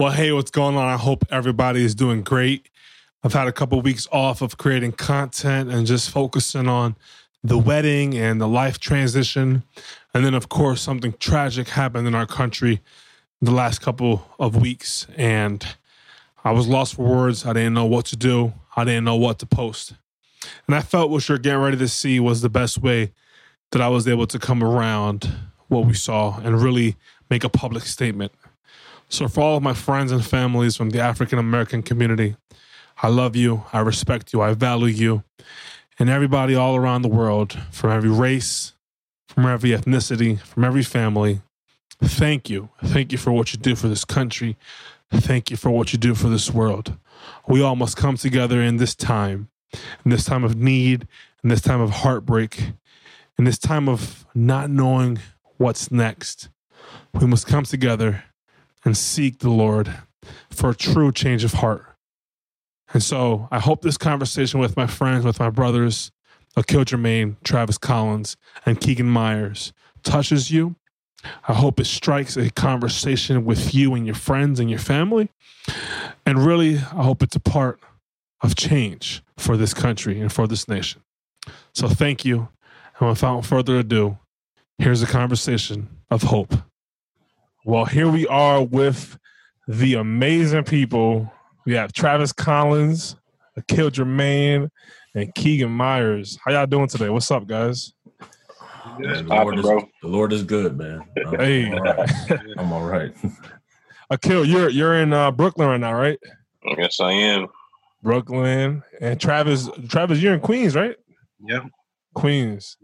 Well, hey, what's going on? I hope everybody is doing great. I've had a couple of weeks off of creating content and just focusing on the wedding and the life transition. And then, of course, something tragic happened in our country the last couple of weeks. And I was lost for words. I didn't know what to do, I didn't know what to post. And I felt what you're getting ready to see was the best way that I was able to come around what we saw and really make a public statement. So, for all of my friends and families from the African American community, I love you, I respect you, I value you, and everybody all around the world, from every race, from every ethnicity, from every family. Thank you. Thank you for what you do for this country. Thank you for what you do for this world. We all must come together in this time, in this time of need, in this time of heartbreak, in this time of not knowing what's next. We must come together and seek the Lord for a true change of heart. And so I hope this conversation with my friends, with my brothers, uh, Akil Jermaine, Travis Collins, and Keegan Myers touches you. I hope it strikes a conversation with you and your friends and your family. And really, I hope it's a part of change for this country and for this nation. So thank you. And without further ado, here's a conversation of hope. Well, here we are with the amazing people. We have Travis Collins, Akil Jermaine, and Keegan Myers. How y'all doing today? What's up, guys? the, Lord is, the Lord is good, man. I'm, hey, I'm all right. I'm all right. Akil, you're you're in uh, Brooklyn right now, right? Yes, I am. Brooklyn and Travis. Travis, you're in Queens, right? Yeah. Queens,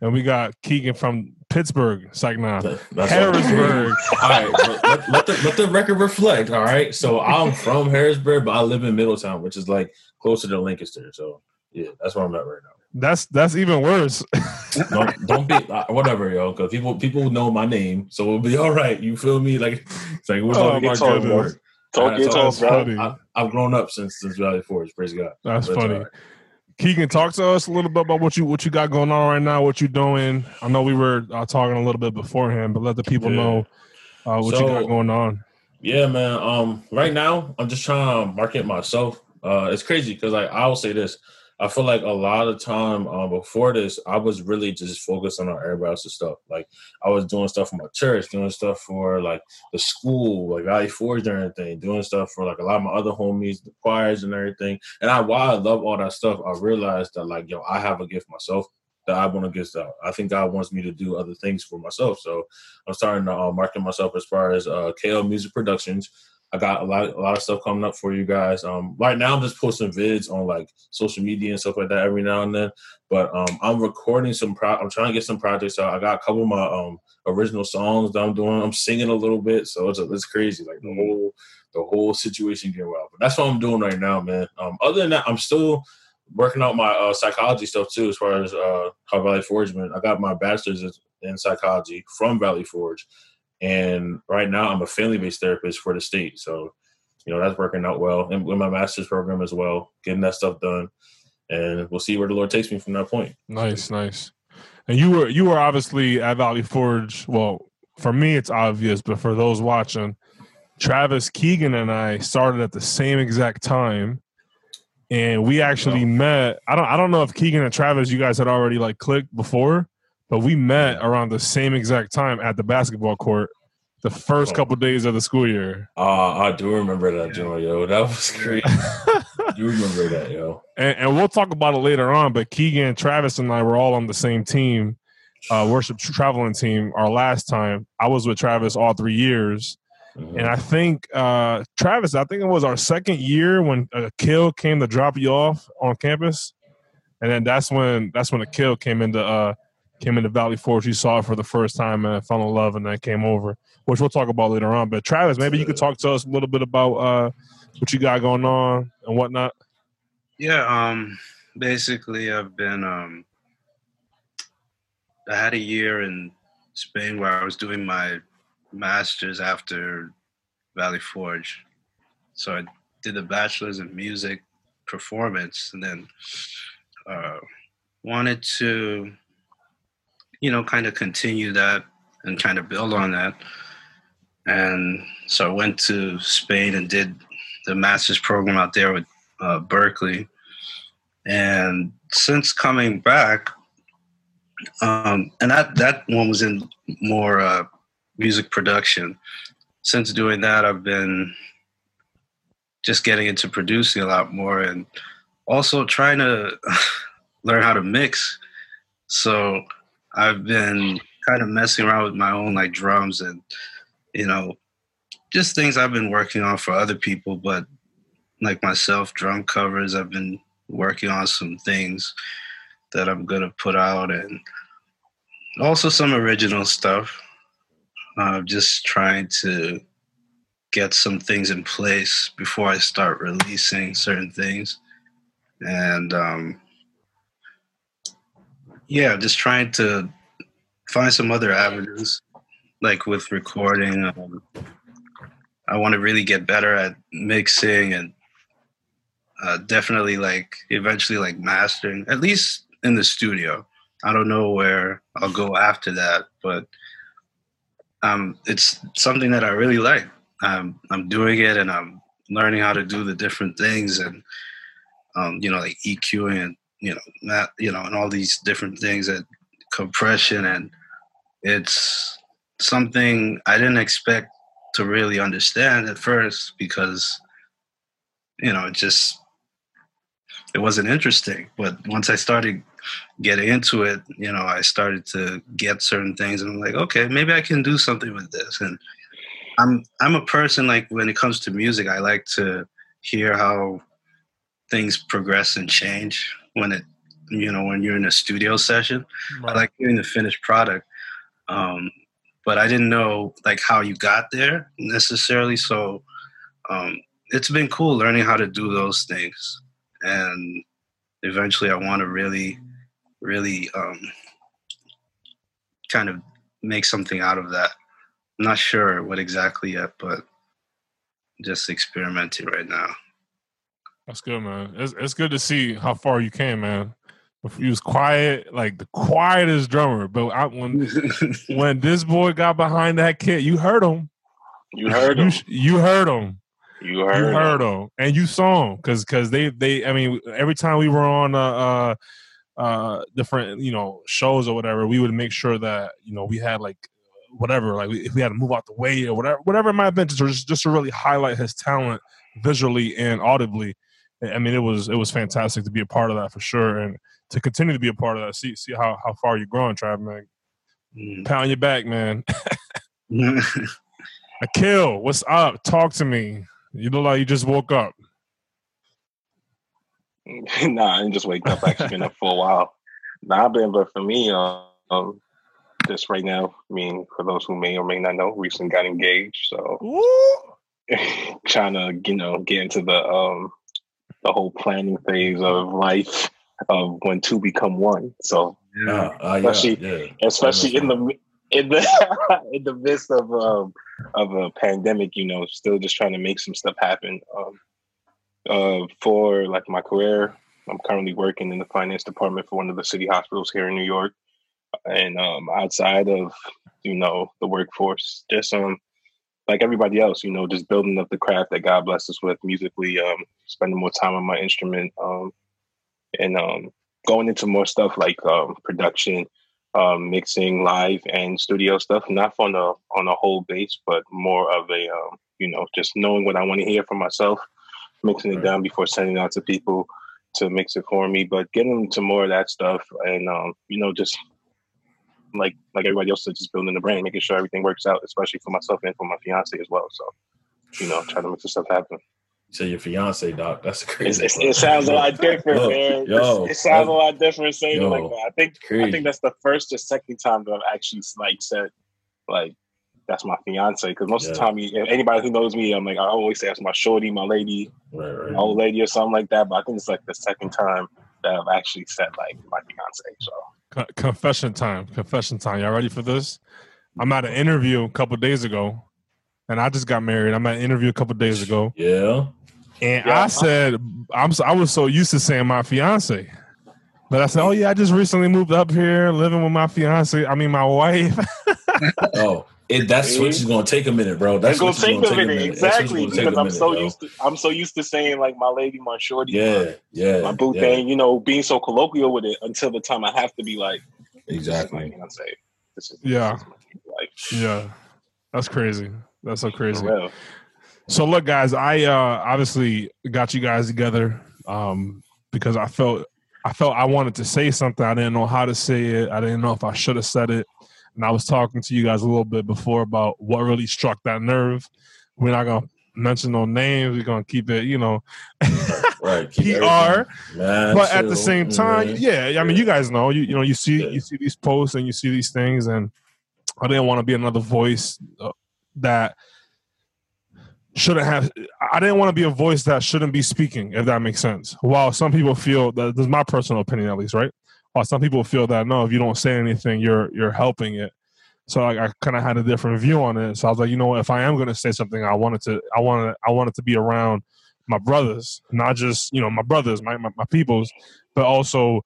and we got Keegan from Pittsburgh. It's like nah, That's Harrisburg. all right, let, let, the, let the record reflect. All right, so I'm from Harrisburg, but I live in Middletown, which is like closer to Lancaster. So yeah, that's where I'm at right now. That's that's even worse. don't, don't be uh, whatever, yo. Because people people know my name, so we'll be all right. You feel me? Like it's like we're Oh, talking my talk goodness. Talk Uh, your so talk, that's bro. I, I've grown up since since Valley Forge. Praise God. That's But funny. all right. Keegan, talk to us a little bit about what you what you got going on right now. What you're doing? I know we were uh, talking a little bit beforehand, but let the people Yeah. know uh, what you So- got going on. Yeah, man. Um, right now I'm just trying to market myself. Uh, it's crazy because like I'll say this. I feel like a lot of time um, before this, I was really just focusing on everybody else's stuff. Like I was doing stuff for my church, doing stuff for like the school, like Valley Forge and everything, doing stuff for like a lot of my other homies, the choirs and everything. And I, while I love all that stuff, I realized that like yo, I have a gift myself that I want to give out. I think God wants me to do other things for myself. So I'm starting to uh, market myself as far as uh, KL Music Productions. I got a lot, a lot of stuff coming up for you guys. Um, right now, I'm just posting vids on like social media and stuff like that every now and then. But um, I'm recording some. Pro- I'm trying to get some projects out. I got a couple of my um, original songs that I'm doing. I'm singing a little bit, so it's it's crazy. Like the whole the whole situation getting wild. But that's what I'm doing right now, man. Um, other than that, I'm still working out my uh, psychology stuff too, as far as uh, how Valley Forge man. I got my bachelor's in psychology from Valley Forge, and right now I'm a family based therapist for the state. So, you know, that's working out well, and with my master's program as well, getting that stuff done, and we'll see where the Lord takes me from that point. Nice, nice. And you were you were obviously at Valley Forge. Well, for me, it's obvious, but for those watching, Travis Keegan and I started at the same exact time, and we actually met. I don't I don't know if Keegan and Travis, you guys had already like clicked before, but we met around the same exact time at the basketball court, the first Oh. couple days of the school year. Uh, I do remember that, Joe. Yo, that was great. you remember that, yo? and, and we'll talk about it later on. But Keegan, Travis, and I were all on the same team, uh, worship traveling team. Our last time, I was with Travis all three years, Mhm. and I think uh, Travis, I think it was our second year when Akil came to drop you off on campus, and then that's when that's when Akil came into uh, came into Valley Forge. You saw it for the first time and I fell in love, and then came over, which we'll talk about later on. But Travis, maybe you could talk to us a little bit about uh, what you got going on and whatnot. Yeah, um, basically, I've been. Um, I had a year in Spain where I was doing my master's after Valley Forge, so I did the bachelor's in music performance, and then uh, wanted to, you know, kind of continue that and kind of build on that. and so I went to Spain and did the master's program out there with uh, Berklee. And since coming back, um, and that that one was in more uh, music production. Since doing that, I've been just getting into producing a lot more, and also trying to learn how to mix. So I've been kind of messing around with my own like drums and you know just things I've been working on for other people, but like myself, drum covers. I've been working on some things that I'm gonna put out, and also some original stuff. Uh, just trying to get some things in place before I start releasing certain things, and um, yeah, just trying to find some other avenues, like with recording. Um, I want to really get better at mixing and uh, definitely like eventually like mastering, at least in the studio. I don't know where I'll go after that, but um, it's something that I really like. Um, I'm doing it and I'm learning how to do the different things and um, you know like EQing and you know that you know and all these different things that compression and it's something I didn't expect to really understand at first because you know it just it wasn't interesting. But once i started getting into it you know i started to get certain things and i'm like okay maybe i can do something with this. And i'm i'm a person like when it comes to music i like to hear how things progress and change when it you know when you're in a studio session right. i like hearing the finished product um, but I didn't know like how you got there necessarily. So um, it's been cool learning how to do those things, and eventually I want to really, really um, kind of make something out of that. I'm not sure what exactly yet, but just experimenting right now. That's good, man. It's it's good to see how far you came, man he was quiet, like the quietest drummer. But I, when when this boy got behind that kit, you heard him. You heard him. You, you heard him. You heard. You heard him. him, and you saw him because because they they. I mean, every time we were on uh, uh uh different you know shows or whatever, we would make sure that you know we had like whatever like if we had to move out the way or whatever whatever it might have been just just to really highlight his talent visually and audibly. I mean, it was it was fantastic to be a part of that for sure, and to continue to be a part of that. See see how how far you're growing, Trav, man. Mm. Pound your back, man. Akil, what's up? Talk to me. You look like you just woke up. nah, I didn't just wake up. Actually been up for a while. Nah, I've been, but for me, um, just right now, I mean, for those who may or may not know, recently got engaged. So trying to, you know, get into the um the whole planning phase of life of when two become one. So yeah, uh, especially yeah, yeah. especially in the in the in the midst of um, of a pandemic, you know, still just trying to make some stuff happen. Um, uh, for like my career, I'm currently working in the finance department for one of the city hospitals here in New York, and um, outside of you know the workforce, just um like everybody else, you know, just building up the craft that God blessed us with musically, um, spending more time on my instrument, um, and um, going into more stuff like um, production, um, mixing, live, and studio stuff. Not on a on a whole base, but more of a um, you know just knowing what I want to hear for myself, mixing it down before sending it out to people to mix it for me. But getting into more of that stuff, and um, you know just like like everybody else, is just building the brand, making sure everything works out, especially for myself and for my fiance as well. So you know, trying to make this stuff happen say your fiance, doc. That's crazy. it sounds a lot different, yo, man. Yo, it sounds a lot different saying yo, it like that. I think crazy. I think that's the first or second time that I've actually like said like that's my fiance because most yeah. of the time, anybody who knows me, I'm like I always say that's my shorty, my lady, right, right. my old lady, or something like that. But I think it's like the second time that I've actually said like my fiance. So confession time, confession time. Y'all ready for this? I'm at an interview a couple days ago, and I just got married. I'm at an interview a couple days ago. Yeah. And yeah. I said, I'm I was so used to saying my fiance. But I said, "Oh yeah, I just recently moved up here, living with my fiance. I mean, my wife." oh, it, that switch is gonna take a minute, bro. That's gonna take, gonna a minute, exactly. Because I'm so used to I'm so used to saying like my lady, my shorty, yeah, my, yeah, my boo yeah. thing, you know, being so colloquial with it until the time I have to be like, exactly. I say, this is Yeah. this is my life. Yeah, that's crazy. That's so crazy. So look, guys, I uh obviously got you guys together um because I felt I felt I wanted to say something. I didn't know how to say it. I didn't know if I should have said it. And I was talking to you guys a little bit before about what really struck that nerve. We're not gonna mention no names. We're gonna keep it, you know, Right. keep PR. but at the same time, Mhm. yeah, I mean, you guys know, you you know, you see Yeah. you see these posts and you see these things, and I didn't want to be another voice uh, that shouldn't have. I didn't want to be a voice that shouldn't be speaking, if that makes sense. While some people feel that, this is my personal opinion at least, right? While some people feel that no, if you don't say anything, you're you're helping it. So like, I kind of had a different view on it. So I was like, you know, if I am going to say something, I wanted to, I wanted, I wanted to be around my brothers, not just you know my brothers, my my, my peoples, but also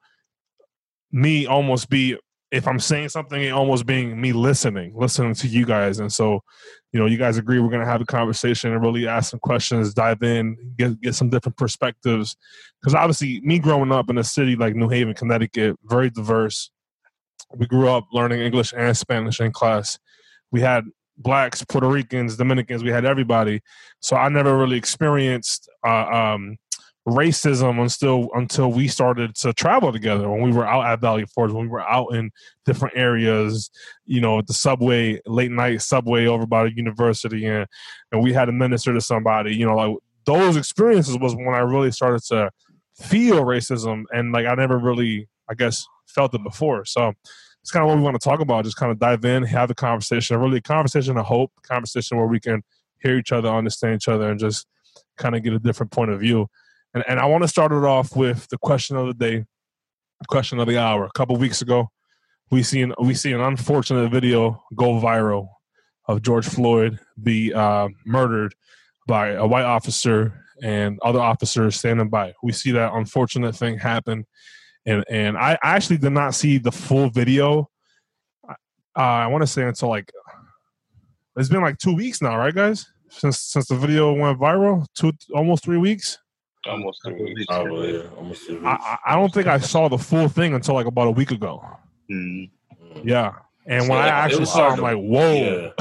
me almost be if I'm saying something, it almost being me listening, listening to you guys. And so, you know, you guys agree we're gonna have a conversation and really ask some questions, dive in, get get some different perspectives. Because obviously, me growing up in a city like New Haven, Connecticut, very diverse. We grew up learning English and Spanish in class. We had blacks, Puerto Ricans, Dominicans. We had everybody. So I never really experienced uh, um, racism until until we started to travel together. When we were out at Valley Forge, when we were out in different areas, you know, the subway, late night subway over by the university, and and we had to minister to somebody. You know, like those experiences was when I really started to feel racism, and like I never really, I guess, felt it before. So it's kind of what we want to talk about. Just kind of dive in, have a conversation, really a conversation of hope, conversation where we can hear each other, understand each other, and just kind of get a different point of view. And, and I want to start it off with the question of the day, question of the hour. A couple weeks ago, we seen we see an unfortunate video go viral of George Floyd be uh, murdered by a white officer and other officers standing by. We see that unfortunate thing happen, and and I actually did not see the full video. Uh, I want to say until like it's been like two weeks now, right, guys? Since since the video went viral, two almost three weeks. Almost three weeks. Probably, yeah, almost two I, weeks. I I don't think I saw the full thing until like about a week ago. Mm. Yeah, and when I Yeah, it actually saw, it, I'm to- like, whoa!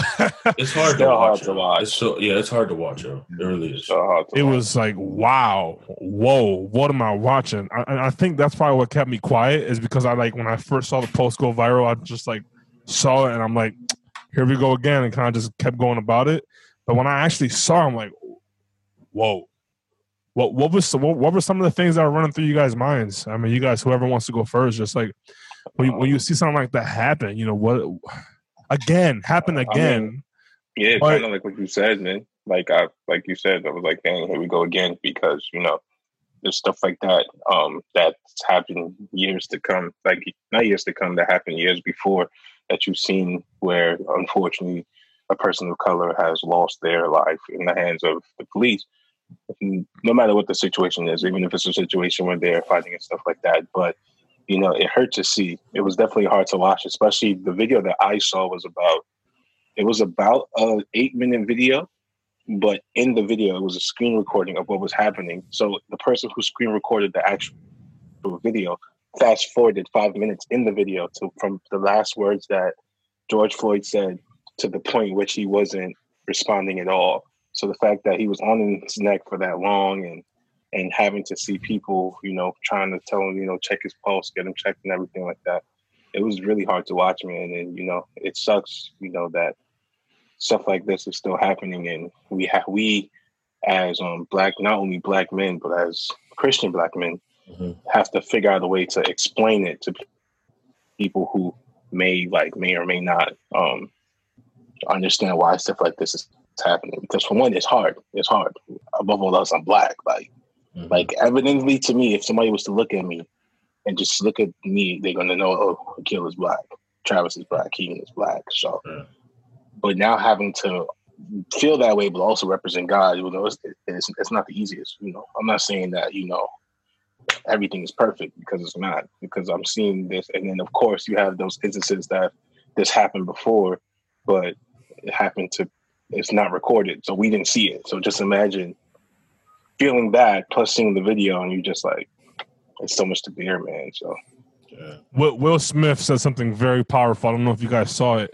It's hard to Still hard watch. to watch. It's so yeah, it's hard to watch, yo. It really is. So it watch. was like, wow, whoa, what am I watching? I, and I think that's probably what kept me quiet is because I like when I first saw the post go viral, I just like saw it and I'm like, here we go again, and kind of just kept going about it. But when I actually saw, it, I'm like, whoa. What what was what, what were some of the things that were running through you guys' minds? I mean, you guys, whoever wants to go first, just like when you, when you see something like that happen, you know what? Again, happen I mean, again. Yeah, kind of like what you said, man. Like I, like you said, I was like, dang, here we go again, because you know, there's stuff like that um, that's happened years to come, like not years to come, that happened years before that you've seen, where unfortunately, a person of color has lost their life in the hands of the police. No matter what the situation is, even if it's a situation where they're fighting and stuff like that, but you know, it hurt to see. It was definitely hard to watch, especially the video that I saw was about it was about a eight minute video, but in the video it was a screen recording of what was happening. So the person who screen recorded the actual video fast forwarded five minutes in the video to from the last words that George Floyd said to the point which he wasn't responding at all. So the fact that he was on his neck for that long and and having to see people, you know, trying to tell him, you know, check his pulse, get him checked and everything like that. It was really hard to watch, man. And you know, it sucks, you know, that stuff like this is still happening and we have we as um black not only black men but as christian black men Mhm. have to figure out a way to explain it to people who may like may or may not um understand why stuff like this is happening. Because for one it's hard. It's hard. Above all else i'm black. Like Mhm. like evidently to me if somebody was to look at me and just look at me they're gonna know oh Akil is black. Travis is black. Keegan is black. So Yeah. but now having to feel that way but also represent god you know it's, it's, it's not the easiest you know. I'm not saying that you know everything is perfect because it's not because i'm seeing this. And then of course you have those instances that this happened before but it happened to it's not recorded, so we didn't see it. So just imagine feeling that plus seeing the video, and you're just like, it's so much to bear, man. So Yeah. Will, Will Smith said something very powerful. I don't know if you guys saw it.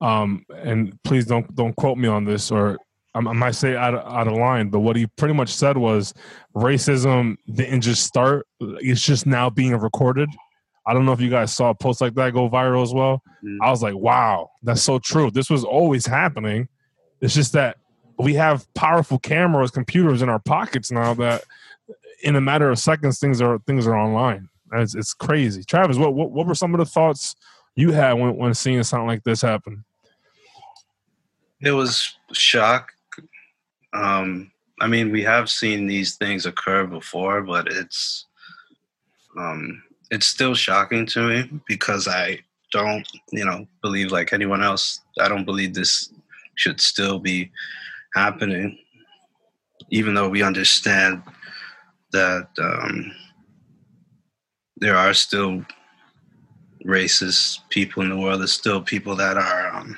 Um, and please don't don't quote me on this, or I, I might say out of, out of line. But what he pretty much said was, racism didn't just start; it's just now being recorded. I don't know if you guys saw a post like that go viral as well. Mm. I was like, wow, that's so true. This was always happening. It's just that we have powerful cameras, computers in our pockets now that in a matter of seconds things are things are online. It's, it's crazy. Travis, what, what what were some of the thoughts you had when, when seeing something like this happen? It was shock. Um, I mean, we have seen these things occur before, but it's um, it's still shocking to me because I don't, you know, believe like anyone else. I don't believe this should still be happening, even though we understand that um, there are still racist people in the world. There's still people that are, um,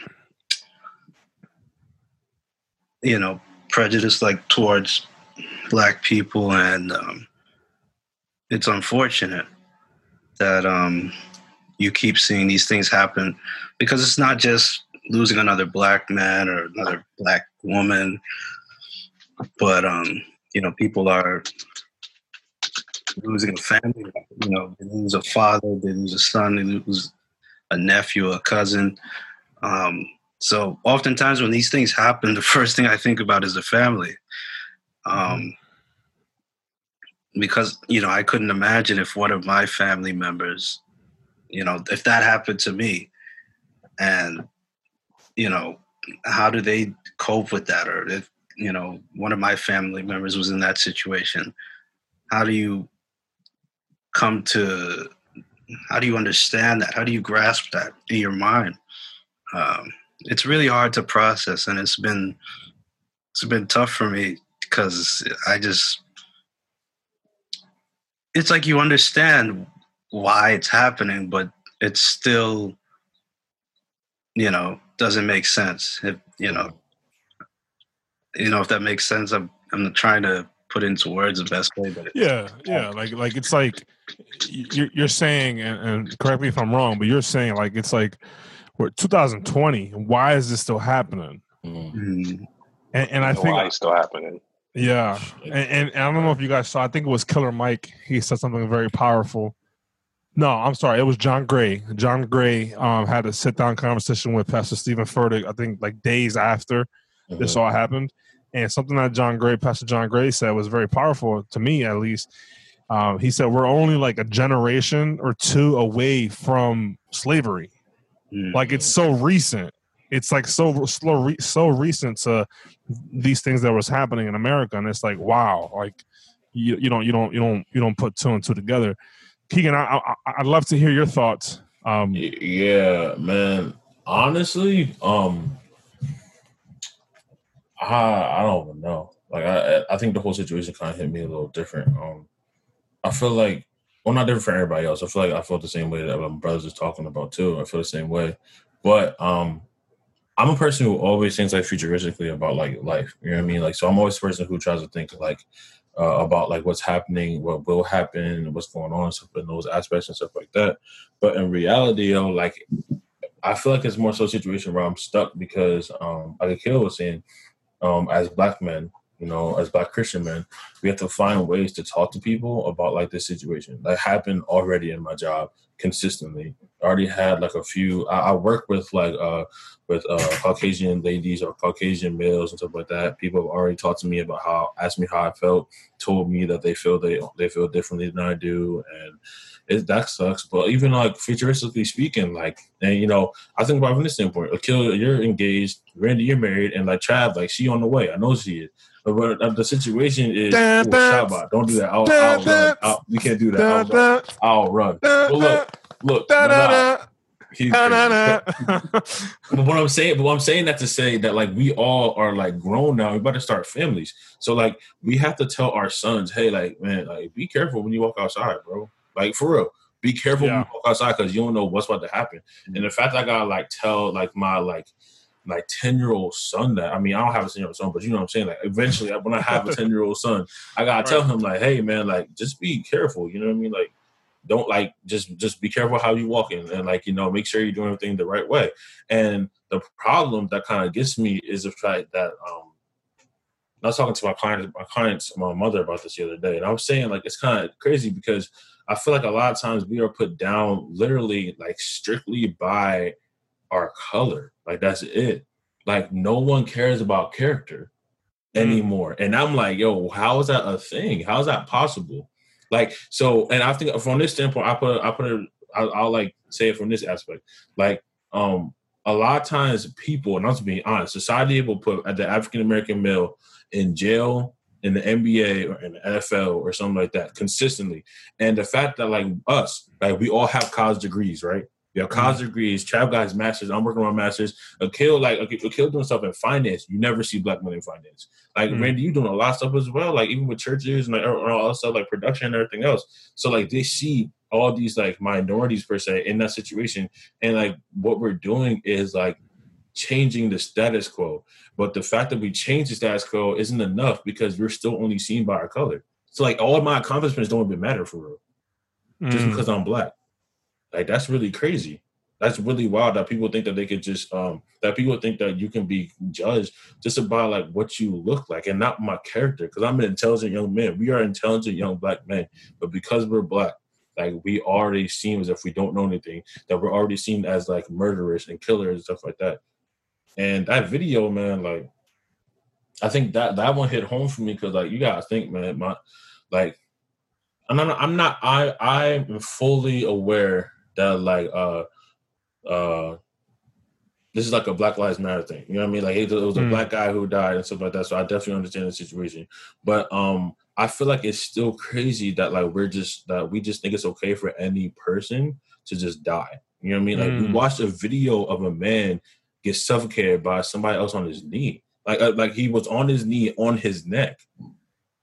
you know, prejudiced like towards black people, and um, it's unfortunate that um, you keep seeing these things happen because it's not just losing another black man or another black woman, but um, you know, people are losing a family. You know, they lose a father, they lose a son, they lose a nephew, a cousin. Um, so oftentimes when these things happen, the first thing I think about is the family. Um, because, you know, I couldn't imagine if one of my family members, you know, if that happened to me and, you know, how do they cope with that? Or if, you know, one of my family members was in that situation, how do you come to how do you understand that how do you grasp that in your mind um, it's really hard to process and it's been it's been tough for me because i just it's like you understand why it's happening but it's still you know doesn't make sense if you know you know if that makes sense i'm i'm trying to put into words the best way but Yeah, yeah. Like like it's like you're you're saying, and, and correct me if I'm wrong, but you're saying like it's like we're 2020. Why is this still happening? Mm. Mm, And, and I know think why it's still happening. Yeah, and, and, and I don't know if you guys saw. I think it was Killer Mike. He said something very powerful. No, I'm sorry. It was John Gray. John Gray um, had a sit down conversation with Pastor Stephen Furtick. I think like days after this Mhm. all happened, and something that John Gray, Pastor John Gray, said was very powerful to me, at least. Um, he said we're only like a generation or two away from slavery. mm. Like it's so recent. It's like so slow, so recent to these things that was happening in America, and it's like wow, like you you don't you don't you don't you don't put two and two together. Keegan, I, I I'd love to hear your thoughts. Um, Yeah, man. Honestly, um, I I don't even know. Like I I think the whole situation kind of hit me a little different. Um, I feel like well, not different for everybody else. I feel like I felt the same way that my brothers is talking about too. I feel the same way, but um, I'm a person who always thinks like futuristically about like life. You know what I mean? Like, so I'm always a person who tries to think like uh, about like what's happening, what will happen, what's going on, stuff in those aspects and stuff like that. But in reality, yo, like I feel like it's more so a situation where I'm stuck because, um, like Akil was saying, um, as black men, you know, as black Christian men, we have to find ways to talk to people about like this situation. That happened already in my job consistently. I already had like a few. I, I work with like uh with uh Caucasian ladies or Caucasian males and stuff like that. People have already talked to me about how asked me how I felt, told me that they feel they they feel differently than I do, and it that sucks. But even like futuristically speaking, like and you know, I think about from this standpoint. Akil, you're engaged. Randy, you're married, and like Trav, like she on the way. I know she is. But, uh, the situation is, Dun, ooh, dun. Shabbat, don't do that. I'll, I'll run. I'll, we can't do that. da, I'll run. I'll run. look, look, da, no, da, nah, da, he's da, da, crazy. da. But what I'm saying, but what I'm saying that to say that like we all are like grown now. We about to start families. So like we have to tell our sons, hey, like man, like be careful when you walk outside, bro. Like for real, be careful when you walk outside because you don't know what's about to happen. And the fact that I gotta like tell like my like like 10 year old son that I mean I don't have a 10 year old son, but you know what I'm saying? Like eventually when I have a 10 year old son, I gotta right. tell him like, hey man, like just be careful, you know what I mean? Like don't like just just be careful how you walk in and like you know make sure you're doing everything the right way and the problem that kind of gets me is the fact that um I was talking to my client, my clients, my mother about this the other day, and I was saying like it's kind of crazy because I feel like a lot of times we are put down literally like strictly by our color. Like that's it. Like no one cares about character mm. anymore. And I'm like, yo, how is that a thing? How is that possible? Like so, and I think from this standpoint, I put I put it. I'll, I'll like say it from this aspect. Like um, a lot of times people, and I'm to be honest, society will put the African American male in jail in the NBA or in the NFL or something like that consistently. And the fact that like us, like we all have college degrees, right? We have college mm-hmm. degrees. Trav got his masters. I'm working on my masters. Akil, like Akil doing stuff in finance. You never see black men in finance. Like mm-hmm. Randy, you doing a lot of stuff as well. Like even with churches and like all stuff like production and everything else. So like they see all these like minorities per se in that situation, and like what we're doing is like changing the status quo. But the fact that we change the status quo isn't enough because we're still only seen by our color. So like all my accomplishments don't even matter for real, mm. just because I'm black. Like that's really crazy. That's really wild that people think that they could just um that people think that you can be judged just about like what you look like and not my character. Because I'm an intelligent young man. We are intelligent young black men, but because we're black, like we already seem as if we don't know anything. That we're already seen as like murderers and killers and stuff like that. And that video, man, like I think that that one hit home for me because like you gotta think, man, my like I'm not I'm not I I'm fully aware that like uh uh this is like a Black Lives Matter thing. You know what I mean? Like it, was a mm. black guy who died and stuff like that. So I definitely understand the situation. But um I feel like it's still crazy that like we're just that we just think it's okay for any person to just die. You know what I mean? Like mm. we watched a video of a man get suffocated by somebody else on his knee. Like uh, like he was on his knee on his neck.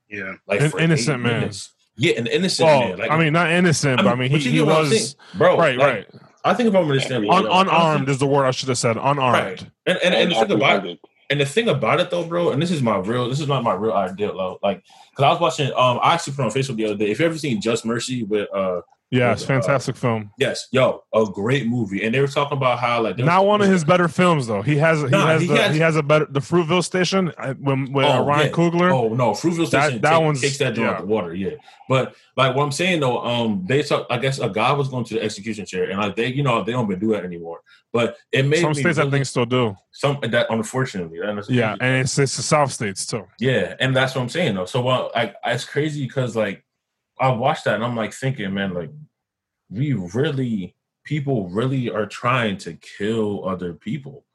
Yeah, like an innocent man. Minutes. Yeah, an innocent well, man. Like, I mean, not innocent, I mean, but I mean, he, he was bro. Right, like, right. I think if I'm understanding, Un- unarmed is the word I should have said. Unarmed. Right. And and, and the thing about it, and the thing about it though, bro, and this is my real, this is not my real idea, though. Like, because I was watching, um, I actually put on Facebook the other day. If you ever seen Just Mercy with uh yeah, it's fantastic uh, film. Yes, yo, a great movie. And they were talking about how like not one of his better films though. He has he nah, has he the, has, he has a better the Fruitvale Station uh, when when oh, Ryan yeah. Coogler. Oh no, Fruitvale Station that, that take, one's takes that yeah. out the water. Yeah, but like what I'm saying though, um, they talk. I guess a guy was going to the execution chair, and like they, you know, they don't even do that anymore. But it made some states really, I think still do some that unfortunately. yeah, and it's it's the South states too. Yeah, and that's what I'm saying though. So well, like it's crazy because like I watched that and I'm like thinking, man, like we really people really are trying to kill other people.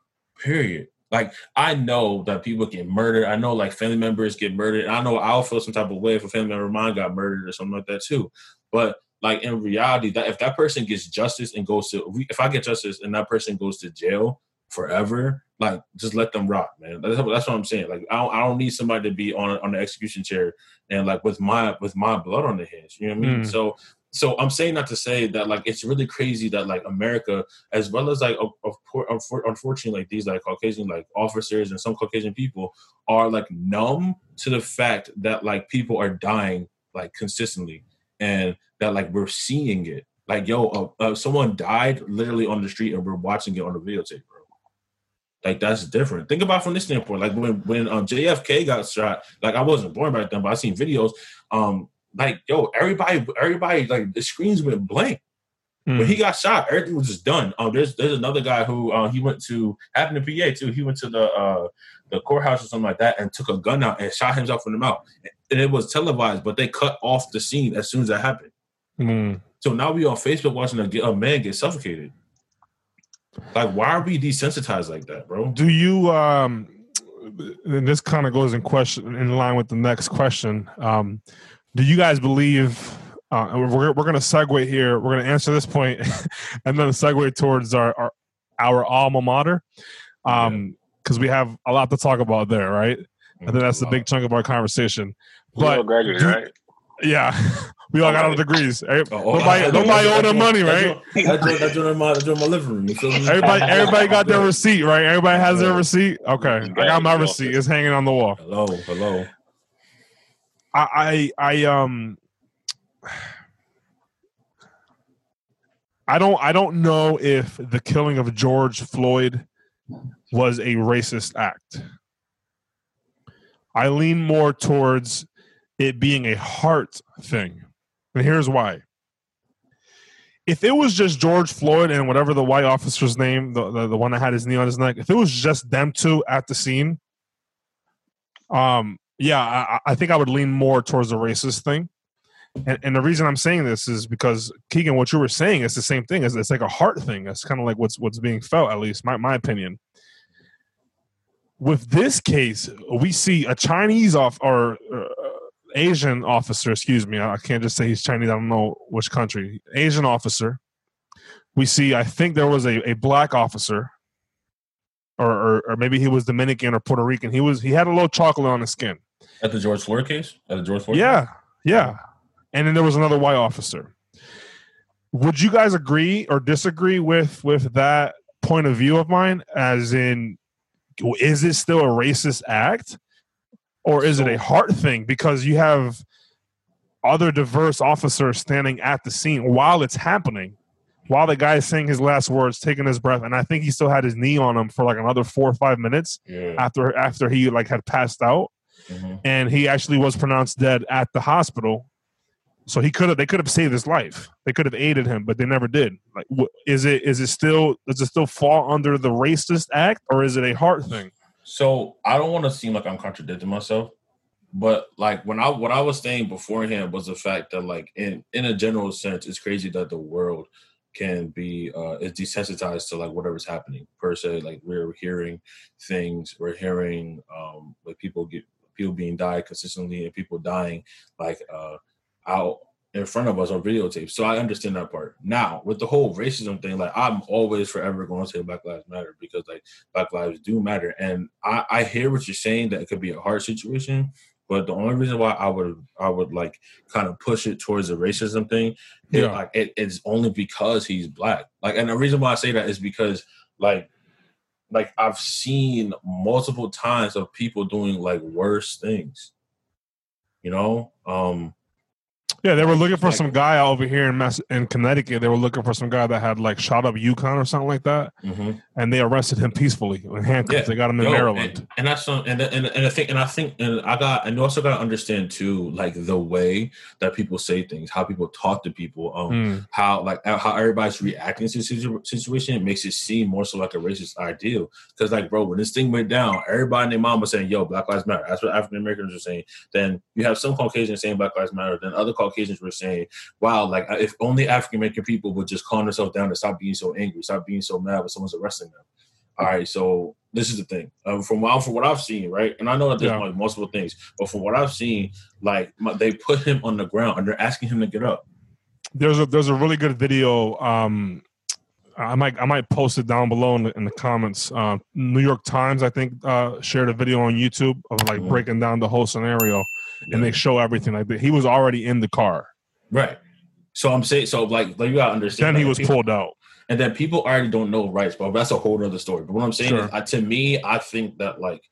Period. Like I know that people get murdered. I know like family members get murdered. I know I'll feel some type of way if a family member of mine got murdered or something like that too. But like in reality, that if that person gets justice and goes to, if I get justice and that person goes to jail forever, like just let them rock, man. That's, that's what I'm saying. Like I don't, I don't need somebody to be on on the execution chair and like with my with my blood on the hands. You know what I mean? Mm. So so I'm saying not to say that like it's really crazy that like America, as well as like of, of, unfortunately like these like Caucasian like officers and some Caucasian people are like numb to the fact that like people are dying like consistently and that like we're seeing it. Like yo, uh, uh, someone died literally on the street and we're watching it on the videotape, bro. Like that's different. Think about from this standpoint. Like when when um, JFK got shot, like I wasn't born back then, but I seen videos. Um, like yo, everybody, everybody, like the screens went blank. Mm. When he hmm. got shot, everything was just done. Um, there's there's another guy who uh, he went to happened in PA too. He went to the uh, the courthouse or something like that and took a gun out and shot himself in the mouth. And it was televised, but they cut off the scene as soon as that happened. Mm. So now we on Facebook watching a, a man get suffocated. Like, why are we desensitized like that, bro? Do you um and this kind of goes in question in line with the next question. Um, do you guys believe? Uh, we're we're going to segue here. We're going to answer this point, and then segue towards our our, our alma mater, because um, yeah. we have a lot to talk about there, right? I think that's the big chunk of our conversation. But graduated, right? Yeah, We all got our degrees. Oh, oh, nobody, I- nobody owe their money, right? I do- I do my, I do it in my living room. You feel me? Everybody, everybody got their receipt, right? Everybody has their receipt. Okay, I got my receipt. It's hanging on the wall. Hello, hello. I, I, I um, I don't, I don't know if the killing of George Floyd was a racist act. I lean more towards it being a heart thing, and here's why. If it was just George Floyd and whatever the white officer's name, the, the the one that had his knee on his neck, if it was just them two at the scene, um, yeah, I, I think I would lean more towards the racist thing. And, and the reason I'm saying this is because Keegan, what you were saying is the same thing. It's, it's like a heart thing. It's kind of like what's what's being felt, at least my my opinion. With this case, we see a Chinese off or uh, Asian officer. Excuse me, I can't just say he's Chinese. I don't know which country. Asian officer. We see. I think there was a, a black officer, or, or or maybe he was Dominican or Puerto Rican. He was. He had a little chocolate on his skin. At the George Floyd case? At the George Floyd Yeah, yeah. And then there was another white officer. Would you guys agree or disagree with with that point of view of mine? As in, is it still a racist act, or is it a heart thing? Because you have other diverse officers standing at the scene while it's happening, while the guy is saying his last words, taking his breath, and I think he still had his knee on him for like another four or five minutes Yeah. after after he like had passed out Mhm. and he actually was pronounced dead at the hospital. So he could have they could have saved his life. They could have aided him, but they never did. Like, wh- is it is it still does it still fall under the racist act or is it a heart thing? So I don't want to seem like I'm contradicting myself, but like when I what I was saying beforehand was the fact that like in in a general sense, it's crazy that the world can be uh is desensitized to like whatever's happening per se. Like we're hearing things, we're hearing um like people get people being died consistently and people dying like uh out in front of us on videotape. So I understand that part. Now with the whole racism thing, like I'm always forever going to say Black Lives Matter because like Black lives do matter. And I, I hear what you're saying that it could be a hard situation, but the only reason why I would I would like kind of push it towards the racism thing, it, Yeah. like it, it's only because he's black. Like, and the reason why I say that is because like like I've seen multiple times of people doing like worse things. You know, um, Yeah, they were looking for some guy over here in Mass in Connecticut. They were looking for some guy that had like shot up UConn or something like that, mhm. and they arrested him peacefully in handcuffs. Yeah. They got him in Yo, Maryland. and, and that's some, and and and I think and I think and I got and you also got to understand too, like the way that people say things, how people talk to people, um, Mm. how like uh, how everybody's reacting to the situ- situation. It makes it seem more so like a racist ideal. Because like, bro, when this thing went down, everybody and their mom was saying, "Yo, Black Lives Matter." That's what African Americans were saying. Then you have some Caucasians saying Black Lives Matter. Then other Caucasians were saying, "Wow, like if only African American people would just calm themselves down and stop being so angry, stop being so mad when someone's arresting them." All right, so this is the thing. Um, from what from what I've seen, right, and I know that there's Yeah. like multiple things, but from what I've seen, like my, they put him on the ground and they're asking him to get up. There's a there's a really good video. Um, I might I might post it down below in the, in the comments. Uh, New York Times I think uh, shared a video on YouTube of like Mhm. breaking down the whole scenario, and they show everything. Like that. he was already in the car. Right. So I'm saying, so like, like you gotta understand. Then he was people- pulled out. and then people already don't know rights, but that's a whole other story. But what I'm saying Sure. is, uh, to me, I think that like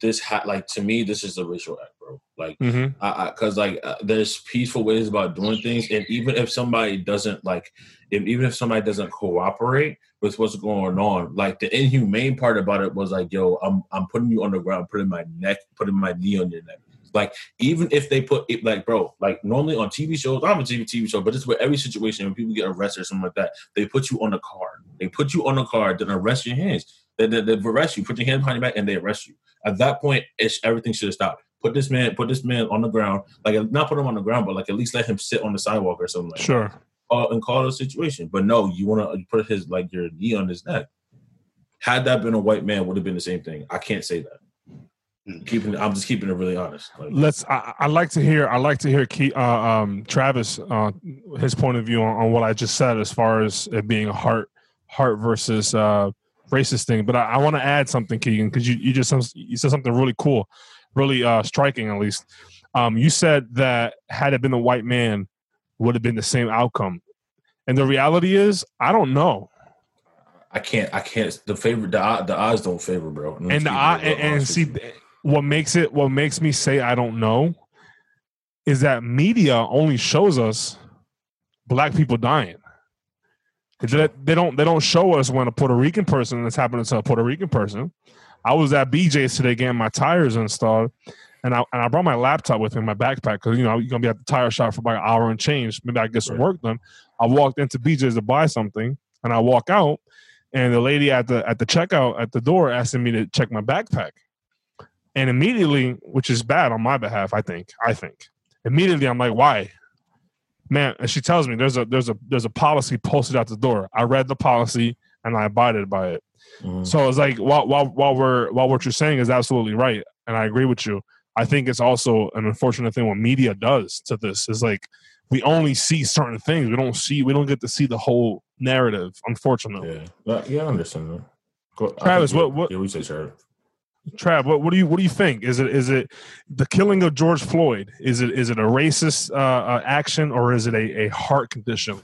this had like to me, this is a racial act, bro. Like, Mm-hmm. I, because like uh, there's peaceful ways about doing things, and even if somebody doesn't like, if, even if somebody doesn't cooperate with what's going on, like the inhumane part about it was like, yo, I'm I'm putting you on the ground, putting my neck, putting my knee on your neck. Like even if they put it, like bro, like normally on TV shows, I'm a TV TV show, but it's where every situation when people get arrested or something like that, they put you on the car. They put you on the car, then arrest your hands. They, they, they arrest you, put your hand behind your back, and they arrest you. At that point, it's everything should have stopped. Put this man, put this man on the ground, like not put him on the ground, but like at least let him sit on the sidewalk or something like Sure. that, uh, and call the situation. But no, you want to put his like your knee on his neck. Had that been a white man, would have been the same thing. I can't say that. Mm. Keeping, I'm just keeping it really honest. Like, Let's. I, I like to hear. I like to hear Ke- uh, um, Travis uh, his point of view on, on what I just said as far as it being a heart heart versus uh, racist thing. But I, I want to add something, Keegan, because you you just you said something really cool, really uh, striking at least. Um, you said that had it been a white man, would have been the same outcome. And the reality is, I don't know. I can't. I can't. The favor. The the odds don't favor, bro. I'm And the, I, and, and see. What makes it what makes me say I don't know is that media only shows us black people dying. They, they don't they don't show us when a Puerto Rican person is happening to a Puerto Rican person. I was at BJ's today getting my tires installed, and I and I brought my laptop with me, in my backpack, because you know you're gonna be at the tire shop for about an hour and change. Maybe I get some Right. work done. I walked into BJ's to buy something, and I walk out, and the lady at the at the checkout at the door asking me to check my backpack, and immediately, which is bad on my behalf, I think. I think immediately I'm like, why? Man, and she tells me there's a there's a there's a policy posted out the door. I read the policy and I abided by it. Mhm. So it's like while while while we're while what you're saying is absolutely right, and I agree with you. I think it's also an unfortunate thing what media does to this is like we only see certain things. We don't see we don't get to see the whole narrative. Unfortunately, yeah, yeah, I understand that. Travis, what- what- Yeah, we say Travis. Trav, what, what do you what do you think? Is it is it the killing of George Floyd? Is it is it a racist uh, uh, action or is it a, a heart condition?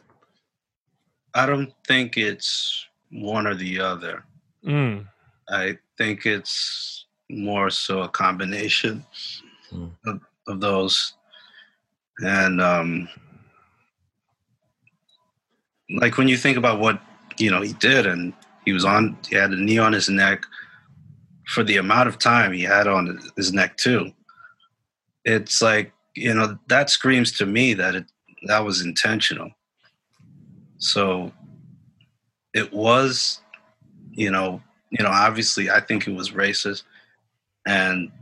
I don't think it's one or the other. Mm, I think it's more so a combination Hmm. of, of those. And um, like when you think about what you know he did, and he was on, he had a knee on his neck for the amount of time he had on his neck too. It's like you know that screams to me that it that was intentional. So it was, you know, you know, obviously, I think it was racist, and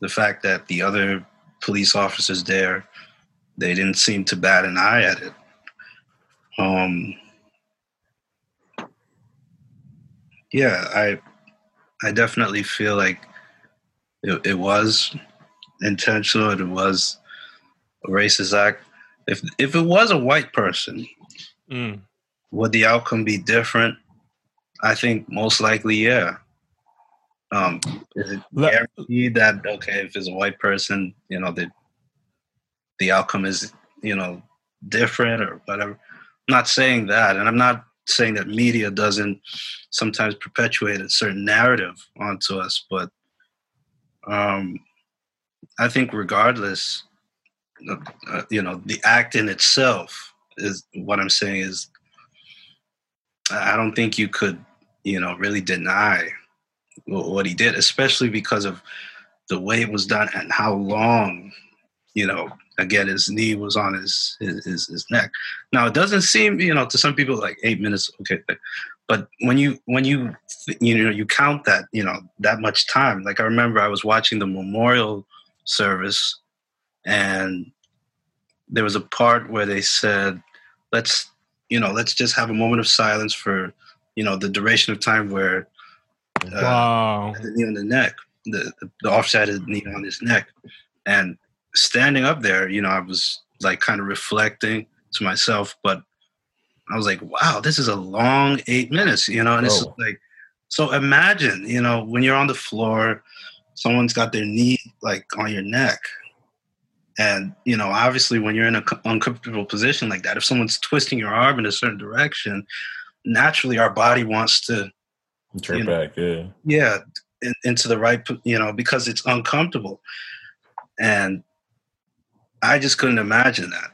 the fact that the other police officers there, they didn't seem to bat an eye at it. Um, yeah, I, I definitely feel like it, it was intentional. and It was a racist act. If if it was a white person, mm, would the outcome be different? I think most likely, yeah. Um, is it guaranteed that okay, if it's a white person, you know, the the outcome is you know different or whatever. I'm not saying that, and I'm not saying that media doesn't sometimes perpetuate a certain narrative onto us, but um, I think regardless, uh, you know, the act in itself is what I'm saying is I don't think you could, you know, really deny what he did, especially because of the way it was done and how long, you know, again, his knee was on his his, his, neck. Now, it doesn't seem, you know, to some people like eight minutes, okay, but when you when you you know you count that, you know, that much time. Like I remember, I was watching the memorial service, and there was a part where they said, "Let's." You know, let's just have a moment of silence for, you know, the duration of time where uh, wow. the knee on the neck. The, the the officer had his knee on his neck, and standing up there, you know, I was like kind of reflecting to myself, but I was like, wow, this is a long eight minutes, you know, and it's Oh. like, so imagine, you know, when you're on the floor, someone's got their knee like on your neck. And, you know, obviously when you're in an uncomfortable position like that, if someone's twisting your arm in a certain direction, naturally our body wants to Turn You know. back, yeah. yeah in, into the right you know because it's uncomfortable and i just couldn't imagine that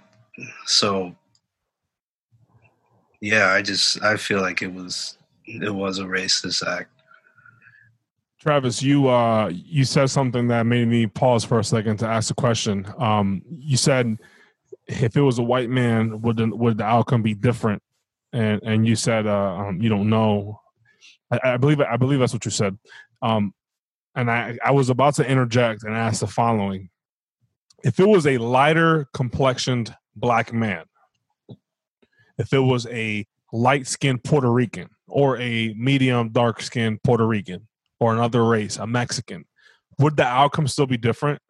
so yeah i just i feel like it was it was a racist act Travis, you uh you said something that made me pause for a second to ask a question. Um, you said if it was a white man, would the, would the outcome be different? And and you said uh, um, you don't know. I, I believe I believe that's what you said. Um, and I I was about to interject and ask the following: If it was a lighter complexioned black man, if it was a light skinned Puerto Rican or a medium dark skinned Puerto Rican or another race, a Mexican, would the outcome still be different?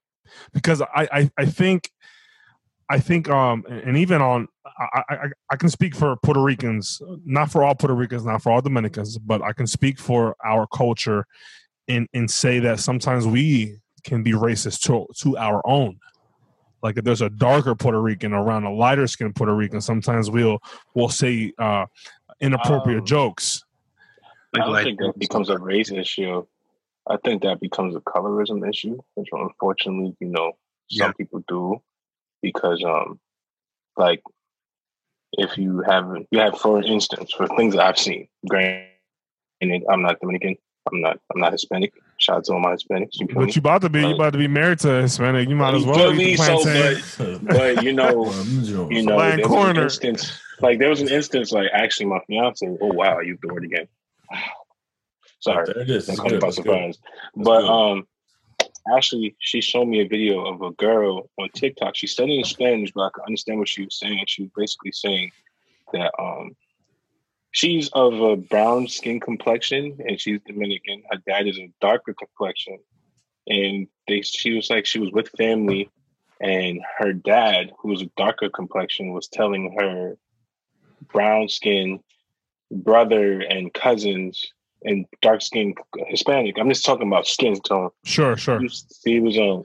Because I, I, I think, I think, um, and even on, I, I, I can speak for Puerto Ricans, not for all Puerto Ricans, not for all Dominicans, but I can speak for our culture, and and say that sometimes we can be racist to to our own. Like if there's a darker Puerto Rican around a lighter skinned Puerto Rican, sometimes we'll we'll say uh, inappropriate Um, jokes. I don't like- think that becomes a race issue. I think that becomes a colorism issue, which unfortunately, you know, some Yeah. people do because, um, like, if you have, you have, for instance, for things that I've seen, granted, I'm not Dominican, I'm not, I'm not Hispanic. Shout out to all my Hispanics. You feel me? But you about to be, you Right. about to be married to a Hispanic. You might as well feel eat me? So, plantain. But you know, you know, Lion there was an instance, like there was an instance, like actually, my fiance. Oh wow, I used the word again. Sorry, There it is. that That's caught good. by surprise. But good. um, actually, she showed me a video of a girl on TikTok. She's studying Spanish, but I could understand what she was saying. She was basically saying that um, she's of a brown skin complexion and she's Dominican. Her dad is a darker complexion, and they she was like she was with family, and her dad, who was a darker complexion, was telling her brown skin brother and cousins and dark skin Hispanic. I'm just talking about skin tone. Sure, sure. He was, he was um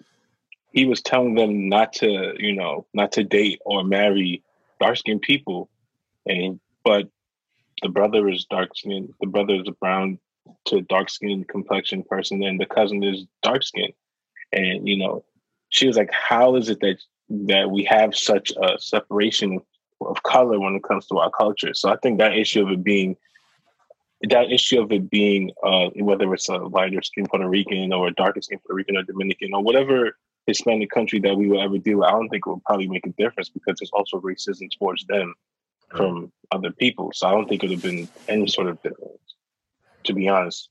he was telling them not to, you know, not to date or marry dark skinned people. And but the brother is dark skinned the brother is a brown to dark skinned complexion person and the cousin is dark skinned. And you know, she was like, How is it that that we have such a separation of color when it comes to our culture? So I think that issue of it being that issue of it being uh, whether it's a lighter skinned Puerto Rican or a darker skinned Puerto Rican or Dominican or whatever Hispanic country that we will ever deal with, I don't think it will probably make a difference because there's also racism towards them from other people. So I don't think it would have been any sort of difference, to be honest.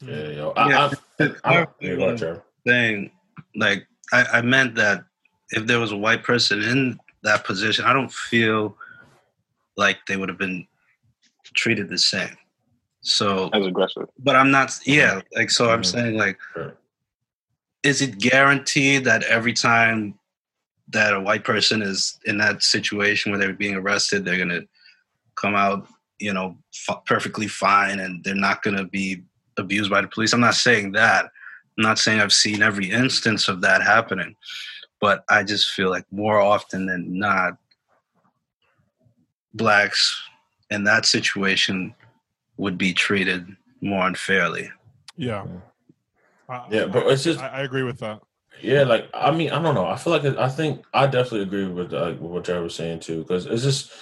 Yeah, yo. I, Yeah. I, I, yeah, go thing, like I, I meant that if there was a white person in that position, I don't feel like they would have been treated the same. So, As aggressive. but I'm not. Yeah, like so. I'm Mhm. saying like, Sure. is it guaranteed that every time that a white person is in that situation where they're being arrested, they're gonna come out, you know, f- perfectly fine, and they're not gonna be abused by the police? I'm not saying that. I'm not saying I've seen every instance of that happening, but I just feel like more often than not, blacks in that situation would be treated more unfairly. Yeah. I- Yeah, but it's just- I, I agree with that. Yeah, like I mean, I don't know. I feel like I think I definitely agree with uh, what Trevor was saying too, because it's just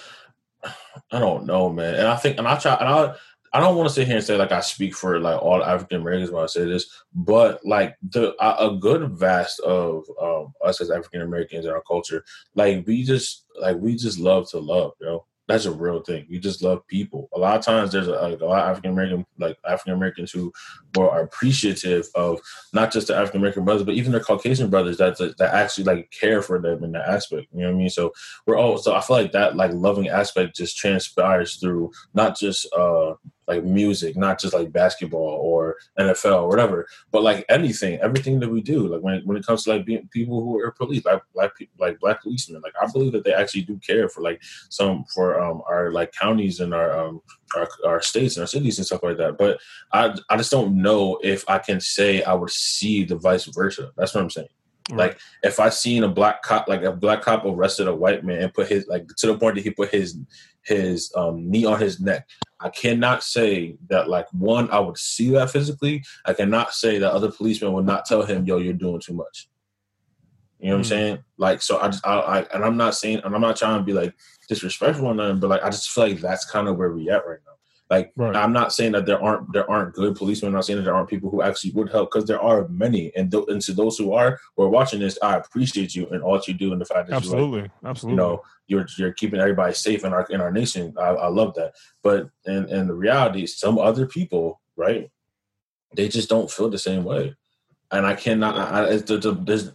I don't know, man. And I think, and I try, and I I don't want to sit here and say like I speak for like all African Americans when I say this, but like the a, a good vast of um, us as African Americans in our culture, like we just like we just love to love, yo. That's a real thing. We just love people. A lot of times, there's a, a lot of African American, like African Americans who are appreciative of not just the African American brothers, but even their Caucasian brothers that that actually like care for them in that aspect. You know what I mean? So we're all so I feel like that like loving aspect just transpires through not just uh like music, not just like basketball or NFL or whatever, but like anything, everything that we do. Like when when it comes to like being people who are police, like black people, like black policemen, like I believe that they actually do care for like some for um our like counties and our um our, our states and our cities and stuff like that. But I I just don't know if I can say I would see the vice versa. That's what I'm saying. Like if I seen a black cop, like a black cop arrested a white man and put his like to the point that he put his his um, knee on his neck, I cannot say that like one I would see that physically. I cannot say that other policemen would not tell him, "Yo, you're doing too much." You know what Mm. I'm saying? Like, so I just, I, I, and I'm not saying, and I'm not trying to be like disrespectful or nothing, but like, I just feel like that's kind of where we at right now. Like, Right. I'm not saying that there aren't there aren't good policemen. I'm not saying that there aren't people who actually would help because there are many. And, th- and to those who are who are watching this, I appreciate you and all that you do and the fact that you like, absolutely, you know you're you're keeping everybody safe in our in our nation. I, I love that. But and and the reality is, some other people, right? They just don't feel the same way, and I cannot. I, it's, there's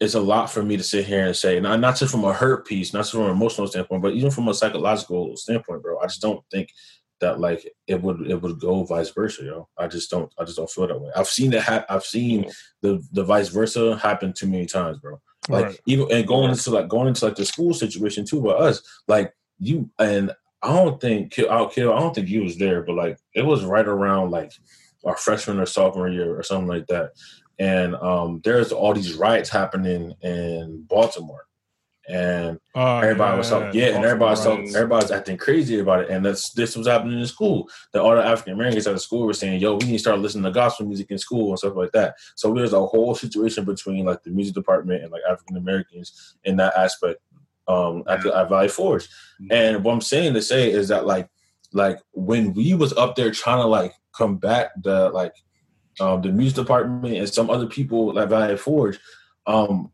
it's a lot for me to sit here and say, not not just from a hurt piece, not just from an emotional standpoint, but even from a psychological standpoint, bro. I just don't think that like it would it would go vice versa, yo. I just don't I just don't feel that way. I've seen it. Ha- I've seen the the vice versa happen too many times, bro. Like Right. even and going into like going into like the school situation too with us, like you and I don't think Kill out Kill, I don't think you was there, but like it was right around like our freshman or sophomore year or something like that. and um, there's all these riots happening in Baltimore, and Oh, everybody was so yeah, and everybody was so Right. everybody was acting crazy about it, and that's this was happening in school. That all the African Americans at the school were saying, "Yo, we need to start listening to gospel music in school and stuff like that." So there's a whole situation between like the music department and like African Americans in that aspect um, at, the, at Valley Forge. And what I'm saying to say is that like like when we was up there trying to like combat the like um, the music department and some other people at Valley Forge, um,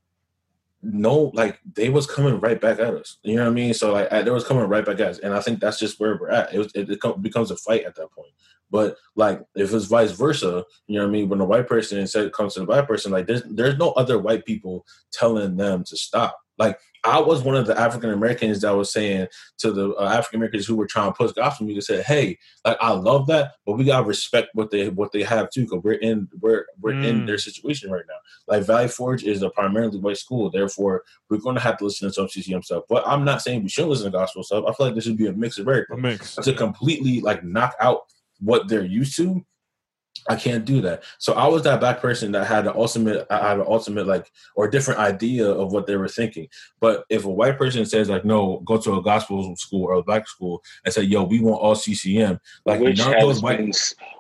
no, like they was coming right back at us. You know what I mean? So like they was coming right back at us, and I think that's just where we're at. It, was, it, it becomes a fight at that point. But like if it's vice versa, you know what I mean? When a white person said comes to the black person, like there's there's no other white people telling them to stop. Like I was one of the African Americans that was saying to the uh, African Americans who were trying to push gospel music, said, "Hey, like I love that, but we gotta respect what they what they have too, because we're in we're we're in Mm. their situation right now. Like Valley Forge is a primarily white school, therefore we're going to have to listen to some CCM stuff. But I'm not saying we shouldn't listen to gospel stuff. I feel like there should be a mix of a everything mix. to completely like knock out what they're used to. I can't do that. So I was that black person that had an ultimate, I had an ultimate like or different idea of what they were thinking. But if a white person says like, no, go to a gospel school or a black school and say, yo, we want all CCM, like which none of has those white, been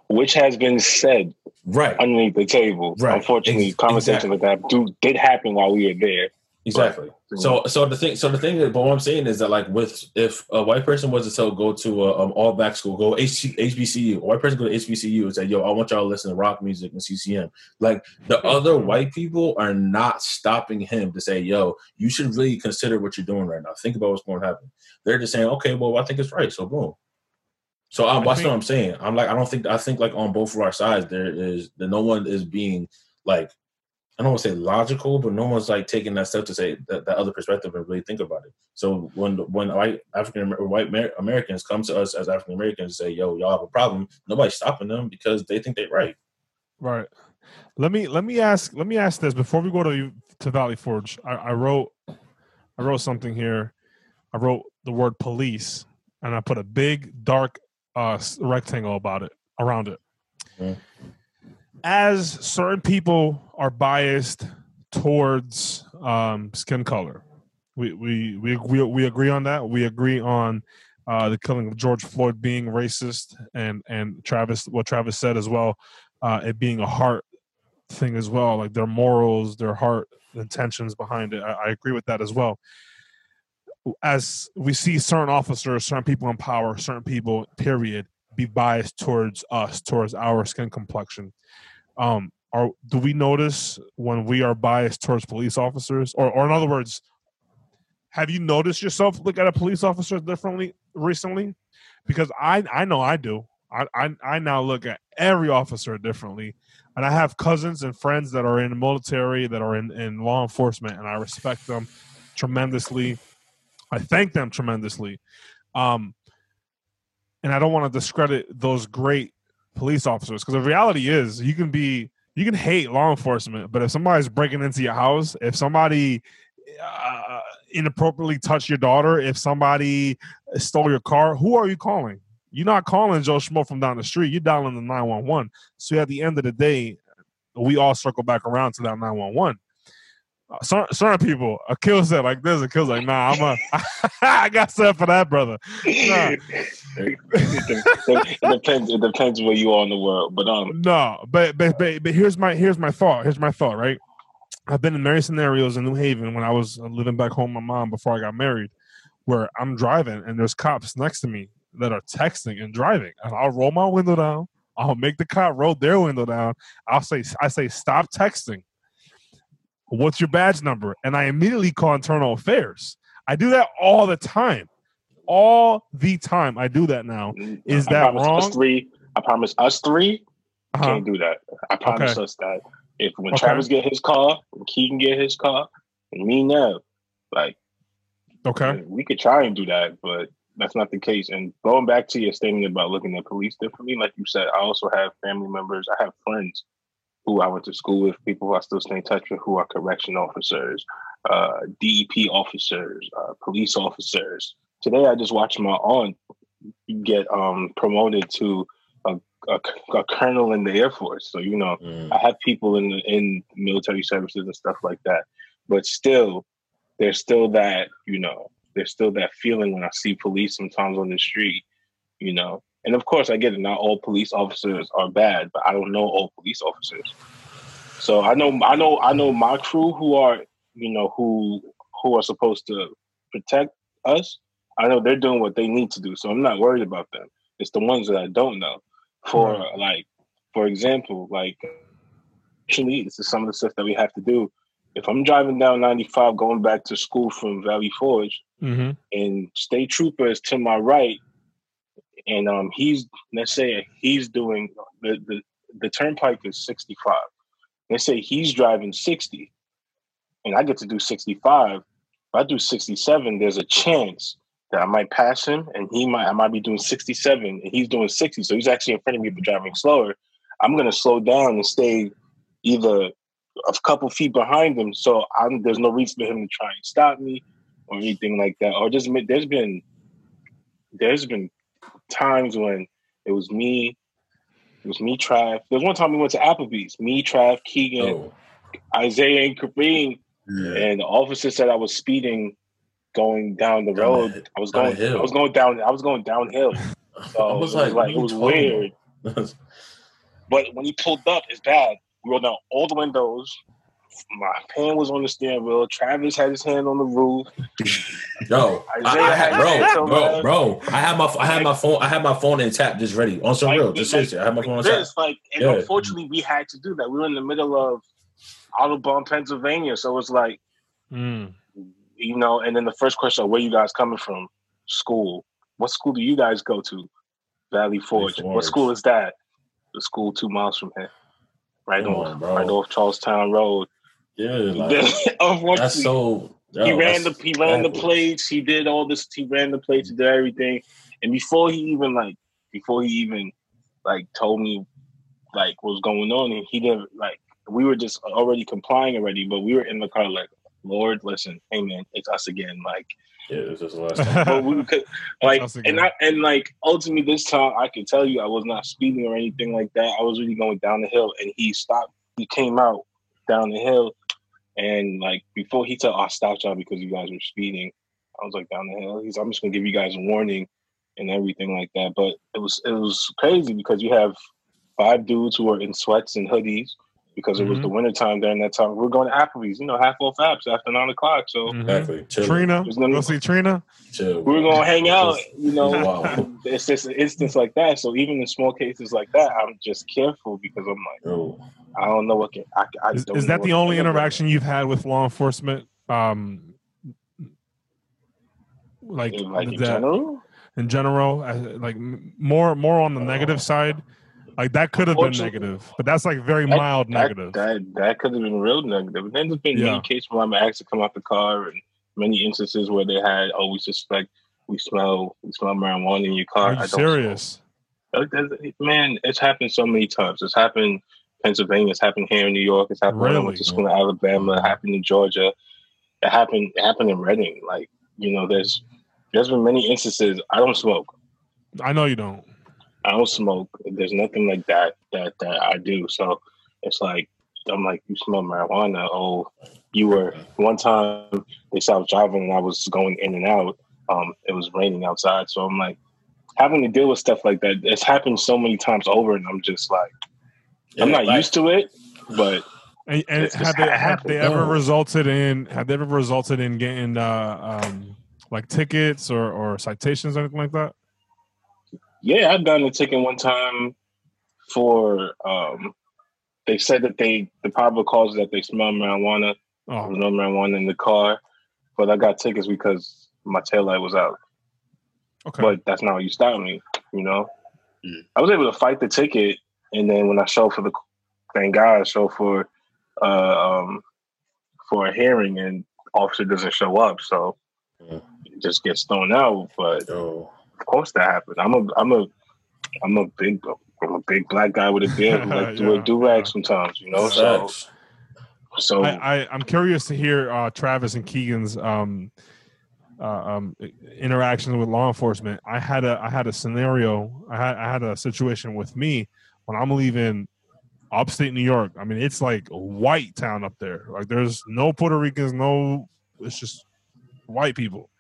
which has been said right? underneath the table. Right. Unfortunately, Ex- conversations like that do did happen while we were there. Exactly. So, so the thing, so the thing, is, but what I'm saying is that, like, with if a white person was to tell go to a um, all black school, go H- HBCU, a white person go to HBCU and say, "Yo, I want y'all to listen to rock music and CCM." Like the other white people are not stopping him to say, "Yo, you should really consider what you're doing right now. Think about what's going to happen." They're just saying, "Okay, well, I think it's right." So, boom. So um, I that's what I'm saying. I'm like, I don't think I think like on both of our sides there is that no one is being like I don't want to say logical, but no one's like taking that step to say that, that other perspective and really think about it. So when when white African or white Amer- Americans come to us as African Americans and say, "Yo, y'all have a problem," nobody's stopping them because they think they're right. Right. Let me let me ask let me ask this before we go to to Valley Forge. I, I wrote I wrote something here. I wrote the word police and I put a big dark uh rectangle about it around it. Mm. As certain people are biased towards um, skin color, we we we we, we agree on that. We agree on uh, the killing of George Floyd being racist, and and Travis what Travis said as well, uh, it being a heart thing as well, like their morals, their heart intentions behind it. I, I agree with that as well. As we see certain officers, certain people in power, certain people, period, be biased towards us, towards our skin complexion. Um, are do we notice when we are biased towards police officers, or, or in other words, have you noticed yourself look at a police officer differently recently? Because I I know I do. I, I I now look at every officer differently, and I have cousins and friends that are in the military, that are in, in law enforcement, and I respect them tremendously. I thank them tremendously, um, and I don't want to discredit those great police officers because the reality is you can be you can hate law enforcement, but if somebody's breaking into your house, if somebody uh, inappropriately touched your daughter, if somebody stole your car, who are you calling? You're not calling Joe Schmo from down the street. You're dialing the 911. So at the end of the day, we all circle back around to that 911. Certain, certain people, Akil set like this, Akil's like, nah, I'm a, I got set for that, brother. Nah. it depends. It depends where you are in the world, but um, No, but but but but here's my here's my thought. Here's my thought. Right, I've been in many scenarios in New Haven when I was living back home with my mom before I got married, where I'm driving and there's cops next to me that are texting and driving, and I'll roll my window down. I'll make the cop roll their window down. I'll say I say stop texting. What's your badge number? And I immediately call internal affairs. I do that all the time. All the time. I do that now. Is I that promise wrong? Us three. I promise us three Uh-huh. can't do that. I promise Okay. us that if when Okay. Travis get his car, when Keegan get his car, and me now, like Okay. we could try and do that, but that's not the case. And going back to your statement about looking at police differently, like you said, I also have family members. I have friends who I went to school with, people who I still stay in touch with, who are correction officers, uh, DEP officers, uh, police officers. Today, I just watched my aunt get um, promoted to a, a, a colonel in the Air Force, so you know Mm. I have people in the, in military services and stuff like that. But still, there's still that you know there's still that feeling when I see police sometimes on the street, you know. And of course, I get it. Not all police officers are bad, but I don't know all police officers. So I know, I know, I know my crew who are, you know, who who are supposed to protect us. I know they're doing what they need to do, so I'm not worried about them. It's the ones that I don't know. For like, for example, like actually, this is some of the stuff that we have to do. If I'm driving down 95 going back to school from Valley Forge, Mm-hmm. and state trooper is to my right, and um he's let's say he's doing the the, the turnpike is 65. Let's say he's driving 60, and I get to do 65. If I do 67, there's a chance that I might pass him, and he might I might be doing 67, and he's doing 60. So he's actually in front of me, but driving slower. I'm gonna slow down and stay either a couple feet behind him, so I'm, there's no reason for him to try and stop me or anything like that. Or just there's been there's been times when it was me, it was me, Trav. There was one time we went to Applebee's, me, Trav, Keegan, Oh, Isaiah, and Kareem, Yeah. and the officer said I was speeding going down the road. I was going. I was going down, I was going downhill. So I was it like, like, it was are you talking weird. But when he pulled up, it's bad. We rolled down all the windows. My hand was on the steering wheel. Travis had his hand on the roof. Yo, I, I had, had bro, bro, bro. I had my, I had my phone, I had my phone in tap, just ready on some Like, real, we- just like- seriously. I had my phone on like tap. this, like, and Yeah. unfortunately, we had to do that. We were in the middle of Audubon, Pennsylvania, so it's like, Mm. you know. And then the first question, where you guys coming from? School. What school do you guys go to? Valley Forge. Forge. What school is that? The school two miles from here, right Come off, on, right off Charlestown Road. Yeah, like unfortunately, that's so. yo, he ran the that's he ran the backwards. plates. He did all this. He ran the plates. He did everything. And before he even like before he even like told me like what was going on, and he didn't like we were just already complying already. But we were in the car like, Lord, listen, hey man, it's us again. Like, Yeah, this is the last time. but we could like and. I and like ultimately this time I can tell you I was not speeding or anything like that. I was really going down the hill, and he stopped. He came out down the hill, and like before he said, "I stopped y'all because you guys were speeding." I was like down the hill. He's, I'm just gonna give you guys a warning and everything like that. But it was it was crazy because you have five dudes who are in sweats and hoodies because it was Mhm. the wintertime during that time. We are going to Applebee's, you know, half off apps after nine o'clock. So Mhm. Exactly. Chill. Trina, There's no- go see Trina. Chill. We're gonna hang out, you know. Wow. It's just an instance like that. So even in small cases like that, I'm just careful because I'm like, Yo, I don't know what can. I, I Is, don't is know that what the only handle. interaction you've had with law enforcement? Um, like, In, like in that- general? in general, uh, like more more on the negative side. Like that could have been negative, but that's like very That- mild that, negative. That that could have been real negative. And then there's been Yeah. many cases where I'm asked to come out the car, and many instances where they had, oh, we suspect we smell we smell marijuana in your car. Are I you serious? Like, Man, it's happened so many times. It's happened in Pennsylvania. It's happened here in New York. It's happened when I went to school in Alabama. It happened in Georgia. It happened. It happened in Reading. Like you know, there's there's been many instances. I don't smoke. I know you don't. I don't smoke. There's nothing like that that that I do. So it's like I'm like, you smell marijuana. Oh, you were one time they said I was driving and I was going in and out. Um, it was raining outside, so I'm like having to deal with stuff like that. It's happened so many times over, and I'm just like, I'm not like- used to it. But And, and It's have just they have they ever No. resulted in have they ever resulted in getting uh, um, like tickets or, or citations or anything like that? Yeah, I've gotten a ticket one time for. Um, they said that they the probable cause is that they smell marijuana. There Oh, was no marijuana in the car, but I got tickets because my taillight was out. okay. But that's not how you stop me, you know. Mm. I was able to fight the ticket, and then when I showed for the, thank God, I showed for, uh, um, for a hearing, and officer doesn't show up, so Mm. it just gets thrown out. But Yo, of course that happened. I'm a, I'm a, I'm a big, I'm a big black guy with a beard who like Yeah, wear do rag yeah. sometimes, you know. So, so I, I I'm curious to hear uh, Travis and Keegan's um, uh, um, interactions with law enforcement. I had a I had a scenario. I had I had a situation with me when I'm leaving upstate New York. I mean, it's like a white town up there. Like there's no Puerto Ricans, no. It's just white people.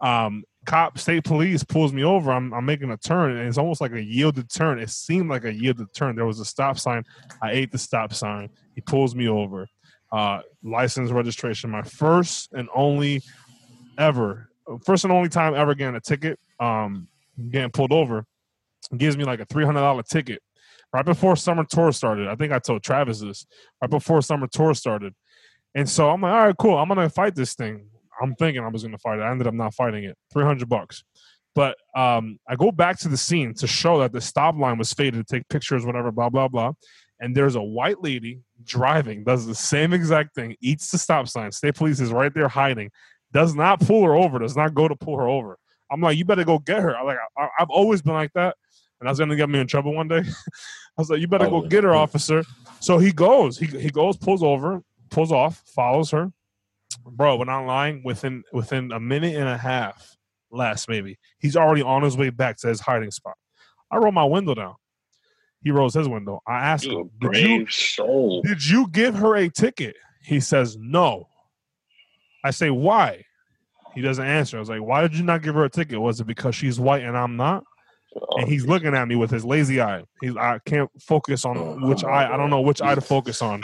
Um, cop, state police pulls me over. I'm, I'm making a turn, and it's almost like a yielded turn. It seemed like a yielded turn. There was a stop sign. I ate the stop sign. He pulls me over. Uh, license registration. My first and only ever, first and only time ever getting a ticket. Um, getting pulled over. Gives me like a three hundred dollar ticket right before summer tour started. I think I told Travis this right before summer tour started. And so I'm like, all right, cool. I'm gonna fight this thing. I'm thinking I was gonna fight it. I ended up not fighting it. Three hundred bucks. But um, I go back to the scene to show that the stop line was faded to take pictures, whatever, blah blah blah. And there's a white lady driving, does the same exact thing, eats the stop sign. State police is right there hiding, does not pull her over, does not go to pull her over. I'm like, you better go get her. I'm like, I, I've always been like that and I was gonna get me in trouble one day. I was like, "You better go get her, officer." So he goes. He he goes, pulls over, pulls off, follows her. Bro, when I'm lying, within within a minute and a half, less maybe, he's already on his way back to his hiding spot. I roll my window down. He rolls his window. I ask him, did you, soul. did you give her a ticket? He says, no. I say, why? He doesn't answer. I was like, why did you not give her a ticket? Was it because she's white and I'm not? And he's looking at me with his lazy eye. He's I can't focus on which eye. I don't know which eye to focus on.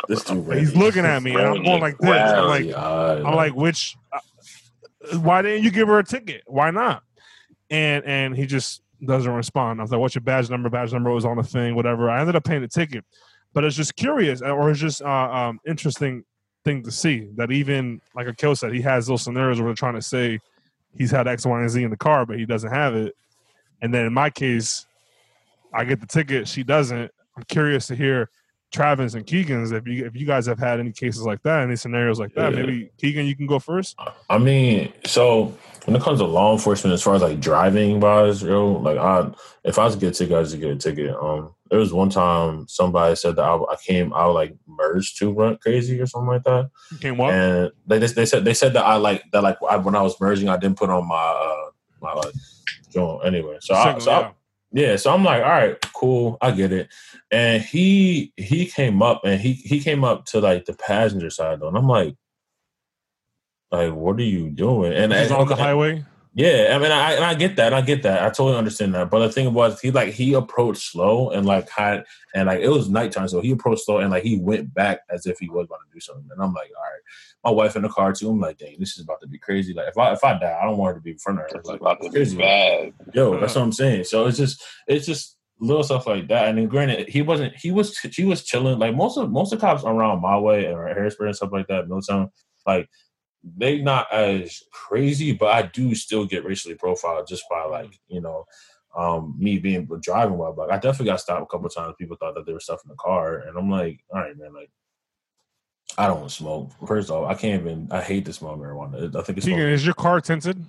He's looking at me, and I'm going like this. I'm like, I'm like, which? Uh, why didn't you give her a ticket? Why not? And and he just doesn't respond. I was like, what's your badge number? Badge number was on the thing, whatever. I ended up paying the ticket, but it's just curious, or it's just uh, um, interesting thing to see that even like Akil said, he has those scenarios where they're trying to say he's had X, Y, and Z in the car, but he doesn't have it. And then in my case, I get the ticket, she doesn't. I'm curious to hear Travis and Keegan's if you if you guys have had any cases like that, any scenarios like that. Yeah. Maybe Keegan, you can go first. I mean, so when it comes to law enforcement, as far as like driving wise, yo, like I, if I was to get a ticket, I just get a ticket. Um, there was one time somebody said that I, I came, I like merged to run crazy or something like that, Came what? and they just they said they said that I like that like I, when I was merging, I didn't put on my uh my like joint anyway. So I, Signal, so I, yeah. yeah, so I'm like, all right, cool, I get it. And he he came up and he he came up to like the passenger side though, and I'm like, like, what are you doing? And, He's and on the highway. Yeah, I mean, I and I get that, I get that, I totally understand that. But the thing was, he like he approached slow and like had and like it was nighttime, so he approached slow and like he went back as if he was about to do something. And I'm like, all right, my wife in the car too. I'm like, dang, this is about to be crazy. Like if I if I die, I don't want her to be in front of her. It's Like, about to be crazy. bad. Yo, hmm. that's what I'm saying. So it's just it's just little stuff like that. And then granted, he wasn't he was he was chilling. Like most of most of the cops around my way or Harrisburg and stuff like that, Milltown, like they not as crazy, but I do still get racially profiled just by like, you know, um me being driving while black. I definitely got stopped a couple of times. People thought that there was stuff in the car. And I'm like, all right, man, like I don't smoke. First off, I can't even I hate to smoke marijuana. I think it's Keegan, is your car tinted?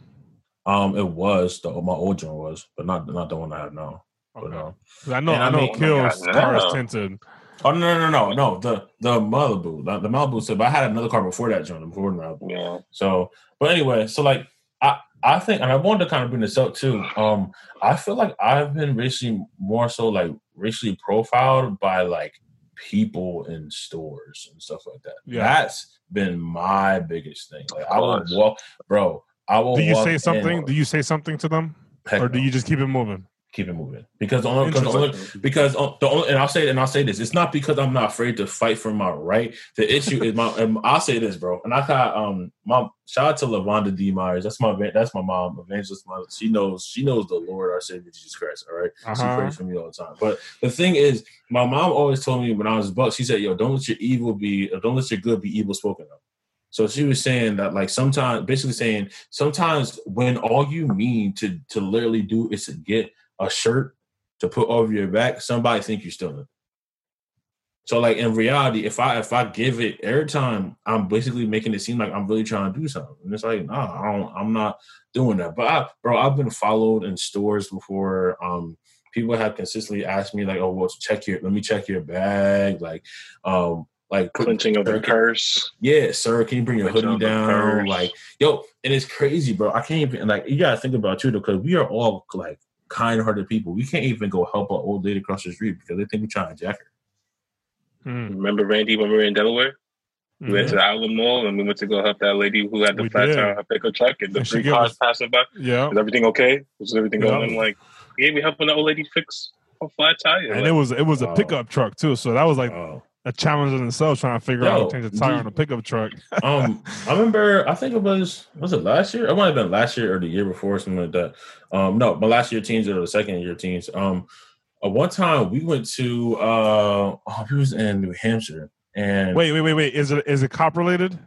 um, it was the my old joint was, but not not the one I have now. But Okay. no. 'Cause I know, I I know, mean- Kill's Oh my God, car tinted. Oh no no no no no the the Malibu the, the Malibu said, but I had another car before that joint before the Malibu. Yeah. So, but anyway, so like I I think, and I wanted to kind of bring this up too. Um, I feel like I've been racially more so like racially profiled by like people in stores and stuff like that. Yeah. That's been my biggest thing. Like I will walk, bro. I will. Do you walk say in- something? Do you say something to them, Heck or do no. you just keep it moving? Keep it moving? Because the only, because the only because uh, the only, and I'll say and I'll say this. It's not because I'm not afraid to fight for my right. The issue is my. And I'll say this, bro. And I got um my shout out to Lavonda D Myers. That's my that's my mom, evangelist. Mom. She knows she knows the Lord, our Savior Jesus Christ. All right, she Uh-huh. prays for me all the time. But the thing is, my mom always told me when I was a buck. She said, "Yo, don't let your evil be. Don't let your good be evil spoken of." So she was saying that, like, sometimes, basically saying, sometimes when all you mean to to literally do is to get a shirt to put over your back, somebody think you're stealing. So, like in reality, if I if I give it airtime, I'm basically making it seem like I'm really trying to do something, and it's like, nah, I don't, I'm not doing that. But I, bro, I've been followed in stores before. Um, people have consistently asked me like, oh, well, check your, let me check your bag, like, um, like Clenching of the Sir, can- purse. Yeah, sir, can you bring your hoodie down? Like, yo, and it's crazy, bro. I can't even like you gotta think about it too, because we are all like kind-hearted people. We can't even go help an old lady across the street because they think we're trying to jack her. Mm, Remember Randy when we were in Delaware? We went to mm-hmm. the outlet mall and we went to go help that lady who had the We flat did. tire on her pickup truck and the And she three cars us- passing by. Yeah, Is everything okay? Was everything going? Yeah. I'm like, yeah, we helping the old lady fix a flat tire. and Like, it was it was a Oh. pickup truck too, so that was like Oh. A challenge in itself trying to figure out how Yo, to change a tire on a pickup truck. um, I remember. I think it was was it last year? It might have been last year or the year before, something like that. Um, no, but last year teams or the second year teams. Um, uh, one time we went to uh, oh, we was in New Hampshire, and Wait, wait, wait, wait. Is it is it cop related?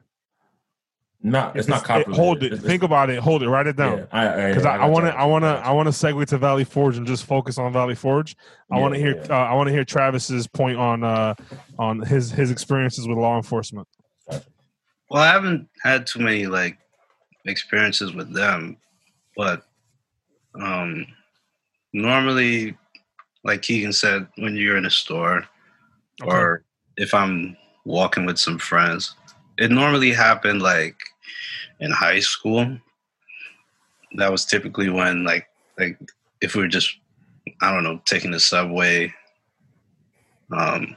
Not it's not copper. Hold it. Think about it. Hold it. Write it down. Because I want to, I want to, I want to segue to Valley Forge and just focus on Valley Forge. I want to hear, Uh, I want to hear Travis's point on, uh, on his his experiences with law enforcement. Well, I haven't had too many like experiences with them, but um, normally, like Keegan said, when you're in a store or if I'm walking with some friends, it normally happened like in high school. That was typically when like like if we were just I don't know taking the subway. Um,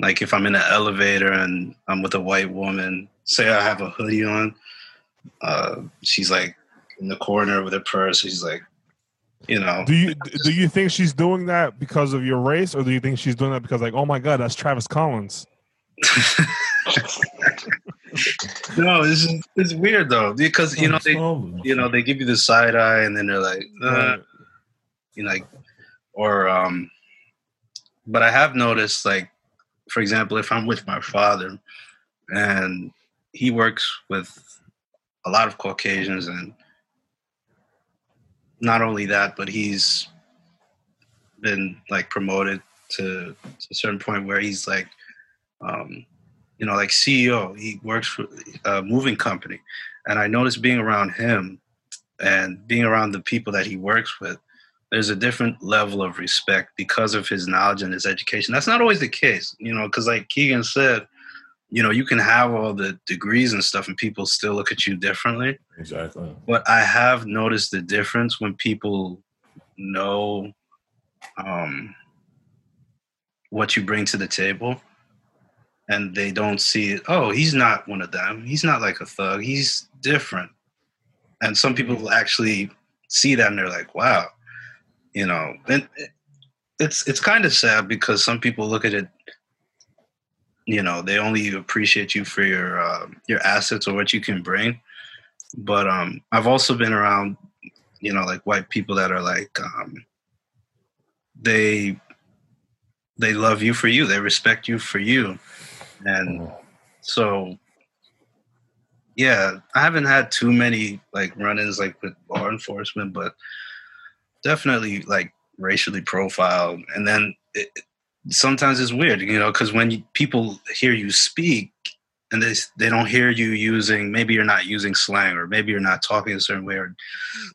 like if I'm in an elevator and I'm with a white woman, say I have a hoodie on, uh, she's like in the corner with her purse. She's like, you know, Do you do you think she's doing that because of your race, or do you think she's doing that because like, oh my god, that's Travis Collins? no, it's it's weird though because you know they Oh, you know they give you the side eye and then they're like, uh, you know, like, or um, but I have noticed like, for example, if I'm with my father and he works with a lot of Caucasians and not only that, but he's been like promoted to, to a certain point where he's like, um, you know, like CEO. He works for a moving company, and I noticed being around him and being around the people that he works with, there's a different level of respect because of his knowledge and his education. That's not always the case, you know, because like Keegan said, you know, you can have all the degrees and stuff, and people still look at you differently exactly. but I have noticed the difference when people know um, what you bring to the table and they don't see. Oh, he's not one of them. He's not like a thug. He's different. And some people actually see that and they're like, wow, you know, and it's, it's kind of sad because some people look at it, you know, they only appreciate you for your, uh, your assets or what you can bring but um i've also been around you know like white people that are like um they they love you for you they respect you for you and mm-hmm. so yeah i haven't had too many like run-ins like with law enforcement but definitely like racially profiled. And then it, sometimes it's weird you know because when you, people hear you speak and they they don't hear you using maybe you're not using slang or maybe you're not talking a certain way or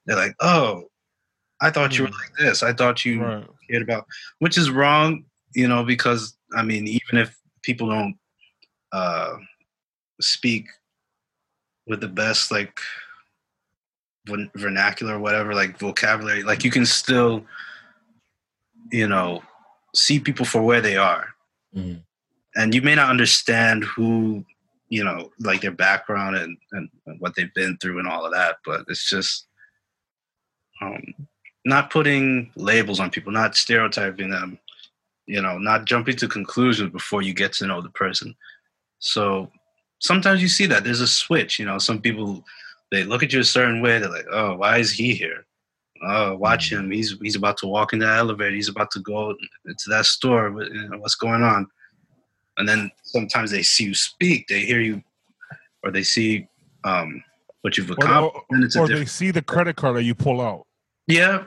they're like oh i thought you were mm. like this. I thought you Right. cared about which is wrong you know because i mean even if people don't uh speak with the best like vernacular or whatever like vocabulary like you can still you know see people for where they are Mhm. and you may not understand who you know like their background and, and, and what they've been through and all of that but it's just um not putting labels on people not stereotyping them you know not jumping to conclusions before you get to know the person so sometimes you see that there's a switch you know some people they look at you a certain way they're like oh why is he here? Oh watch him. He's he's about to walk in that elevator. He's about to go into that store. You know, what's going on? And then sometimes they see you speak they hear you or they see um what you've accomplished or, and it's a or they see the credit card that you pull out, yeah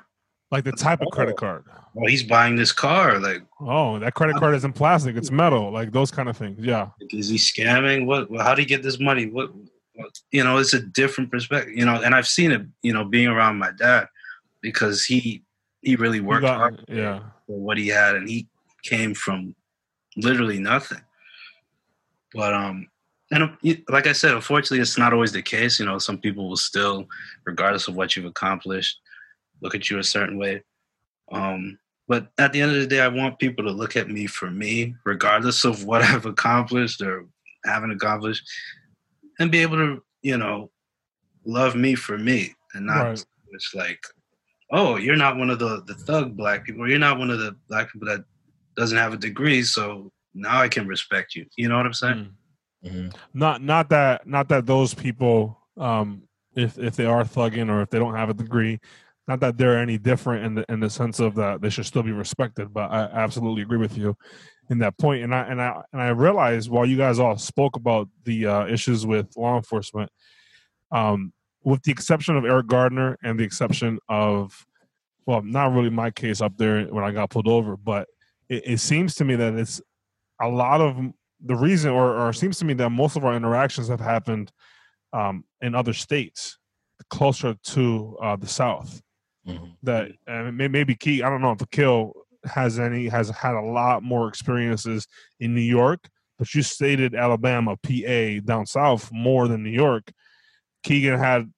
like the type of credit card. well he's buying this car like Oh, that credit card isn't plastic; it's metal. Like those kind of things. Yeah. is he scamming what how did he get this money what, what you know it's a different perspective you know and i've seen it you know being around my dad because he he really You worked got- hard. yeah. for what he had and he came from literally nothing But um, and like I said, unfortunately, it's not always the case. You know, some people will still, regardless of what you've accomplished, look at you a certain way. Um, but at the end of the day, I want people to look at me for me, regardless of what I've accomplished or haven't accomplished, and be able to, you know, love me for me and not right. it's like, oh, you're not one of the the thug black people, or you're not one of the black people that doesn't have a degree, so now I can respect you. You know what I'm saying? Mm. Mm-hmm. Not not that not that those people, um, if if they are thugging or if they don't have a degree, not that they're any different in the in the sense of that they should still be respected. But I absolutely agree with you in that point. And I and I and I realized while you guys all spoke about the uh, issues with law enforcement, um, with the exception of Eric Gardner and the exception of, well, not really my case up there when I got pulled over, but it, it seems to me that it's a lot of the reason, or, or seems to me that most of our interactions have happened um, in other states closer to uh, the South. Mm-hmm. That uh, maybe key. I don't know if Akil has any has had a lot more experiences in New York, but you stated Alabama, PA, down south more than New York. Keegan had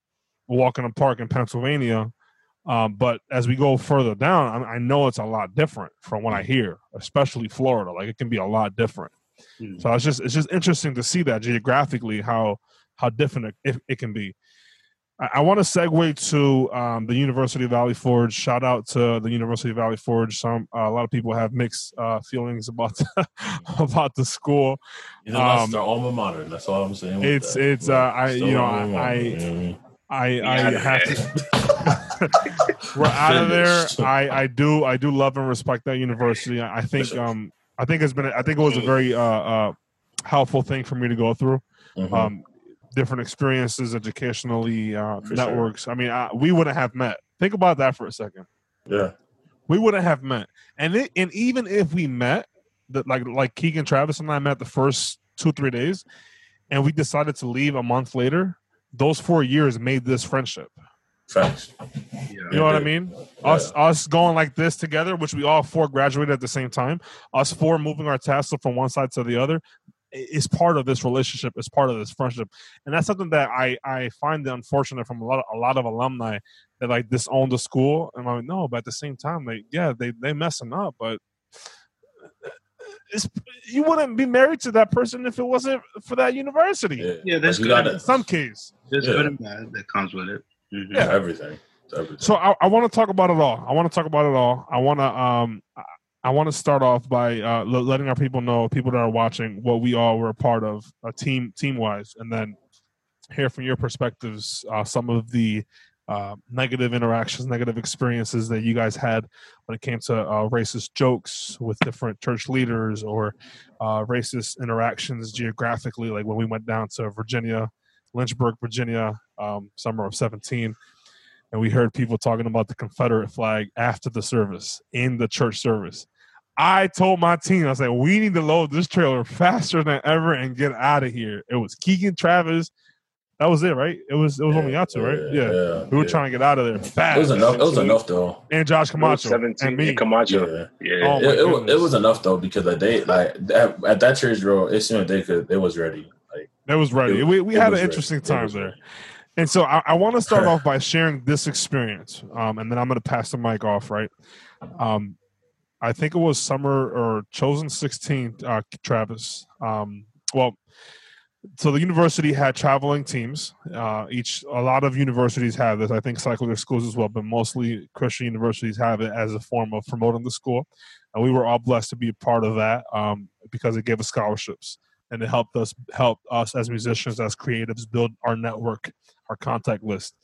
walk in a park in Pennsylvania, um, but as we go further down, I, I, know it's a lot different from what I mm. hear, especially Florida. Like it can be a lot different. Mm. So it's just it's just interesting to see that geographically how how different it, it can be. I, I want to segue to um, the University of Valley Forge. Shout out to the University of Valley Forge. Some uh, a lot of people have mixed uh, feelings about the, about the school. You know, that's um, their alma mater. That's all I'm saying. It's that. it's uh, I you know I. I I, I have to. we're out of there. I, I do I do love and respect that university. I, think um I think it's been I think it was a very uh, uh helpful thing for me to go through. Mm-hmm. Um, different experiences educationally, uh, networks. Sure. I mean, I, we wouldn't have met. Think about that for a second. Yeah, we wouldn't have met. And it, and even if we met, that like like Keegan Travis and I met the first two three days, and we decided to leave a month later. Those four years made this friendship. Facts. You know what I mean? Yeah. Us us going like this together, which we all four graduated at the same time. Us four moving our tassel from one side to the other is part of this relationship, is part of this friendship, and that's something that I I find unfortunate from a lot of, a lot of alumni that like disown the school, and I'm like, no, but at the same time, like yeah, they they messing up, but it's, you wouldn't be married to that person if it wasn't for that university. Yeah, yeah there's good in some case. There's yeah. good and bad that comes with it. Mm-hmm. Yeah, everything. everything. So I, I want to talk about it all. I want to talk about it all. I want to um I want to start off by uh, letting our people know, people that are watching, what we all were a part of, uh, team team wise, and then hear from your perspectives uh, some of the uh, negative interactions, negative experiences that you guys had when it came to uh, racist jokes with different church leaders or uh, racist interactions geographically, like when we went down to Virginia, Lynchburg, Virginia, um, summer of 17 and we heard people talking about the Confederate flag after the service in the church service. I told my team, I said, we need to load this trailer faster than ever and get out of here. It was Keegan Travis. That was it, right? It was it was yeah, only out to, right? Yeah. yeah. We were yeah. trying to get out of there fast. It was enough. It was enough though. And Josh Camacho. 17 and me. Camacho. Yeah. yeah. Oh, it, it, it, was enough though because they like at, at that church drill, it seemed they could it was ready. Like it was ready. It, we we had an interesting ready. time there. Ready. And so I, I want to start off by sharing this experience, um, and then I'm going to pass the mic off. Right, um, I think it was summer or chosen 16, uh, Travis. Um, well, so the university had traveling teams. Uh, each a lot of universities have this. I think secular schools as well, but mostly Christian universities have it as a form of promoting the school. And we were all blessed to be a part of that um, because it gave us scholarships and it helped us help us as musicians, as creatives, build our network, our contact list.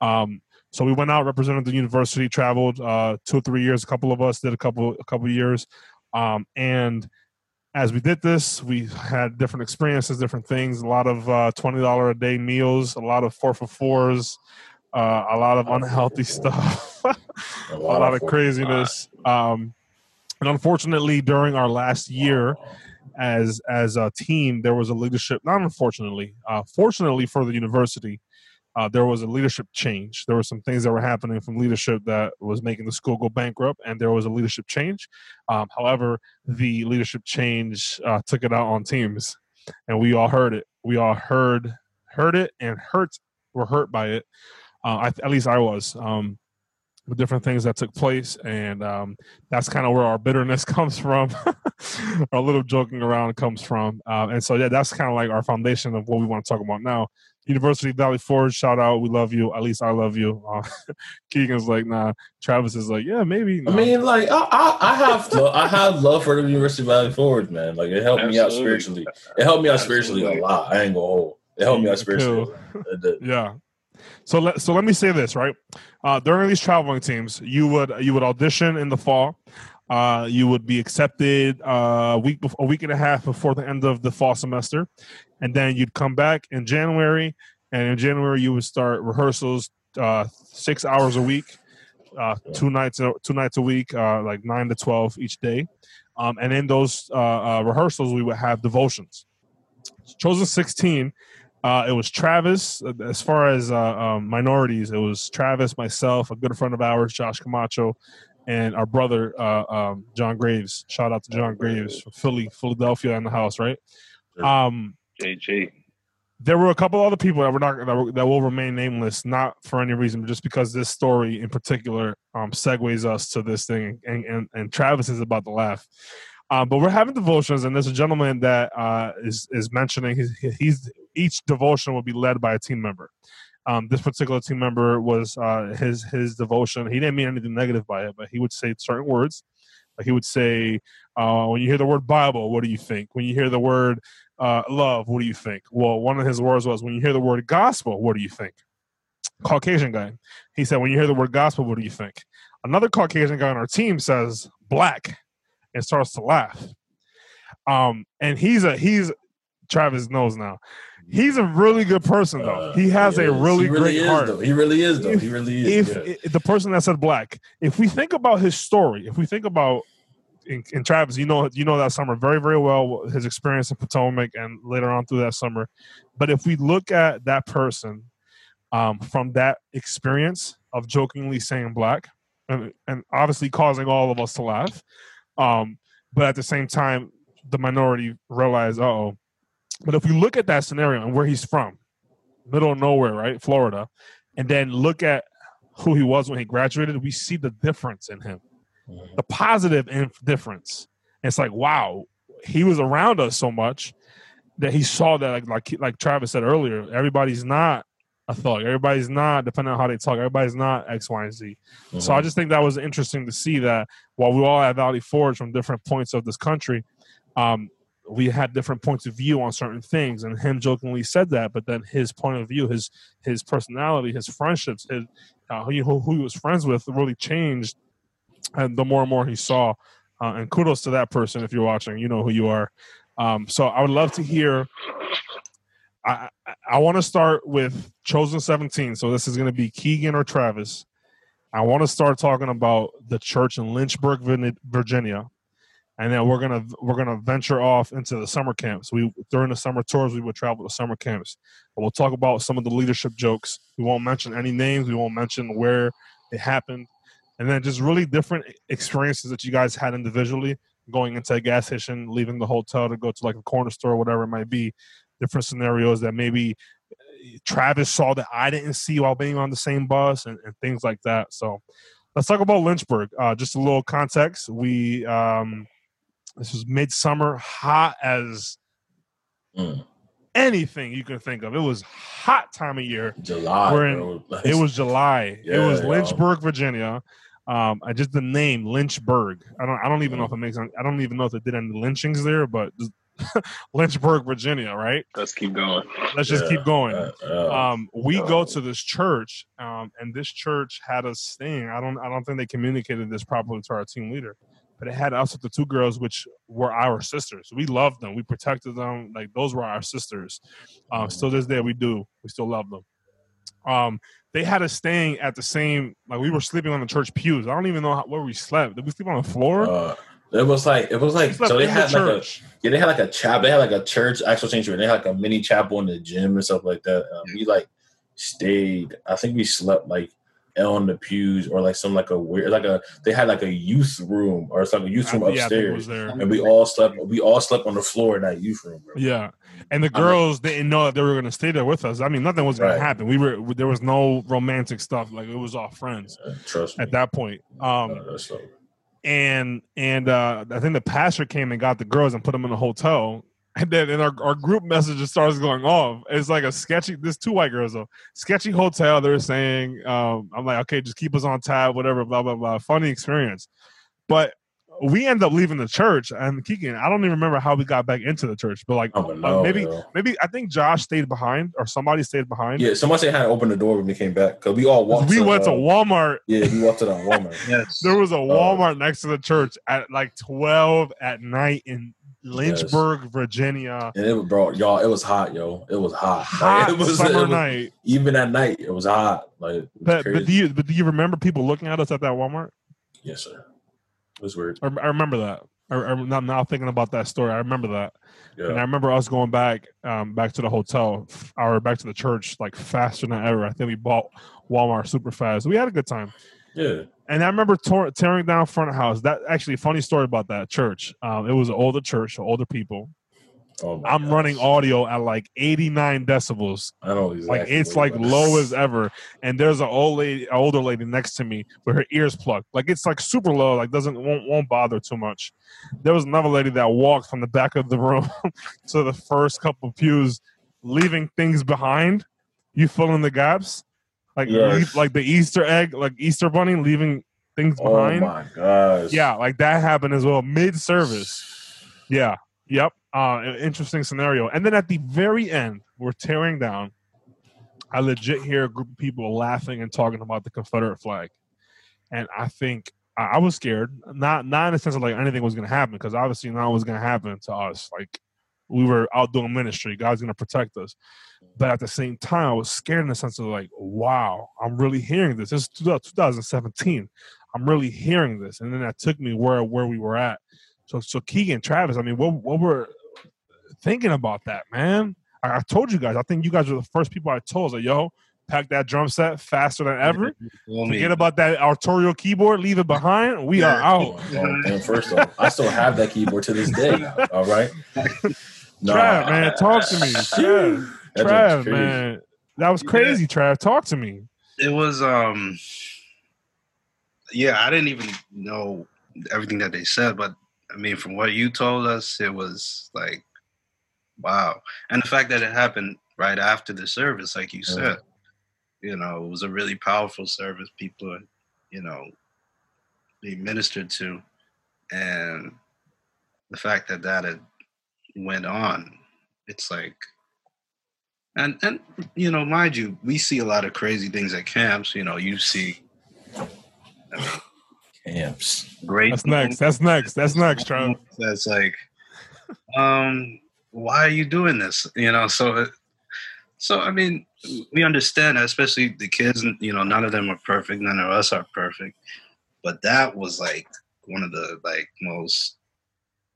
Um, so we went out, represented the university, traveled uh, two or three years. A couple of us did a couple a couple years, um, and as we did this, we had different experiences, different things. A lot of uh, twenty dollar a day meals, a lot of four for fours, uh, a lot of unhealthy stuff, a lot, a lot of craziness. Um, and unfortunately, during our last year as as a team, there was a leadership. Not unfortunately, uh, fortunately for the university, uh, there was a leadership change. There were some things that were happening from leadership that was making the school go bankrupt, and there was a leadership change. Um, however, the leadership change uh, took it out on teams. and we all heard it. We all heard heard it and hurt were hurt by it. Uh, I, at least I was. Um, the different things that took place, and um, that's kind of where our bitterness comes from. our little joking around comes from, uh, and so yeah, that's kind of like our foundation of what we want to talk about now. University Valley Forge, shout out, we love you. At least I love you. Uh, Keegan's like, nah. Travis is like, yeah, maybe. Nah. I mean, like, I, I, I have, lo- I have love for the University Valley Forge, man. Like, it helped Absolutely. me out spiritually. It helped me out spiritually Absolutely. a lot. I ain't gonna hold. It helped me out spiritually. yeah. So let so let me say this right. Uh, during these traveling teams, you would you would audition in the fall. Uh, you would be accepted uh, a week a week and a half before the end of the fall semester, and then you'd come back in January. And in January, you would start rehearsals uh, six hours a week, uh, two nights two nights a week, uh, like nine to twelve each day. Um, and in those uh, rehearsals, we would have devotions. Chosen sixteen uh, it was Travis. As far as uh, um, minorities, it was Travis, myself, a good friend of ours, Josh Camacho, and our brother uh, um, John Graves. Shout out to John Graves from Philly, Philadelphia, in the house, right? Um, JG. There were a couple other people that were not that, were, that will remain nameless, not for any reason, but just because this story in particular um, segues us to this thing, and, and and Travis is about to laugh. Um, but we're having devotions, and there's a gentleman that uh, is is mentioning he's, he's each devotion will be led by a team member. Um, this particular team member was uh, his his devotion. He didn't mean anything negative by it, but he would say certain words. He would say, uh, "When you hear the word Bible, what do you think? When you hear the word uh, love, what do you think?" Well, one of his words was, "When you hear the word gospel, what do you think?" Caucasian guy. He said, "When you hear the word gospel, what do you think?" Another Caucasian guy on our team says, "Black." and starts to laugh. Um, and he's a he's Travis knows now. He's a really good person though. Uh, he has he a really, really great is, heart. Though. He really is though. If, he really is. If, yeah. if, the person that said black, if we think about his story, if we think about in, in, Travis, you know, you know that summer very, very well, his experience in Potomac and later on through that summer. But if we look at that person um, from that experience of jokingly saying black, and, and obviously causing all of us to laugh, um, but at the same time, the minority realize, oh. But if we look at that scenario and where he's from, middle of nowhere, right, Florida, and then look at who he was when he graduated, we see the difference in him, mm-hmm. the positive difference. And it's like, wow, he was around us so much that he saw that, like, like, like Travis said earlier, everybody's not a thug. Everybody's not, depending on how they talk, everybody's not X, Y, and Z. Mm-hmm. So I mm-hmm. just think that was interesting to see that while we all have Valley Forge from different points of this country, um, we had different points of view on certain things. And him jokingly said that, but then his point of view, his his personality, his friendships, his uh, who, who he was friends with really changed. And the more and more he saw, uh, and kudos to that person if you're watching, you know who you are. Um, so I would love to hear I I want to start with chosen 17. So this is going to be Keegan or Travis. I want to start talking about the church in Lynchburg, Virginia, and then we're gonna we're gonna venture off into the summer camps. We during the summer tours we would travel to summer camps. We'll talk about some of the leadership jokes. We won't mention any names. We won't mention where it happened, and then just really different experiences that you guys had individually. Going into a gas station, leaving the hotel to go to like a corner store, or whatever it might be, different scenarios that maybe uh, Travis saw that I didn't see while being on the same bus and, and things like that. So let's talk about Lynchburg. Uh, just a little context. We um, this was midsummer, hot as mm. anything you can think of. It was hot time of year. July. In, it was July. Yeah, it was Lynchburg, Virginia. Um, I just the name Lynchburg. I don't. I don't even know if it makes. I don't even know if it did any lynchings there, but Lynchburg, Virginia, right? Let's keep going. Let's just keep going. Um, we go to this church, um, and this church had us thing. I don't, I don't think they communicated this properly to our team leader, but it had us with the two girls, which were our sisters. We loved them. We protected them. Like those were our sisters. Um, still this day, we do. We still love them. Um, they had us staying at the same. Like we were sleeping on the church pews. I don't even know how, where we slept. Did we sleep on the floor? Uh, it was like it was like so they had the like a yeah they had like a chapel they had like a church actual sanctuary they had like a mini chapel in the gym and stuff like that. Um, we like stayed. I think we slept like on the pews or like some like a weird like a they had like a youth room or it's like a youth room I- yeah, I upstairs there. and we all slept we all slept on the floor in that youth room bro. Yeah, and the girls didn't know that they were going to stay there with us. I mean, nothing was going Right. to happen. We were there was no romantic stuff. Like it was all friends Uh, trust me at that point. Um, Uh, and and uh, I think the pastor came and got the girls and put them in a hotel. And then and our, our group message just starts going off. It's like a sketchy. There's two white girls though. Sketchy hotel. They're saying, um, I'm like, okay, just keep us on tab, whatever, blah blah blah. Funny experience, but we end up leaving the church. And Keegan, I don't even remember how we got back into the church, but like I don't uh, maybe yo. maybe I think Josh stayed behind or somebody stayed behind. yeah somebody said had to open the door when we came back because we all walked we went to uh, Walmart. yeah we walked to the Walmart Yes. There was a Oh. Walmart next to the church at like 12 at night in Lynchburg, Virginia. and it was bro y'all it was hot yo it was hot Like, Hot it was, summer it was- night. even at night it was hot like was But, but do you but do you remember people looking at us at that Walmart? yes sir it was weird I, I remember that. I, I'm now, thinking about that story. I remember that, and I remember us going back, um, back to the hotel or back to the church like faster than ever. I think we bought Walmart super fast. We had a good time. yeah And I remember tor- tearing down front of house. That actually funny story about that church. Um, it was an older church, older people. oh I'm gosh. running audio at like 89 decibels. I know exactly Like it's like low as ever. And there's an old lady, an older lady next to me with her ears plugged. Like it's like super low. Like doesn't won't won't bother too much. There was another lady that walked from the back of the room to the first couple pews, leaving things behind. You fill in the gaps, like Yes. like the Easter egg, like Easter bunny, leaving things behind. oh my gosh Yeah, like that happened as well mid service. Yeah. Yep. Uh, interesting scenario. And then at the very end, we're tearing down. I legit hear a group of people laughing and talking about the Confederate flag, and I think I, I was scared. Not not in the sense of like anything was going to happen, because obviously nothing was going to happen to us. Like we were out doing ministry, God's going to protect us. But at the same time, I was scared in the sense of like, wow, I'm really hearing this. This is 2017. I'm really hearing this, and then that took me where where we were at. So so Keegan, Travis, I mean, what what were uh, thinking about that, man? I, I told you guys. I think you guys were the first people I told. I was like, yo, pack that drum set faster than ever. Well, me. Forget about that Arturia keyboard. Leave it behind. We are out. Oh, and first off, I still have that keyboard to this day. All right. Trav, man, talk to me. Trav, That Trav, man, that was crazy. Trav, talk to me. it was um yeah i didn't even know everything that they said but i mean from what you told us it was like wow and the fact that it happened right after the service like you Yeah. said you know it was a really powerful service people you know being ministered to and the fact that that had went on it's like and and you know mind you we see a lot of crazy things at camps you know you see I mean, Camps. great That's next. That's next. That's next, Trav. that's like um why are you doing this you know so so i mean we understand especially the kids you know none of them are perfect none of us are perfect but that was like one of the like most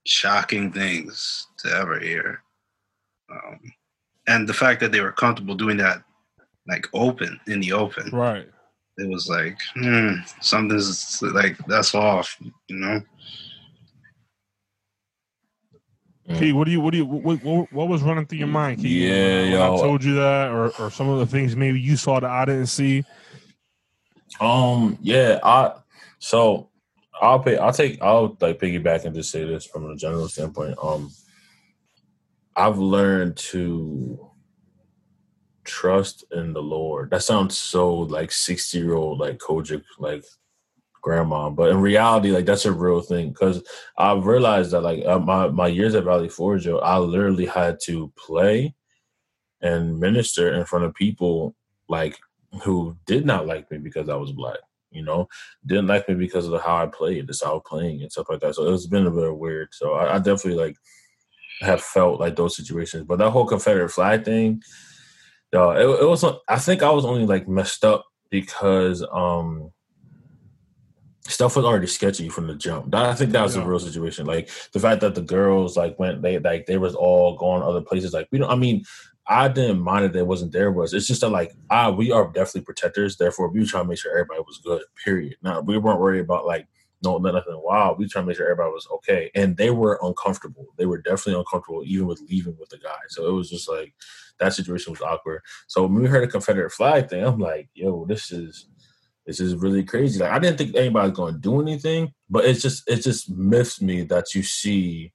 shocking things to ever hear um and the fact that they were comfortable doing that like open in the open Right. it was like hmm, something's like that's off you know Key, what do you, what do you, what, what, what was running through your mind, Key? Yeah, when yo. I told you that, or, or some of the things maybe you saw that I didn't see. Um. Yeah. I. So I'll pay. I'll take. I'll like piggyback and just say this from a general standpoint. Um. I've learned to trust in the Lord. That sounds so like sixty year old like Kojic like grandma, but in reality, like that's a real thing. Because I've realized that like uh, my my years at Valley Forge, I literally had to play and minister in front of people like who did not like me because I was black. You know, didn't like me because of how I played, the style playing and stuff like that. So it's been a bit weird. So I, I definitely like have felt like those situations. But that whole Confederate flag thing, yo, it, it was. I think I was only like messed up because um stuff was already sketchy from the jump. I think that was Yeah. a real situation. Like the fact that the girls like went they like they was all going other places. Like we don't. I mean, I didn't mind it that it wasn't there. Was it's just that like ah, we are definitely protectors. Therefore, we were trying to make sure everybody was good. Period. Now we weren't worried about like no nothing wow We trying to make sure everybody was okay, and they were uncomfortable. They were definitely uncomfortable, even with leaving with the guy. So it was just like that situation was awkward. So when we heard a Confederate flag thing, I'm like, yo, this is this is really crazy. Like I didn't think anybody's going to do anything, but it's just it just miffs me that you see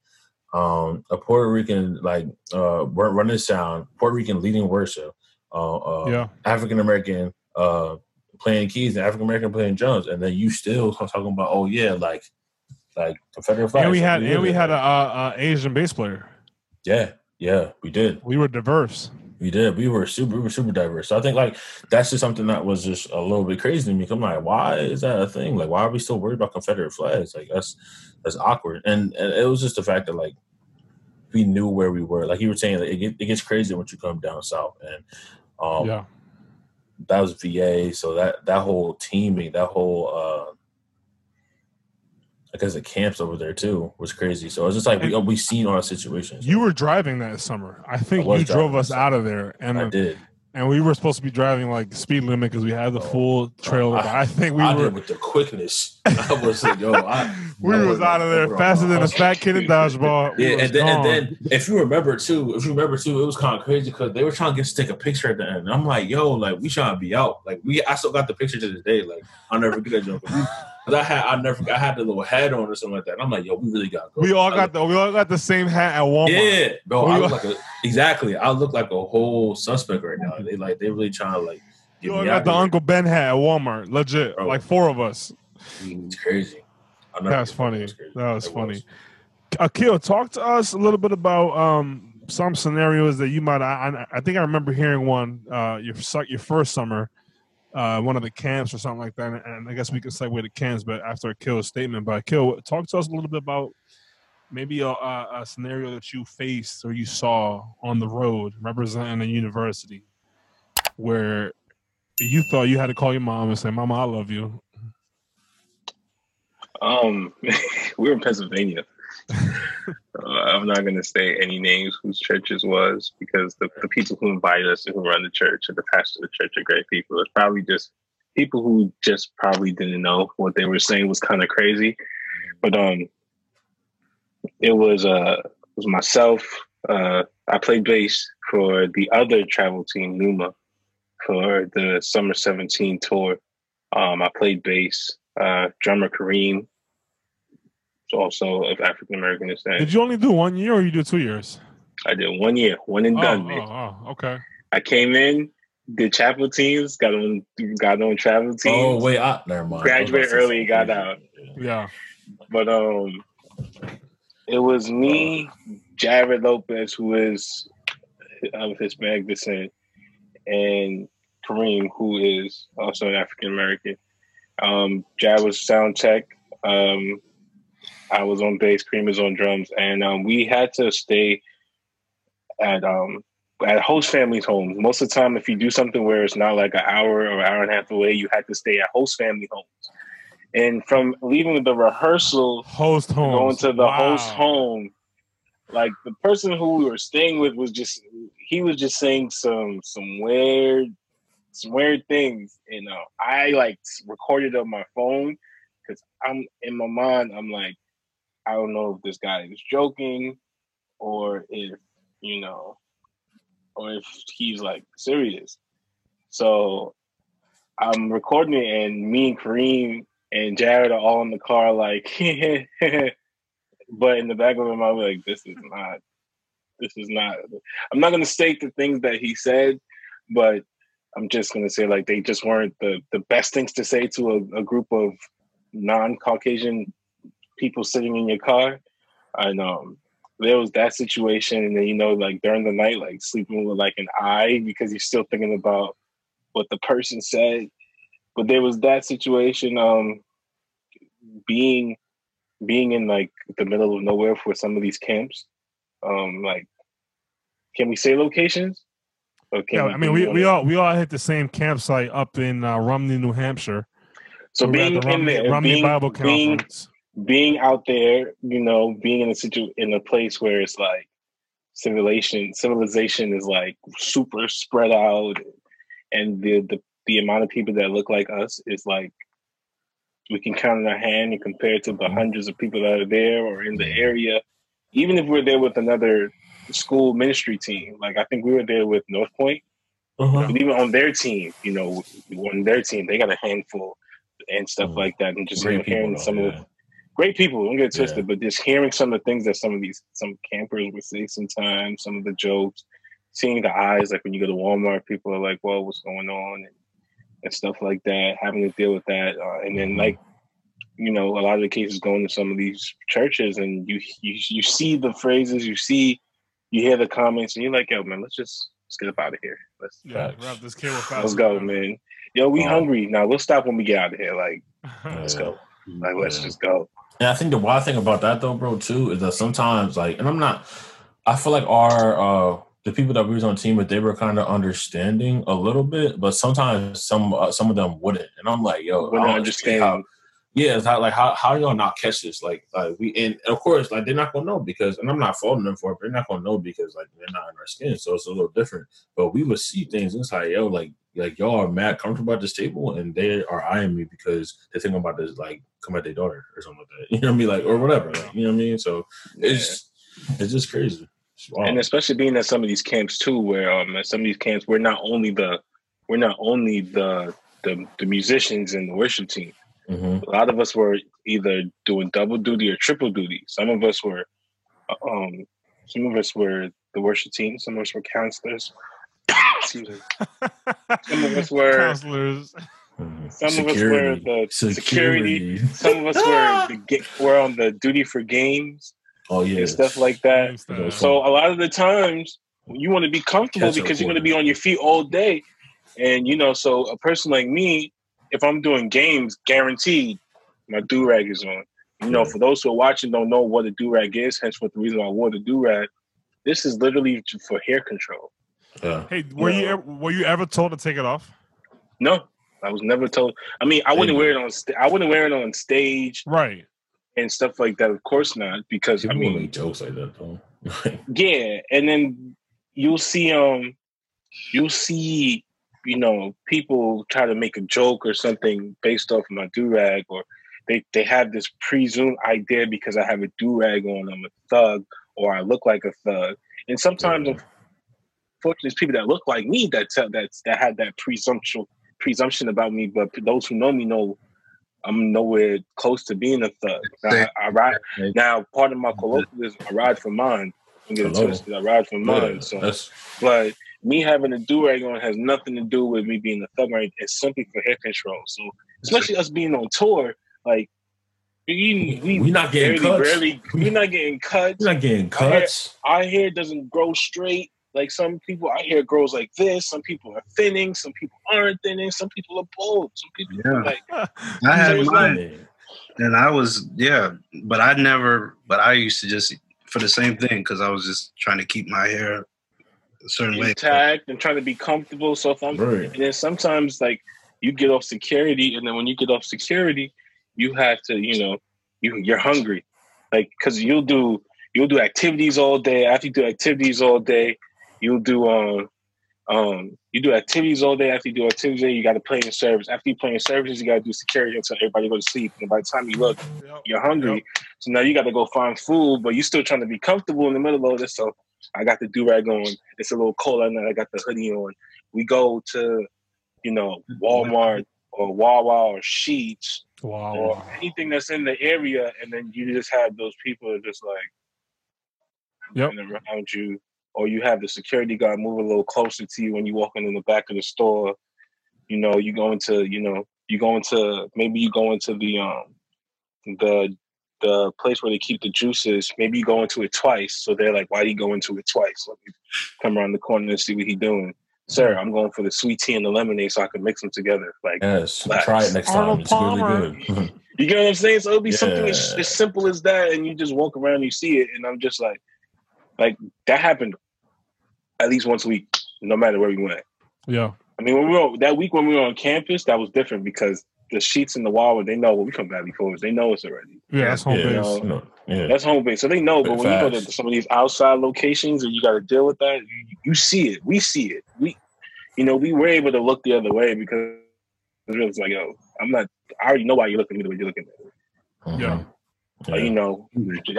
um, a Puerto Rican like uh, running sound, Puerto Rican leading worship, uh, uh, yeah. African American uh, playing keys and African American playing drums, and then you still talking about oh yeah, like like Confederate flag. And we had and we had a, a, Asian bass player. Yeah, yeah, we did. We were diverse. We did. We were super, we were super diverse. So I think like that's just something that was just a little bit crazy to me. I'm like, why is that a thing? Like, why are we still worried about Confederate flags? Like that's that's awkward. And and it was just the fact that like we knew where we were. Like you were saying, like, it, it gets crazy once you come down south. And um, yeah, that was VA. So that that whole teaming, that whole uh, because the camps over there too was crazy. So it's just like we we seen our situations. You were driving that summer. I think I you drove us out of there, and I did. And we were supposed to be driving like speed limit because we had the oh, full trailer. I, I, think we I were with the quickness. I was like, yo, I, we was, was out of there faster than a fat kid in dodgeball. Yeah, and then, and then if you remember too, if you remember too, it was kind of crazy because they were trying to get us to take a picture at the end. And I'm like, yo, like we trying to be out. Like we, I still got the picture to this day. Like I'll never forget that joke. I had I never I had the little hat on or something like that. And I'm like, yo, we really got. Go. We all got the we all got the same hat at Walmart. Yeah, bro. I look like a exactly. I look like a whole suspect right now. They like they really trying to like. You all got the here. Uncle Ben hat at Walmart. Legit, bro. like four of us. It's crazy. That's funny. That was funny. Was. Akil, talk to us a little bit about um, some scenarios that you might. I, I think I remember hearing one uh, your your first summer uh, one of the camps or something like that. And, and I guess we can segue to camps, but after Akil's statement, but Akil, talk to us a little bit about maybe a, a, a, scenario that you faced or you saw on the road representing a university where you thought you had to call your mom and say, "Mama, I love you." Um, we were in Pennsylvania. Uh, I'm not going to say any names whose churches was because the, the people who invited us and who run the church and the pastor of the church are great people. It's probably just people who just probably didn't know what they were saying was kind of crazy. But um, it was uh, it was myself. Uh, I played bass for the other travel team, Numa, for the Summer 17 tour. Um, I played bass. Uh, drummer Kareem also of African American descent. Did you only do one year or you did two years? I did one year, one and oh, done, man. Oh, oh, okay. I came in, did chapel teams, got on got on travel teams. Oh wait, I, never mind. Graduated early, got out. Yeah. But um it was me, Jared Lopez, who is of Hispanic descent, and Kareem, who is also an African American. Um, Jared was sound tech. Um, I was on bass, Kareem was on drums, and um, we had to stay at um, at host family's home. Most of the time, if you do something where it's not like an hour or an hour and a half away, you had to stay at host family homes. And from leaving the rehearsal, host home, going to the wow. host home, like the person who we were staying with was just he was just saying some some weird some weird things. You know, I like recorded on my phone because I'm in my mind. I'm like, I don't know if this guy is joking or if, you know, or if he's like serious. So I'm recording it and me and Kareem and Jared are all in the car like but in the back of my mind like this is not this is not I'm not gonna state the things that he said, but I'm just gonna say like they just weren't the the best things to say to a, a group of non-Caucasian people sitting in your car. And um, there was that situation, and then you know, like during the night, like sleeping with like an eye because you're still thinking about what the person said. But there was that situation, um, being being in like the middle of nowhere for some of these camps. Um, like, can we say locations? yeah, I mean, we, we all we all hit the same campsite up in uh, Rumney, New Hampshire. So, being the Rumney, in there, Rumney being, Bible Conference. Being, out there, you know, being in a situ in a place where it's like civilization civilization is like super spread out, and the the the amount of people that look like us is like we can count on our hand and compare it to the hundreds of people that are there or in the area. Even if we're there with another school ministry team, like I think we were there with North Point, Uh-huh. but even on their team, you know, on their team, they got a handful and stuff Mm. like that. And just Great hearing people, some of the great people, don't get it Yeah. twisted, but just hearing some of the things that some of these some campers would say sometimes, some of the jokes, seeing the eyes, like when you go to Walmart, people are like, "Well, what's going on?" and, and stuff like that. Having to deal with that, uh, and then Mhm. like you know, a lot of the cases going to some of these churches, and you you you see the phrases, you see, you hear the comments, and you're like, "Yo, man, let's just let's get up out of here. Let's Yeah, wrap this fast. let's go, man. Yo, we Um, hungry now. We'll stop when we get out of here. Like, let's go. Like, let's Yeah. just go. And I think the wild thing about that though, bro, too, is that sometimes like, and I'm not, I feel like our uh the people that we was on team with, they were kind of understanding a little bit, but sometimes some uh, some of them wouldn't, and I'm like, yo, We're I not don't understand how. Yeah, it's how, like how how do y'all not catch this? Like, like we and of course, like they're not gonna know because, and I'm not faulting them for it, but they're not gonna know because like they're not in our skin, so it's a little different. But we would see things it's like, yo, like like y'all are mad comfortable at this table, and they are eyeing me because they're thinking about this like come at their daughter or something like that. You know what I mean? Like or whatever. Like, you know what I mean? So it's it's just crazy. It's and especially being at some of these camps too, where um at some of these camps we're not only the we're not only the the, the musicians and the worship team. Mhm. A lot of us were either doing double duty or triple duty. Some of us were um some of us were the worship team, some of us were counselors. Excuse. Some of us were counselors. Some of us were the security. Some of us were the ga- were on the duty for games Oh yeah, and stuff like that. Game style. So a lot of the times you want to be comfortable Catch because you're going to be on your feet all day, and you know, so a person like me, if I'm doing games, guaranteed my do rag is on. You know, for those who are watching, don't know what a do rag is. Hence, what the reason why I wore the do rag. This is literally for hair control. Yeah. Hey, were you ever, were you ever told to take it off? No, I was never told. I mean, I wouldn't Hey. wear it on. St- I wouldn't wear it on stage Right. and stuff like that. Of course not, because I mean, make jokes like that though. Yeah, and then you'll see um you'll see you know people try to make a joke or something based off my do rag or they they have this presumed idea because I have a do rag on I'm a thug or I look like a thug. And sometimes Yeah. Unfortunately it's people that look like me that tell that that had that presumption presumption about me, but those who know me know I'm nowhere close to being a thug. Now, I, ride now part of my colloquialism, I ride for mine. Don't get it twisted. I ride for mine. Yeah, So, that's but me having a do rag on has nothing to do with me being a thug. Right? It's simply for hair control. So, especially us being on tour, like we we, we not getting barely, cuts. barely we're not getting cuts. We're not getting cuts. Our hair doesn't grow straight. Like some people, I hear grows like this. Some people are thinning. Some people aren't thinning. Some people are bald. Some people Yeah. are like I had There's mine, Man. and I was yeah, but I never. But I used to just for the same thing because I was just trying to keep my hair a certain way. intact and trying to be comfortable. So if I'm Right. And then sometimes, like, you get off security, and then when you get off security, you have to, you know, you you're hungry, like, because you'll do you'll do activities all day. After you do activities all day, you'll do um um you do activities all day. After you do activities, you got to play in service. After you play in services, you got to do security until everybody go to sleep. And by the time you look, you're hungry. So now you got to go find food, but you're still trying to be comfortable in the middle of this. So I got the do rag on. It's a little cold at night. I got the hoodie on. We go to, you know, Walmart or Wawa or Sheetz Wow. or anything that's in the area, and then you just have those people that just like Yep. around you, or you have the security guard move a little closer to you when you're walking in the back of the store. You know, you go into, you know, you go into maybe you go into the um the the place where they keep the juices. Maybe you go into it twice, so they're like, "Why do you go into it twice?" Let me come around the corner and see what he's doing. Sir, I'm going for the sweet tea and the lemonade so I can mix them together. Like, Yes. Facts. Try it next time. It's really good. You get what I'm saying? So it'll be something as, as simple as that, and you just walk around, and you see it, and I'm just like, like that happened at least once a week, no matter where we went. Yeah. I mean, when we were that week when we were on campus, that was different because the Sheetz in the wall where they know when we come back before. they know it's already. Yeah, that's home Yeah, base. know, No, yeah. That's home base, so they know. But when you go Facts. to some of these outside locations and you got to deal with that, you, you see it. We see it. We, you know, we were able to look the other way because it's really like, yo, I'm not. I already know why you're looking at me the way you're looking at me. Mhm. Yeah. Like, you know,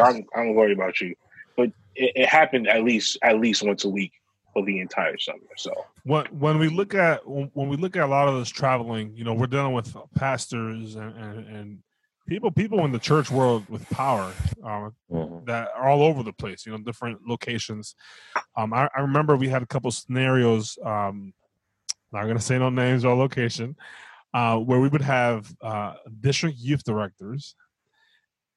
I'm, I'm worried about you. But it, it happened at least at least once a week for the entire summer. So when when we look at when we look at a lot of this traveling, you know, we're dealing with pastors and and, and people people in the church world with power uh, Mhm. that are all over the place. You know, different locations. Um, I, I remember we had a couple scenarios. Um, not going to say no names or location, uh, where we would have uh, district youth directors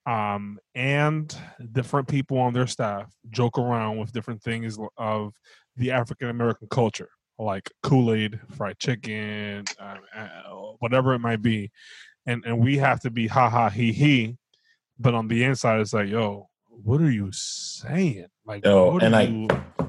um, and different people on their staff joke around with different things of the African American culture, like Kool Aid, fried chicken, uh, uh, whatever it might be, and and we have to be ha ha he he, but on the inside it's like, yo, what are you saying? Like, Yo, what and are like, you-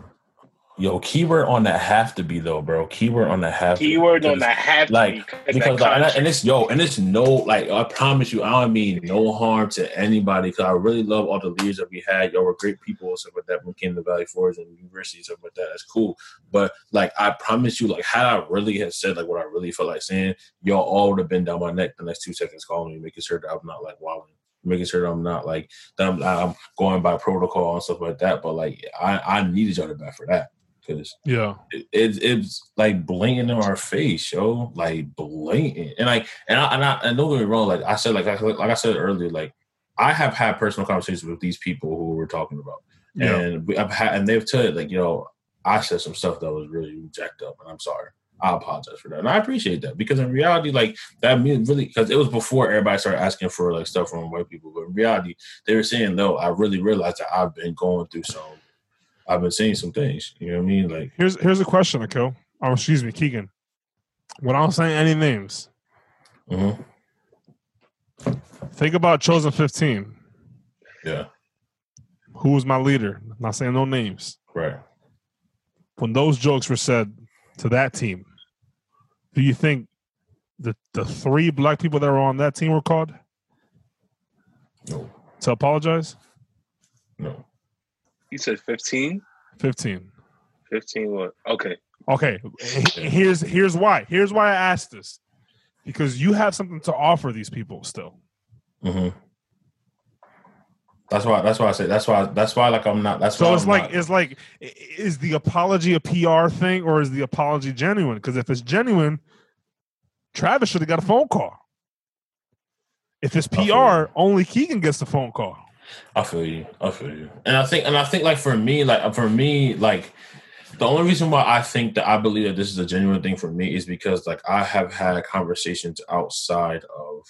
Yo, keyword on that have to be though, bro. Keyword on that have. to be, keyword on that have to like, be, 'cause because like, and, I- and it's yo and it's no like I promise you I don't mean no harm to anybody because I really love all the leaders that we had. Y'all were great people and stuff like that when we came to Valley Forge and University and stuff like that. That's cool. But like I promise you like had I really had said like what I really felt like saying y'all all would have been down my neck the next two seconds calling me making sure that I'm not like wilding making sure that I'm not like that I'm, I'm going by protocol and stuff like that. But like I I needed y'all to back for that because yeah, it, it's it's like blatant in our face, yo, like blatant. And like, and I and I and don't get me wrong, like I said, like I, like I said earlier, like I have had personal conversations with these people who we're talking about, yeah, and we, I've had, and they've said like, you know, I said some stuff that was really jacked up, and I'm sorry. I apologize for that, and I appreciate that because in reality, like that really because it was before everybody started asking for like stuff from white people, but in reality, they were saying no. I really realized that I've been going through some. I've been seeing some things. You know what I mean? Like, Here's here's a question, Akil. Oh, excuse me, Keegan. Without saying any names, mhm, think about chosen fifteen. yeah, Who was my leader? Not saying no names. right. When those jokes were said to that team, do you think the the three black people that were on that team were called No, to apologize? no. You said 15? Fifteen. 15 what? Okay. Okay. Here's here's why. Here's why I asked this. Because you have something to offer these people still. hmm That's why. That's why I say. That's why. That's why. Like I'm not. That's So why it's I'm like not- it's like is the apology a PR thing or is the apology genuine? Because if it's genuine, Travis should have got a phone call. If it's PR, only Keegan gets the phone call. I feel you. I feel you. And I think. And I think. Like for me. Like for me. Like the only reason why I think that I believe that this is a genuine thing for me is because like I have had conversations outside of